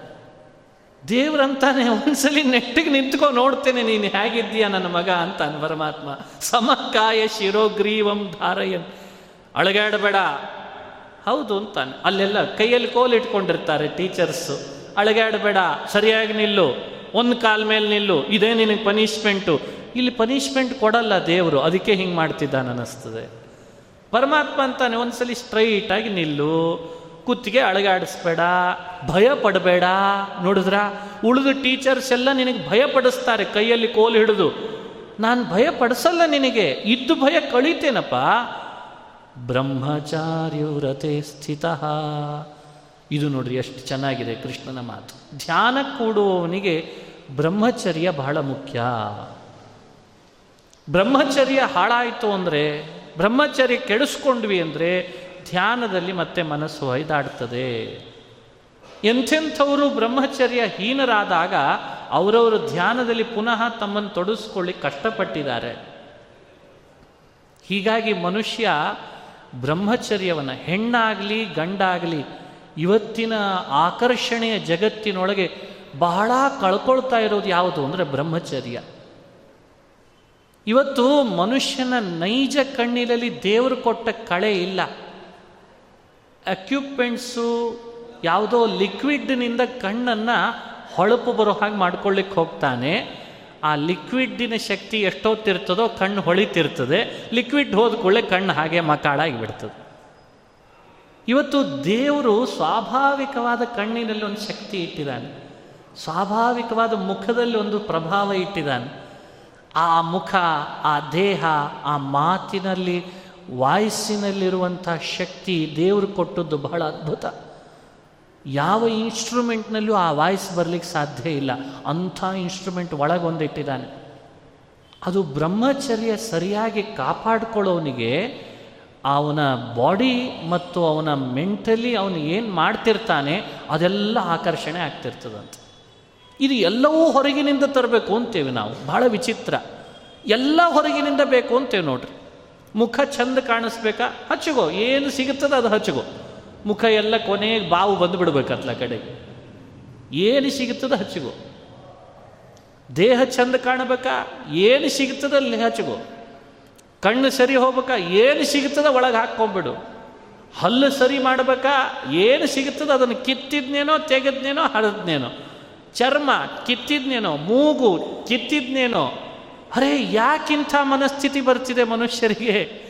S1: ದೇವ್ರಂತಾನೆ ಒಂದ್ಸಲಿ ನೆಟ್ಟಿಗೆ ನಿಂತ್ಕೋ, ನೋಡ್ತೇನೆ ನೀನು ಹೇಗಿದ್ದೀಯ ನನ್ನ ಮಗ ಅಂತಾನೆ ಪರಮಾತ್ಮ. ಸಮಕಾಯ ಶಿರೋಗ್ರೀವಂ ಧಾರಯನ್. ಅಳಗಾಡಬೇಡ. ಹೌದು ಅಂತಾನೆ. ಅಲ್ಲೆಲ್ಲ ಕೈಯಲ್ಲಿ ಕೋಲ್ ಇಟ್ಕೊಂಡಿರ್ತಾರೆ ಟೀಚರ್ಸು ಅಳಗಾಡಬೇಡ. ಸರಿಯಾಗಿ ನಿಲ್ಲು. ಒಂದು ಕಾಲ್ ಮೇಲೆ ನಿಲ್ಲು. ಇದೇ ನಿನಗೆ ಪನಿಷ್ಮೆಂಟು ಇಲ್ಲಿ ಪನಿಷ್ಮೆಂಟ್ ಕೊಡಲ್ಲ ದೇವರು. ಅದಕ್ಕೆ ಹಿಂಗೆ ಮಾಡ್ತಿದ್ದಾನೆ ಅನ್ನಿಸ್ತದೆ ಪರಮಾತ್ಮ ಅಂತಾನೆ ಒಂದ್ಸಲಿ ಸ್ಟ್ರೈಟಾಗಿ ನಿಲ್ಲು. ಕುತ್ತಿಗೆ ಅಳಗಾಡಿಸ್ಬೇಡ. ಭಯ ಪಡಬೇಡ. ನೋಡಿದ್ರ? ಉಳಿದು ಟೀಚರ್ಸ್ ಎಲ್ಲ ನಿನಗೆ ಭಯ ಪಡಿಸ್ತಾರೆ, ಕೈಯಲ್ಲಿ ಕೋಲು ಹಿಡಿದು. ನಾನು ಭಯ ಪಡಿಸಲ್ಲ ನಿನಗೆ. ಇದ್ದು ಭಯ ಕಳೀತೇನಪ್ಪ? ಬ್ರಹ್ಮಚಾರ್ಯ ವ್ರತೆ ಸ್ಥಿತ. ಇದು ನೋಡ್ರಿ ಎಷ್ಟು ಚೆನ್ನಾಗಿದೆ ಕೃಷ್ಣನ ಮಾತು. ಧ್ಯಾನ ಕೂಡುವವನಿಗೆ ಬ್ರಹ್ಮಚರ್ಯ ಬಹಳ ಮುಖ್ಯ. ಬ್ರಹ್ಮಚರ್ಯ ಹಾಳಾಯಿತು ಅಂದರೆ ಬ್ರಹ್ಮಚರ್ಯ ಕೆಡಿಸ್ಕೊಂಡ್ವಿ ಅಂದರೆ ಧ್ಯಾನದಲ್ಲಿ ಮತ್ತೆ ಮನಸ್ಸು ಹೊಯ್ದಾಡ್ತದೆ ಎಂಥೆಂಥವರು ಬ್ರಹ್ಮಚರ್ಯ ಹೀನರಾದಾಗ ಅವರವರು ಧ್ಯಾನದಲ್ಲಿ ಪುನಃ ತಮ್ಮನ್ನು ತೊಡಸ್ಕೊಳ್ಳಿ ಕಷ್ಟಪಟ್ಟಿದ್ದಾರೆ. ಹೀಗಾಗಿ ಮನುಷ್ಯ ಬ್ರಹ್ಮಚರ್ಯವನ್ನು ಹೆಣ್ಣಾಗಲಿ ಗಂಡಾಗಲಿ ಇವತ್ತಿನ ಆಕರ್ಷಣೆಯ ಜಗತ್ತಿನೊಳಗೆ ಬಹಳ ಕಳ್ಕೊಳ್ತಾ ಇರೋದು ಯಾವುದು ಅಂದರೆ ಬ್ರಹ್ಮಚರ್ಯ. ಇವತ್ತು ಮನುಷ್ಯನ ನೈಜ ಕಣ್ಣಿನಲ್ಲಿ ದೇವರು ಕೊಟ್ಟ ಕಳೆ ಇಲ್ಲ. ಅಕ್ಯುಪ್ಮೆಂಟ್ಸು ಯಾವುದೋ ಲಿಕ್ವಿಡ್ನಿಂದ ಕಣ್ಣನ್ನು ಹೊಳಪು ಬರೋ ಹಾಗೆ ಮಾಡ್ಕೊಳ್ಳಿಕ್ಕೆ ಹೋಗ್ತಾನೆ. ಆ ಲಿಕ್ವಿಡ್ಡಿನ ಶಕ್ತಿ ಎಷ್ಟೊತ್ತಿರ್ತದೋ ಕಣ್ಣು ಹೊಳಿತಿರ್ತದೆ. ಲಿಕ್ವಿಡ್ ಹೋದ ಕೂಡಲೇ ಕಣ್ಣು ಹಾಗೆ ಮಕಾಳಾಗಿ ಬಿಡ್ತದೆ ಇವತ್ತು ದೇವರು ಸ್ವಾಭಾವಿಕವಾದ ಕಣ್ಣಿನಲ್ಲಿ ಒಂದು ಶಕ್ತಿ ಇಟ್ಟಿದ್ದಾನೆ. ಸ್ವಾಭಾವಿಕವಾದ ಮುಖದಲ್ಲಿ ಒಂದು ಪ್ರಭಾವ ಇಟ್ಟಿದ್ದಾನೆ. ಆ ಮುಖ, ಆ ದೇಹ, ಆ ಮಾತಿನಲ್ಲಿ, ವಾಯ್ಸಿನಲ್ಲಿರುವಂಥ ಶಕ್ತಿ ದೇವರು ಕೊಟ್ಟದ್ದು ಬಹಳ ಅದ್ಭುತ. ಯಾವ ಇನ್ಸ್ಟ್ರೂಮೆಂಟ್ನಲ್ಲೂ ಆ ವಾಯ್ಸ್ ಬರಲಿಕ್ಕೆ ಸಾಧ್ಯ ಇಲ್ಲ. ಅಂಥ ಇನ್ಸ್ಟ್ರೂಮೆಂಟ್ ಒಳಗೊಂದಿಟ್ಟಿದ್ದಾನೆ. ಅದು ಬ್ರಹ್ಮಚರ್ಯ ಸರಿಯಾಗಿ ಕಾಪಾಡಿಕೊಳ್ಳೋವನಿಗೆ ಅವನ ಬಾಡಿ ಮತ್ತು ಅವನ ಮೆಂಟಲಿ ಅವನು ಏನು ಮಾಡ್ತಿರ್ತಾನೆ ಅದೆಲ್ಲ ಆಕರ್ಷಣೆ ಆಗ್ತಿರ್ತದಂತೆ. ಇದು ಎಲ್ಲವೂ ಹೊರಗಿನಿಂದ ತರಬೇಕು ಅಂತೇವೆ ನಾವು. ಬಹಳ ವಿಚಿತ್ರ. ಎಲ್ಲ ಹೊರಗಿನಿಂದ ಬೇಕು ಅಂತೇವೆ ನೋಡ್ರಿ. ಮುಖ ಚಂದ ಕಾಣಿಸ್ಬೇಕಾ? ಹಚ್ಚಗೋ. ಏನು ಸಿಗುತ್ತದೆ ಅದು ಹಚ್ಚಗೋ. ಮುಖ ಎಲ್ಲ ಕೊನೆಗೆ ಬಾವು ಬಂದು ಬಿಡ್ಬೇಕತ್ಲ ಕಡೆಗೆ ಏನು ಸಿಗುತ್ತದೆ ಹಚ್ಚಗೋ. ದೇಹ ಚಂದ ಕಾಣಬೇಕಾ? ಏನು ಸಿಗುತ್ತದೆ ಅಲ್ಲಿ ಹಚ್ಚಗೋ. ಕಣ್ಣು ಸರಿ ಹೋಗ್ಬೇಕಾ? ಏನು ಸಿಗುತ್ತದ ಒಳಗೆ ಹಾಕ್ಕೊಂಬಿಡು. ಹಲ್ಲು ಸರಿ ಮಾಡಬೇಕಾ? ಏನು ಸಿಗುತ್ತದೆ ಅದನ್ನು ಕಿತ್ತಿದ್ನೇನೋ, ತೆಗೆದ್ನೇನೋ, ಹರಿದ್ನೇನೋ. ಚರ್ಮ ಕಿತ್ತಿದ್ನೇನೋ, ಮೂಗು ಕಿತ್ತಿದ್ನೇನೋ, ಅರೆ ಯಾಕಿಂಥ ಮನಸ್ಥಿತಿ ಬರ್ತಿದೆ ಮನುಷ್ಯರಿಗೆ?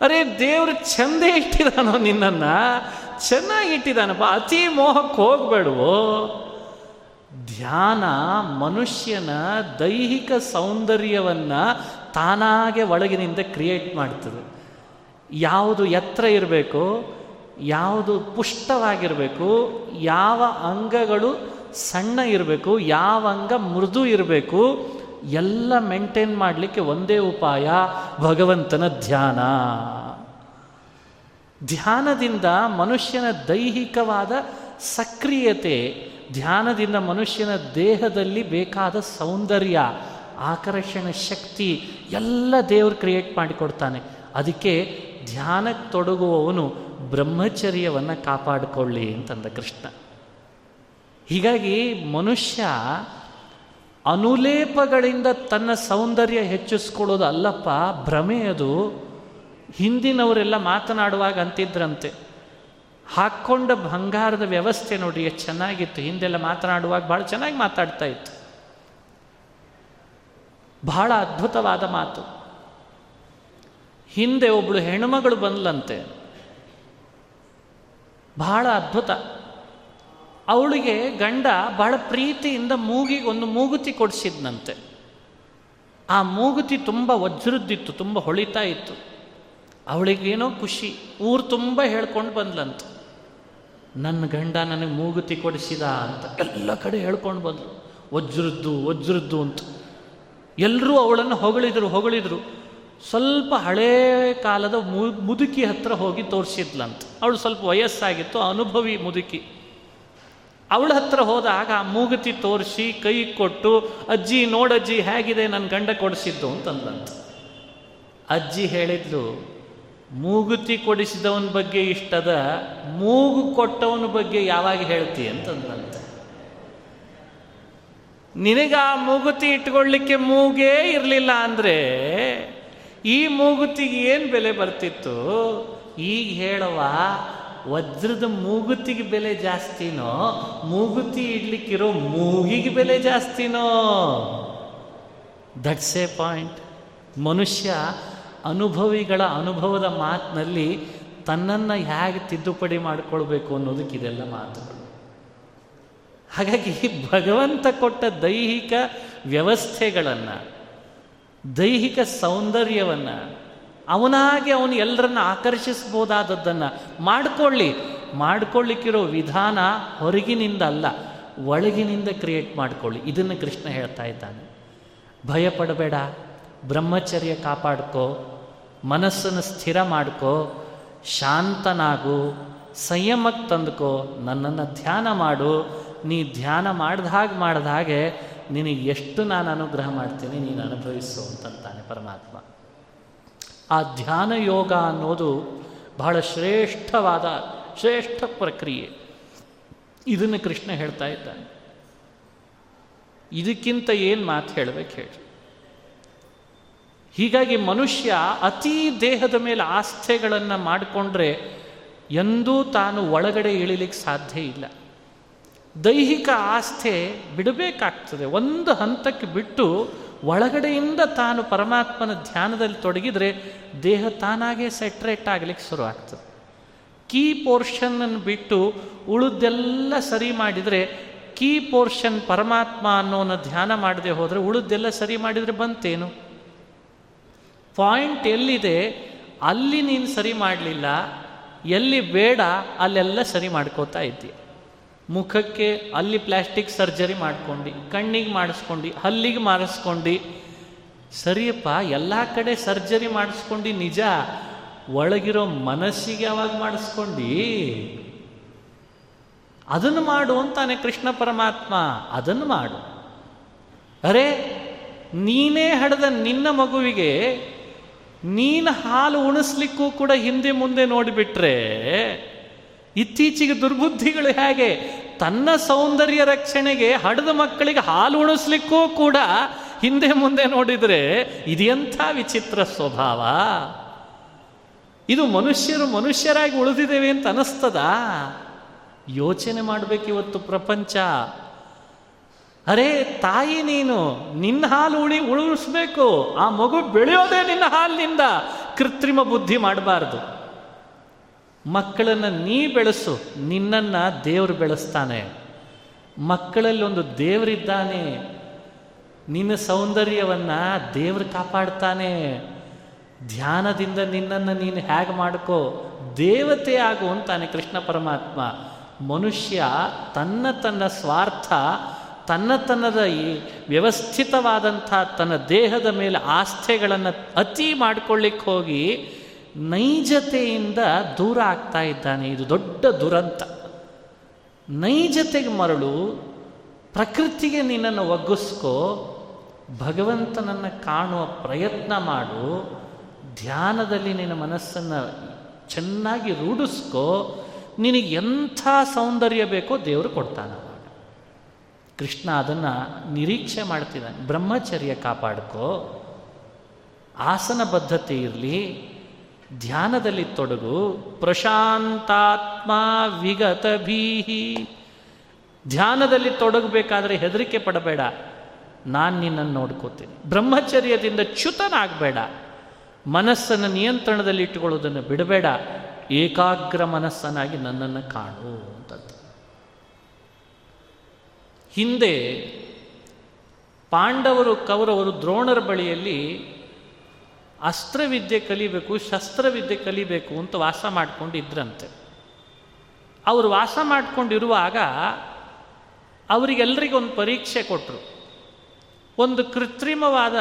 S1: ಅರೆ ದೇವರು ಚಂದೇ ಇಟ್ಟಿದಾನೋ ನಿನ್ನನ್ನು? ಚೆನ್ನಾಗಿ ಇಟ್ಟಿದ್ದಾನಪ್ಪ ಅತಿ ಮೋಹಕ್ಕೆ ಹೋಗ್ಬೇಡವೋ? ಧ್ಯಾನ ಮನುಷ್ಯನ ದೈಹಿಕ ಸೌಂದರ್ಯವನ್ನು ತಾನಾಗೆ ಒಳಗಿನಿಂದ ಕ್ರಿಯೇಟ್ ಮಾಡ್ತದೆ. ಯಾವುದು ಎತ್ತರ ಇರಬೇಕು, ಯಾವುದು ಪುಷ್ಟವಾಗಿರಬೇಕು, ಯಾವ ಅಂಗಗಳು ಸಣ್ಣ ಇರಬೇಕು, ಯಾವ ಅಂಗ ಮೃದು ಇರಬೇಕು, ಎಲ್ಲ ಮೇಂಟೈನ್ ಮಾಡಲಿಕ್ಕೆ ಒಂದೇ ಉಪಾಯ, ಭಗವಂತನ ಧ್ಯಾನ. ಧ್ಯಾನದಿಂದ ಮನುಷ್ಯನ ದೈಹಿಕವಾದ ಸಕ್ರಿಯತೆ, ಧ್ಯಾನದಿಂದ ಮನುಷ್ಯನ ದೇಹದಲ್ಲಿ ಬೇಕಾದ ಸೌಂದರ್ಯ, ಆಕರ್ಷಣ ಶಕ್ತಿ, ಎಲ್ಲ ದೇವರು ಕ್ರಿಯೇಟ್ ಮಾಡಿಕೊಡ್ತಾನೆ. ಅದಕ್ಕೆ ಧ್ಯಾನಕ್ಕೆ ತೊಡಗುವವನು ಬ್ರಹ್ಮಚರ್ಯವನ್ನು ಕಾಪಾಡಿಕೊಳ್ಳಿ ಅಂತಂದ ಕೃಷ್ಣ. ಹೀಗಾಗಿ ಮನುಷ್ಯ ಅನುಲೇಪಗಳಿಂದ ತನ್ನ ಸೌಂದರ್ಯ ಹೆಚ್ಚಿಸ್ಕೊಳ್ಳೋದು ಅಲ್ಲಪ್ಪ, ಭ್ರಮೆ ಅದು. ಹಿಂದಿನವರೆಲ್ಲ ಮಾತನಾಡುವಾಗ ಅಂತಿದ್ರಂತೆ, ಹಾಕ್ಕೊಂಡ ಬಂಗಾರದ ವ್ಯವಸ್ಥೆ ನೋಡಿ ಎಷ್ಟು ಚೆನ್ನಾಗಿತ್ತು. ಹಿಂದೆಲ್ಲ ಮಾತನಾಡುವಾಗ ಭಾಳ ಚೆನ್ನಾಗಿ ಮಾತಾಡ್ತಾ ಇತ್ತು. ಬಹಳ ಅದ್ಭುತವಾದ ಮಾತು. ಹಿಂದೆ ಒಬ್ಬಳು ಹೆಣ್ಮಗಳು ಬಂದ್ಲಂತೆ. ಬಹಳ ಅದ್ಭುತ. ಅವಳಿಗೆ ಗಂಡ ಬಹಳ ಪ್ರೀತಿಯಿಂದ ಮೂಗಿಗೆ ಒಂದು ಮೂಗುತಿ ಕೊಡಿಸಿದ್ನಂತೆ. ಆ ಮೂಗುತಿ ತುಂಬ ವಜ್ರದ್ದಿತ್ತು, ತುಂಬ ಹೊಳಿತಾ ಇತ್ತು. ಅವಳಿಗೇನೋ ಖುಷಿ, ಊರು ತುಂಬ ಹೇಳ್ಕೊಂಡು ಬಂದ್ಲಂತ. ನನ್ನ ಗಂಡ ನನಗೆ ಮೂಗುತಿ ಕೊಡಿಸಿದ ಅಂತ ಎಲ್ಲ ಕಡೆ ಹೇಳ್ಕೊಂಡು ಬಂದ್ಲು. ವಜ್ರದ್ದು ವಜ್ರದ್ದು ಅಂತ. ಎಲ್ಲರೂ ಅವಳನ್ನು ಹೊಗಳಿದ್ರು ಹೊಗಳಿದ್ರು. ಸ್ವಲ್ಪ ಹಳೇ ಕಾಲದ ಮುದುಕಿ ಹತ್ರ ಹೋಗಿ ತೋರಿಸಿದ್ಲಂತ. ಅವಳು ಸ್ವಲ್ಪ ವಯಸ್ಸಾಗಿತ್ತು, ಅನುಭವಿ ಮುದುಕಿ. ಅವಳ ಹತ್ರ ಹೋದಾಗ ಮೂಗುತಿ ತೋರಿಸಿ ಕೈ ಕೊಟ್ಟು, ಅಜ್ಜಿ ನೋಡಜ್ಜಿ ಹೇಗಿದೆ ನನ್ನ ಗಂಡ ಕೊಡಿಸಿದ್ದು? ಅಂತಂದಂತ ಅಜ್ಜಿ ಹೇಳಿದ್ಲು, ಮೂಗುತಿ ಕೊಡಿಸಿದವನ ಬಗ್ಗೆ ಇಷ್ಟದ, ಮೂಗು ಕೊಟ್ಟವನ ಬಗ್ಗೆ ಯಾವಾಗ ಹೇಳ್ತಿ? ಅಂತಂದಂತ ನಿನಗ ಆ ಮೂಗುತಿ ಇಟ್ಕೊಳ್ಳಿಕ್ಕೆ ಮೂಗೇ ಇರಲಿಲ್ಲ ಅಂದರೆ, ಈ ಮೂಗುತಿಗೆ ಏನು ಬೆಲೆ ಬರ್ತಿತ್ತು? ಈಗ ಹೇಳುವ ವಜ್ರದ ಮೂಗುತಿಗೆ ಬೆಲೆ ಜಾಸ್ತಿನೋ, ಮೂಗುತಿ ಇಡ್ಲಿಕ್ಕಿರೋ ಮೂಗಿಗೆ ಬೆಲೆ ಜಾಸ್ತಿನೋ. ದಟ್ಸ್ ಎ ಪಾಯಿಂಟ್ ಮನುಷ್ಯ ಅನುಭವಿಗಳ ಅನುಭವದ ಮಾತಿನಲ್ಲಿ ತನ್ನನ್ನು ಹೇಗೆ ತಿದ್ದುಪಡಿ ಮಾಡಿಕೊಳ್ಬೇಕು ಅನ್ನೋದಕ್ಕೆ ಇದೆಲ್ಲ ಮಾತುಗಳು ಹಾಗಾಗಿ ಭಗವಂತ ಕೊಟ್ಟ ದೈಹಿಕ ವ್ಯವಸ್ಥೆಗಳನ್ನು, ದೈಹಿಕ ಸೌಂದರ್ಯವನ್ನು ಅವನಾಗಿ ಅವನು ಎಲ್ಲರನ್ನ ಆಕರ್ಷಿಸ್ಬೋದಾದದ್ದನ್ನು ಮಾಡಿಕೊಳ್ಳಿ. ಮಾಡ್ಕೊಳ್ಳಿಕ್ಕಿರೋ ವಿಧಾನ ಹೊರಗಿನಿಂದ ಅಲ್ಲ, ಒಳಗಿನಿಂದ ಕ್ರಿಯೇಟ್ ಮಾಡಿಕೊಳ್ಳಿ. ಇದನ್ನು ಕೃಷ್ಣ ಹೇಳ್ತಾ ಇದ್ದಾನೆ. ಭಯ ಪಡಬೇಡ ಬ್ರಹ್ಮಚರ್ಯ ಕಾಪಾಡ್ಕೋ, ಮನಸ್ಸನ್ನು ಸ್ಥಿರ ಮಾಡ್ಕೋ, ಶಾಂತನಾಗು, ಸಂಯಮಕ್ಕೆ ತಂದುಕೋ, ನನ್ನನ್ನು ಧ್ಯಾನ ಮಾಡು. ನೀ ಧ್ಯಾನ ಮಾಡಿದ ಹಾಗೆ ಮಾಡಿದ ಹಾಗೆ ನಿನಗೆ ಎಷ್ಟು ನಾನು ಅನುಗ್ರಹ ಮಾಡ್ತೀನಿ, ನೀನು ಅನುಭವಿಸು ಅಂತಂತಾನೆ ಪರಮಾತ್ಮ. ಆ ಧ್ಯಾನ ಯೋಗ ಅನ್ನೋದು ಬಹಳ ಶ್ರೇಷ್ಠವಾದ, ಶ್ರೇಷ್ಠ ಪ್ರಕ್ರಿಯೆ. ಇದನ್ನು ಕೃಷ್ಣ ಹೇಳ್ತಾ ಇದ್ದಾನೆ. ಇದಕ್ಕಿಂತ ಏನು ಮಾತು ಹೇಳಬೇಕು ಹೇಳಿ. ಹೀಗಾಗಿ ಮನುಷ್ಯ ಅತೀ ದೇಹದ ಮೇಲೆ ಆಸ್ಥೆಗಳನ್ನು ಮಾಡಿಕೊಂಡ್ರೆ ಎಂದೂ ತಾನು ಒಳಗಡೆ ಇಳಿಲಿಕ್ಕೆ ಸಾಧ್ಯ ಇಲ್ಲ. ದೈಹಿಕ ಆಸ್ಥೆ ಬಿಡಬೇಕಾಗ್ತದೆ. ಒಂದು ಹಂತಕ್ಕೆ ಬಿಟ್ಟು ಒಳಗಡೆಯಿಂದ ತಾನು ಪರಮಾತ್ಮನ ಧ್ಯಾನದಲ್ಲಿ ತೊಡಗಿದರೆ ದೇಹ ತಾನಾಗೇ ಸೆಟ್ರೇಟ್ ಆಗಲಿಕ್ಕೆ ಶುರು ಆಗ್ತದೆ. ಕೀ ಪೋರ್ಷನ್ನನ್ನು ಬಿಟ್ಟು ಉಳಿದೆಲ್ಲ ಸರಿ ಮಾಡಿದರೆ ಕೀ ಪೋರ್ಷನ್ ಪರಮಾತ್ಮ ಅನ್ನೋನ ಧ್ಯಾನ ಮಾಡದೆ ಹೋದರೆ ಉಳಿದೆಲ್ಲ ಸರಿ ಮಾಡಿದರೆ ಬಂತೇನು? ಪಾಯಿಂಟ್ ಎಲ್ಲಿದೆ? ಅಲ್ಲಿ ನೀನು ಸರಿ ಮಾಡಲಿಲ್ಲ, ಎಲ್ಲಿ ಬೇಡ, ಅಲ್ಲೆಲ್ಲ ಸರಿ ಮಾಡ್ಕೋತಾ ಇದ್ದೀಯ. ಮುಖಕ್ಕೆ ಅಲ್ಲಿ ಪ್ಲಾಸ್ಟಿಕ್ ಸರ್ಜರಿ ಮಾಡ್ಕೊಂಡು, ಕಣ್ಣಿಗೆ ಮಾಡಿಸ್ಕೊಂಡು, ಹಲ್ಲಿಗೆ ಮಾಡಿಸ್ಕೊಂಡು. ಸರಿಯಪ್ಪ, ಎಲ್ಲ ಕಡೆ ಸರ್ಜರಿ ಮಾಡಿಸ್ಕೊಂಡು ನಿಜ, ಒಳಗಿರೋ ಮನಸ್ಸಿಗೆ ಯಾವಾಗ ಮಾಡಿಸ್ಕೊಂಡು? ಅದನ್ನು ಮಾಡು ಅಂತಾನೆ ಕೃಷ್ಣ ಪರಮಾತ್ಮ, ಅದನ್ನು ಮಾಡು. ಅರೆ, ನೀನೇ ಹಡೆದ ನಿನ್ನ ಮಗುವಿಗೆ, ನೀನು ಹಾಲು ಉಣಿಸ್ಲಿಕ್ಕೂ ಕೂಡ ಹಿಂದೆ ಮುಂದೆ ನೋಡಿಬಿಟ್ರೆ, ಇತ್ತೀಚೆಗೆ ದುರ್ಬುದ್ಧಿಗಳು ಹೇಗೆ ತನ್ನ ಸೌಂದರ್ಯ ರಕ್ಷಣೆಗೆ ಹಡದ ಮಕ್ಕಳಿಗೆ ಹಾಲು ಉಣಿಸ್ಲಿಕ್ಕೂ ಕೂಡ ಹಿಂದೆ ಮುಂದೆ ನೋಡಿದರೆ ಇದೆಂಥ ವಿಚಿತ್ರ ಸ್ವಭಾವ. ಇದು ಮನುಷ್ಯರು ಮನುಷ್ಯರಾಗಿ ಉಳಿದಿದ್ದೇವೆ ಅಂತ ಅನಿಸ್ತದ? ಯೋಚನೆ ಮಾಡಬೇಕು ಇವತ್ತು ಪ್ರಪಂಚ. ಅರೇ, ತಾಯಿ ನೀನು, ನಿನ್ನ ಹಾಲು ಉಳಿ, ಉಳಿಸ್ಬೇಕು. ಆ ಮಗು ಬೆಳೆಯೋದೇ ನಿನ್ನ ಹಾಲಿನಿಂದ ಕೃತ್ರಿಮ ಬುದ್ಧಿ ಮಾಡಬಾರ್ದು. ಮಕ್ಕಳನ್ನು ನೀ ಬೆಳೆಸು, ನಿನ್ನನ್ನು ದೇವರು ಬೆಳೆಸ್ತಾನೆ. ಮಕ್ಕಳಲ್ಲಿ ಒಂದು ದೇವರಿದ್ದಾನೆ. ನಿನ್ನ ಸೌಂದರ್ಯವನ್ನು ದೇವರು ಕಾಪಾಡ್ತಾನೆ. ಧ್ಯಾನದಿಂದ ನಿನ್ನನ್ನು ನೀನು ಹೇಗೆ ಮಾಡ್ಕೋ, ದೇವತೆ ಆಗು ಅಂತಾನೆ ಕೃಷ್ಣ ಪರಮಾತ್ಮ. ಮನುಷ್ಯ ತನ್ನ ತನ್ನ ಸ್ವಾರ್ಥ, ತನ್ನ ತನ್ನದ ಈ ವ್ಯವಸ್ಥಿತವಾದಂಥ ತನ್ನ ದೇಹದ ಮೇಲೆ ಆಸ್ಥೆಗಳನ್ನು ಅತಿ ಮಾಡ್ಕೊಳ್ಳಿಕ್ಕೆ ಹೋಗಿ ನೈಜತೆಯಿಂದ ದೂರ ಆಗ್ತಾ ಇದ್ದಾನೆ. ಇದು ದೊಡ್ಡ ದುರಂತ. ನೈಜತೆಗೆ ಮರಳು, ಪ್ರಕೃತಿಗೆ ನಿನ್ನನ್ನು ಒಗ್ಗಿಸ್ಕೋ ಭಗವಂತನನ್ನು ಕಾಣುವ ಪ್ರಯತ್ನ ಮಾಡು, ಧ್ಯಾನದಲ್ಲಿ ನಿನ್ನ ಮನಸ್ಸನ್ನು ಚೆನ್ನಾಗಿ ರೂಢಿಸ್ಕೋ, ನಿನಗೆ ಎಂಥ ಸೌಂದರ್ಯ ಬೇಕೋ ದೇವರು ಕೊಡ್ತಾನೆ ಕೃಷ್ಣ ಅದನ್ನು ನಿರೀಕ್ಷೆ ಮಾಡ್ತಿದ್ದಾನೆ. ಬ್ರಹ್ಮಚರ್ಯ ಕಾಪಾಡ್ಕೋ. ಆಸನ ಬದ್ಧತೆ ಇರಲಿ. ಧ್ಯಾನದಲ್ಲಿ ತೊಡಗು ಪ್ರಶಾಂತಾತ್ಮ ವಿಗತ ಭೀಹಿ ಧ್ಯಾನದಲ್ಲಿ ತೊಡಗಬೇಕಾದ್ರೆ ಹೆದರಿಕೆ ಪಡಬೇಡ. ನಾನು ನಿನ್ನನ್ನು ನೋಡ್ಕೋತೀನಿ. ಬ್ರಹ್ಮಚರ್ಯದಿಂದ ಚ್ಯುತನಾಗಬೇಡ. ಮನಸ್ಸನ್ನು ನಿಯಂತ್ರಣದಲ್ಲಿ ಇಟ್ಟುಕೊಳ್ಳೋದನ್ನು ಬಿಡಬೇಡ. ಏಕಾಗ್ರ ಮನಸ್ಸನ್ನಾಗಿ ನನ್ನನ್ನು ಕಾಣು ಅಂತದ್ದು ಹಿಂದೆ ಪಾಂಡವರು, ಕೌರವರು ದ್ರೋಣರ ಬಳಿಯಲ್ಲಿ ಅಸ್ತ್ರವಿದ್ಯೆ ಕಲಿಬೇಕು, ಶಸ್ತ್ರವಿದ್ಯೆ ಕಲಿಬೇಕು ಅಂತ ವಾಸ ಮಾಡ್ಕೊಂಡು ಇದ್ರಂತೆ ಅವರು ವಾಸ ಮಾಡ್ಕೊಂಡಿರುವಾಗ ಅವರಿಗೆಲ್ಲರಿಗೊಂದು ಪರೀಕ್ಷೆ ಕೊಟ್ಟರು ಒಂದು ಕೃತ್ರಿಮವಾದ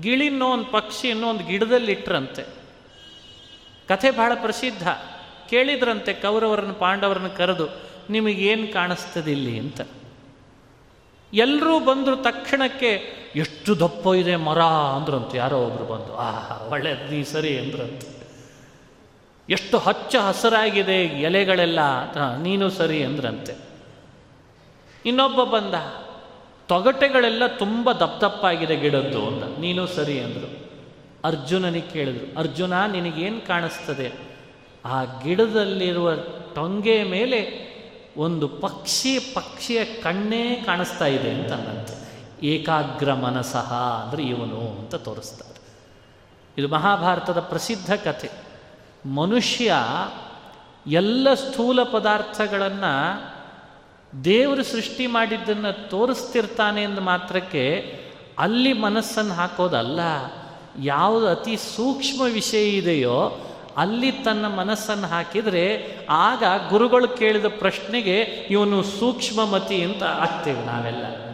S1: ಗಿಳಿನೋ ಒಂದು ಪಕ್ಷಿಯನ್ನೋ ಒಂದು ಗಿಡದಲ್ಲಿ ಇಟ್ರಂತೆ ಕಥೆ ಬಹಳ ಪ್ರಸಿದ್ಧ. ಕೇಳಿದ್ರಂತೆ ಕೌರವರನ್ನು, ಪಾಂಡವರನ್ನು ಕರೆದು, ನಿಮಗೇನು ಕಾಣಿಸ್ತದಿಲ್ಲಿ? ಅಂತ. ಎಲ್ಲರೂ ಬಂದರು ತಕ್ಷಣಕ್ಕೆ ಎಷ್ಟು ದಪ್ಪ ಇದೆ ಮರ ಅಂದ್ರಂತ. ಯಾರೋ ಒಬ್ರು ಬಂದು, ಆ, ಒಳ್ಳೇದು ನೀ ಸರಿ ಅಂದ್ರಂತ. ಎಷ್ಟು ಹಚ್ಚ ಹಸರಾಗಿದೆ ಎಲೆಗಳೆಲ್ಲ. ನೀನು ಸರಿ ಅಂದ್ರಂತೆ. ಇನ್ನೊಬ್ಬ ಬಂದ, ತೊಗಟೆಗಳೆಲ್ಲ ತುಂಬ ದಪ್ಪ ದಪ್ಪಾಗಿದೆ ಗಿಡದ್ದು ಅಂತ ನೀನು ಸರಿ ಅಂದರು. ಅರ್ಜುನನಿಗೆ ಕೇಳಿದ್ರು, ಅರ್ಜುನ, ನಿನಗೇನು ಕಾಣಿಸ್ತದೆ? ಆ ಗಿಡದಲ್ಲಿರುವ ಟೊಂಗೆ ಮೇಲೆ ಒಂದು ಪಕ್ಷಿ ಪಕ್ಷಿಯ ಕಣ್ಣೇ ಕಾಣಿಸ್ತಾ ಇದೆ ಅಂತ ಏಕಾಗ್ರ ಮನಸಃ ಅಂದರೆ ಇವನು ಅಂತ ತೋರಿಸ್ತಾರೆ. ಇದು ಮಹಾಭಾರತದ ಪ್ರಸಿದ್ಧ ಕಥೆ. ಮನುಷ್ಯ ಎಲ್ಲ ಸ್ಥೂಲ ಪದಾರ್ಥಗಳನ್ನು ದೇವರು ಸೃಷ್ಟಿ ಮಾಡಿದ್ದನ್ನು ತೋರಿಸ್ತಿರ್ತಾನೆ ಎಂದು ಮಾತ್ರಕ್ಕೆ ಅಲ್ಲಿ ಮನಸ್ಸನ್ನು ಹಾಕೋದಲ್ಲ. ಯಾವುದು ಅತಿ ಸೂಕ್ಷ್ಮ ವಿಷಯ ಇದೆಯೋ ಅಲ್ಲಿ ತನ್ನ ಮನಸ್ಸನ್ನು ಹಾಕಿದರೆ ಆಗ ಗುರುಗಳು ಕೇಳಿದ ಪ್ರಶ್ನೆಗೆ ಇವನು ಸೂಕ್ಷ್ಮಮತಿ ಅಂತ ಆಗ್ತೇವೆ ನಾವೆಲ್ಲ.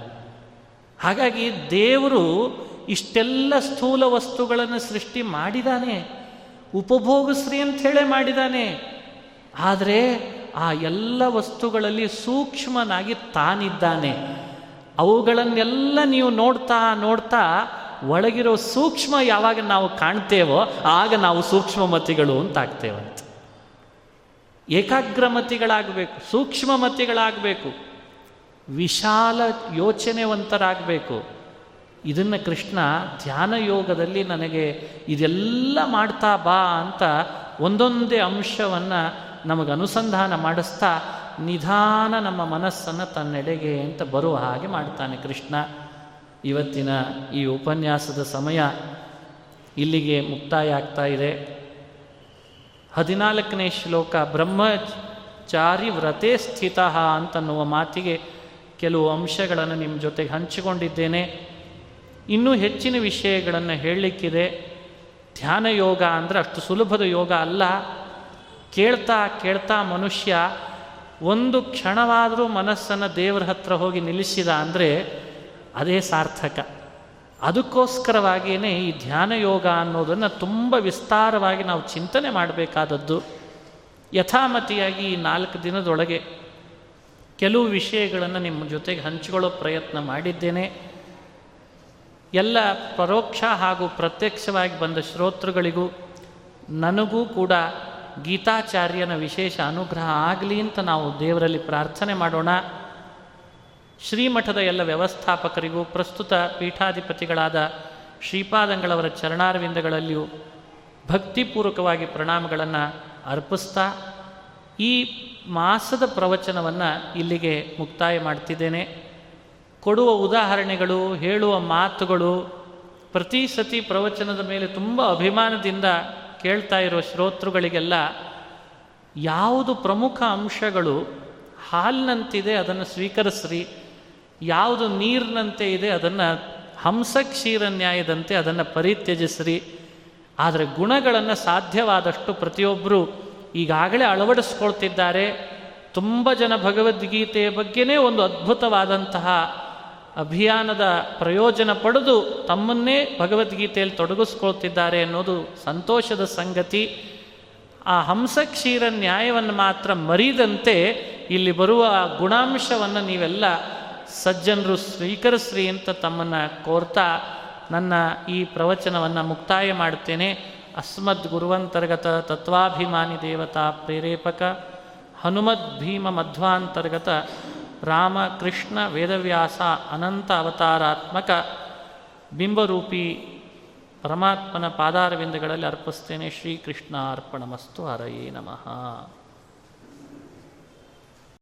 S1: ಹಾಗಾಗಿ ದೇವರು ಇಷ್ಟೆಲ್ಲ ಸ್ಥೂಲ ವಸ್ತುಗಳನ್ನು ಸೃಷ್ಟಿ ಮಾಡಿದಾನೆ ಉಪಭೋಗಶ್ರೀ ಅಂತ ಹೇಳೇ ಮಾಡಿದಾನೆ. ಆದರೆ ಆ ಎಲ್ಲ ವಸ್ತುಗಳಲ್ಲಿ ಸೂಕ್ಷ್ಮನಾಗಿ ತಾನಿದ್ದಾನೆ. ಅವುಗಳನ್ನೆಲ್ಲ ನೀವು ನೋಡ್ತಾ ನೋಡ್ತಾ ಒಳಗಿರೋ ಸೂಕ್ಷ್ಮ ಯಾವಾಗ ನಾವು ಕಾಣ್ತೇವೋ ಆಗ ನಾವು ಸೂಕ್ಷ್ಮಮತಿಗಳು ಅಂತ ಆಗ್ತೇವಂತ ಏಕಾಗ್ರಮತಿಗಳಾಗಬೇಕು, ಸೂಕ್ಷ್ಮಮತಿಗಳಾಗಬೇಕು. ವಿಶಾಲ ಯೋಚನೆವಂತರಾಗಬೇಕು. ಇದನ್ನು ಕೃಷ್ಣ ಧ್ಯಾನ ಯೋಗದಲ್ಲಿ ನನಗೆ ಇದೆಲ್ಲ ಮಾಡ್ತಾ ಬಾ ಅಂತ ಒಂದೊಂದೇ ಅಂಶವನ್ನು ನಮಗೆ ಅನುಸಂಧಾನ ಮಾಡಿಸ್ತಾ ನಿಧಾನ ನಮ್ಮ ಮನಸ್ಸನ್ನು ತನ್ನೆಡೆಗೆ ಅಂತ ಬರುವ ಹಾಗೆ ಮಾಡ್ತಾನೆ ಕೃಷ್ಣ. ಇವತ್ತಿನ ಈ ಉಪನ್ಯಾಸದ ಸಮಯ ಇಲ್ಲಿಗೆ ಮುಕ್ತಾಯ ಆಗ್ತಾ ಇದೆ. ಹದಿನಾಲ್ಕನೇ ಶ್ಲೋಕ ಬ್ರಹ್ಮಚಾರಿ ವ್ರತೆ ಸ್ಥಿತ ಅಂತನ್ನುವ ಮಾತಿಗೆ ಕೆಲವು ಅಂಶಗಳನ್ನು ನಿಮ್ಮ ಜೊತೆಗೆ ಹಂಚಿಕೊಂಡಿದ್ದೇನೆ. ಇನ್ನೂ ಹೆಚ್ಚಿನ ವಿಷಯಗಳನ್ನು ಹೇಳಲಿಕ್ಕಿದೆ. ಧ್ಯಾನ ಯೋಗ ಅಂದರೆ ಅಷ್ಟು ಸುಲಭದ ಯೋಗ ಅಲ್ಲ. ಕೇಳ್ತಾ ಕೇಳ್ತಾ ಮನುಷ್ಯ ಒಂದು ಕ್ಷಣವಾದರೂ ಮನಸ್ಸನ್ನು ದೇವರ ಹತ್ರ ಹೋಗಿ ನಿಲ್ಲಿಸಿದ ಅಂದರೆ ಅದೇ ಸಾರ್ಥಕ. ಅದಕ್ಕೋಸ್ಕರವಾಗಿಯೇ ಈ ಧ್ಯಾನ ಯೋಗ ಅನ್ನೋದನ್ನು ತುಂಬ ವಿಸ್ತಾರವಾಗಿ ನಾವು ಚಿಂತನೆ ಮಾಡಬೇಕಾದದ್ದು. ಯಥಾಮತಿಯಾಗಿ ಈ ನಾಲ್ಕು ದಿನದೊಳಗೆ ಕೆಲವು ವಿಷಯಗಳನ್ನು ನಿಮ್ಮ ಜೊತೆಗೆ ಹಂಚಿಕೊಳ್ಳೋ ಪ್ರಯತ್ನ ಮಾಡಿದ್ದೇನೆ. ಎಲ್ಲ ಪರೋಕ್ಷ ಹಾಗೂ ಪ್ರತ್ಯಕ್ಷವಾಗಿ ಬಂದ ಶ್ರೋತೃಗಳಿಗೂ ನನಗೂ ಕೂಡ ಗೀತಾಚಾರ್ಯನ ವಿಶೇಷ ಅನುಗ್ರಹ ಆಗಲಿ ಅಂತ ನಾವು ದೇವರಲ್ಲಿ ಪ್ರಾರ್ಥನೆ ಮಾಡೋಣ. ಶ್ರೀಮಠದ ಎಲ್ಲ ವ್ಯವಸ್ಥಾಪಕರಿಗೂ, ಪ್ರಸ್ತುತ ಪೀಠಾಧಿಪತಿಗಳಾದ ಶ್ರೀಪಾದಂಗಳವರ ಚರಣಾರವಿಂದಗಳಲ್ಲಿಯೂ ಭಕ್ತಿಪೂರ್ವಕವಾಗಿ ಪ್ರಣಾಮಗಳನ್ನು ಅರ್ಪಿಸ್ತಾ, ಈ ಮಾಸದ ಪ್ರವಚನವನ್ನು ಇಲ್ಲಿಗೆ ಮುಕ್ತಾಯ ಮಾಡ್ತಿದ್ದೇನೆ. ಕೊಡುವ ಉದಾಹರಣೆಗಳು, ಹೇಳುವ ಮಾತುಗಳು, ಪ್ರತಿ ಸತಿ ಪ್ರವಚನದ ಮೇಲೆ ತುಂಬ ಅಭಿಮಾನದಿಂದ ಕೇಳ್ತಾ ಇರೋ ಶ್ರೋತೃಗಳಿಗೆಲ್ಲ ಯಾವುದು ಪ್ರಮುಖ ಅಂಶಗಳು? ಹಾಲಿನಂತಿದೆ, ಅದನ್ನು ಸ್ವೀಕರಿಸ್ರಿ. ಯಾವುದು ನೀರಿನಂತೆ ಇದೆ, ಅದನ್ನು ಹಂಸ ಕ್ಷೀರ ನ್ಯಾಯದಂತೆ ಅದನ್ನು ಪರಿತ್ಯಜಿಸ್ರಿ. ಆದರೆ ಗುಣಗಳನ್ನು ಸಾಧ್ಯವಾದಷ್ಟು ಪ್ರತಿಯೊಬ್ಬರು ಈಗಾಗಲೇ ಅಳವಡಿಸ್ಕೊಳ್ತಿದ್ದಾರೆ. ತುಂಬ ಜನ ಭಗವದ್ಗೀತೆಯ ಬಗ್ಗೆನೇ ಒಂದು ಅದ್ಭುತವಾದಂತಹ ಅಭಿಯಾನದ ಪ್ರಯೋಜನ ಪಡೆದು ತಮ್ಮನ್ನೇ ಭಗವದ್ಗೀತೆಯಲ್ಲಿ ತೊಡಗಿಸ್ಕೊಳ್ತಿದ್ದಾರೆ ಅನ್ನೋದು ಸಂತೋಷದ ಸಂಗತಿ. ಆ ಹಂಸಕ್ಷೀರ ನ್ಯಾಯವನ್ನು ಮಾತ್ರ ಮರಿದಂತೆ ಇಲ್ಲಿ ಬರುವ ಗುಣಾಂಶವನ್ನು ನೀವೆಲ್ಲ ಸಜ್ಜನರು ಸ್ವೀಕರಿಸ್ರಿ ಅಂತ ತಮ್ಮನ್ನು ಕೋರ್ತಾ ನನ್ನ ಈ ಪ್ರವಚನವನ್ನು ಮುಕ್ತಾಯ ಮಾಡ್ತೇನೆ. ಅಸ್ಮದ್ ಗುರುವಂತರ್ಗತ ತತ್ವಾಭಿಮಾನಿ ದೇವತಾ ಪ್ರೇರೇಪಕ, ಹನುಮದ್ ಭೀಮ ಮಧ್ವಾಂತರ್ಗತ ರಾಮ ಕೃಷ್ಣ ವೇದವ್ಯಾಸ ಅನಂತ ಅವತಾರಾತ್ಮಕ ಬಿಂಬರೂಪಿ ಪರಮಾತ್ಮನ ಪಾದಾರವಿಂದಗಳಲ್ಲಿ ಅರ್ಪಿಸ್ತೇನೆ ಶ್ರೀಕೃಷ್ಣ ಅರ್ಪಣಮಸ್ತು ಹರಯೇ ನಮಃ.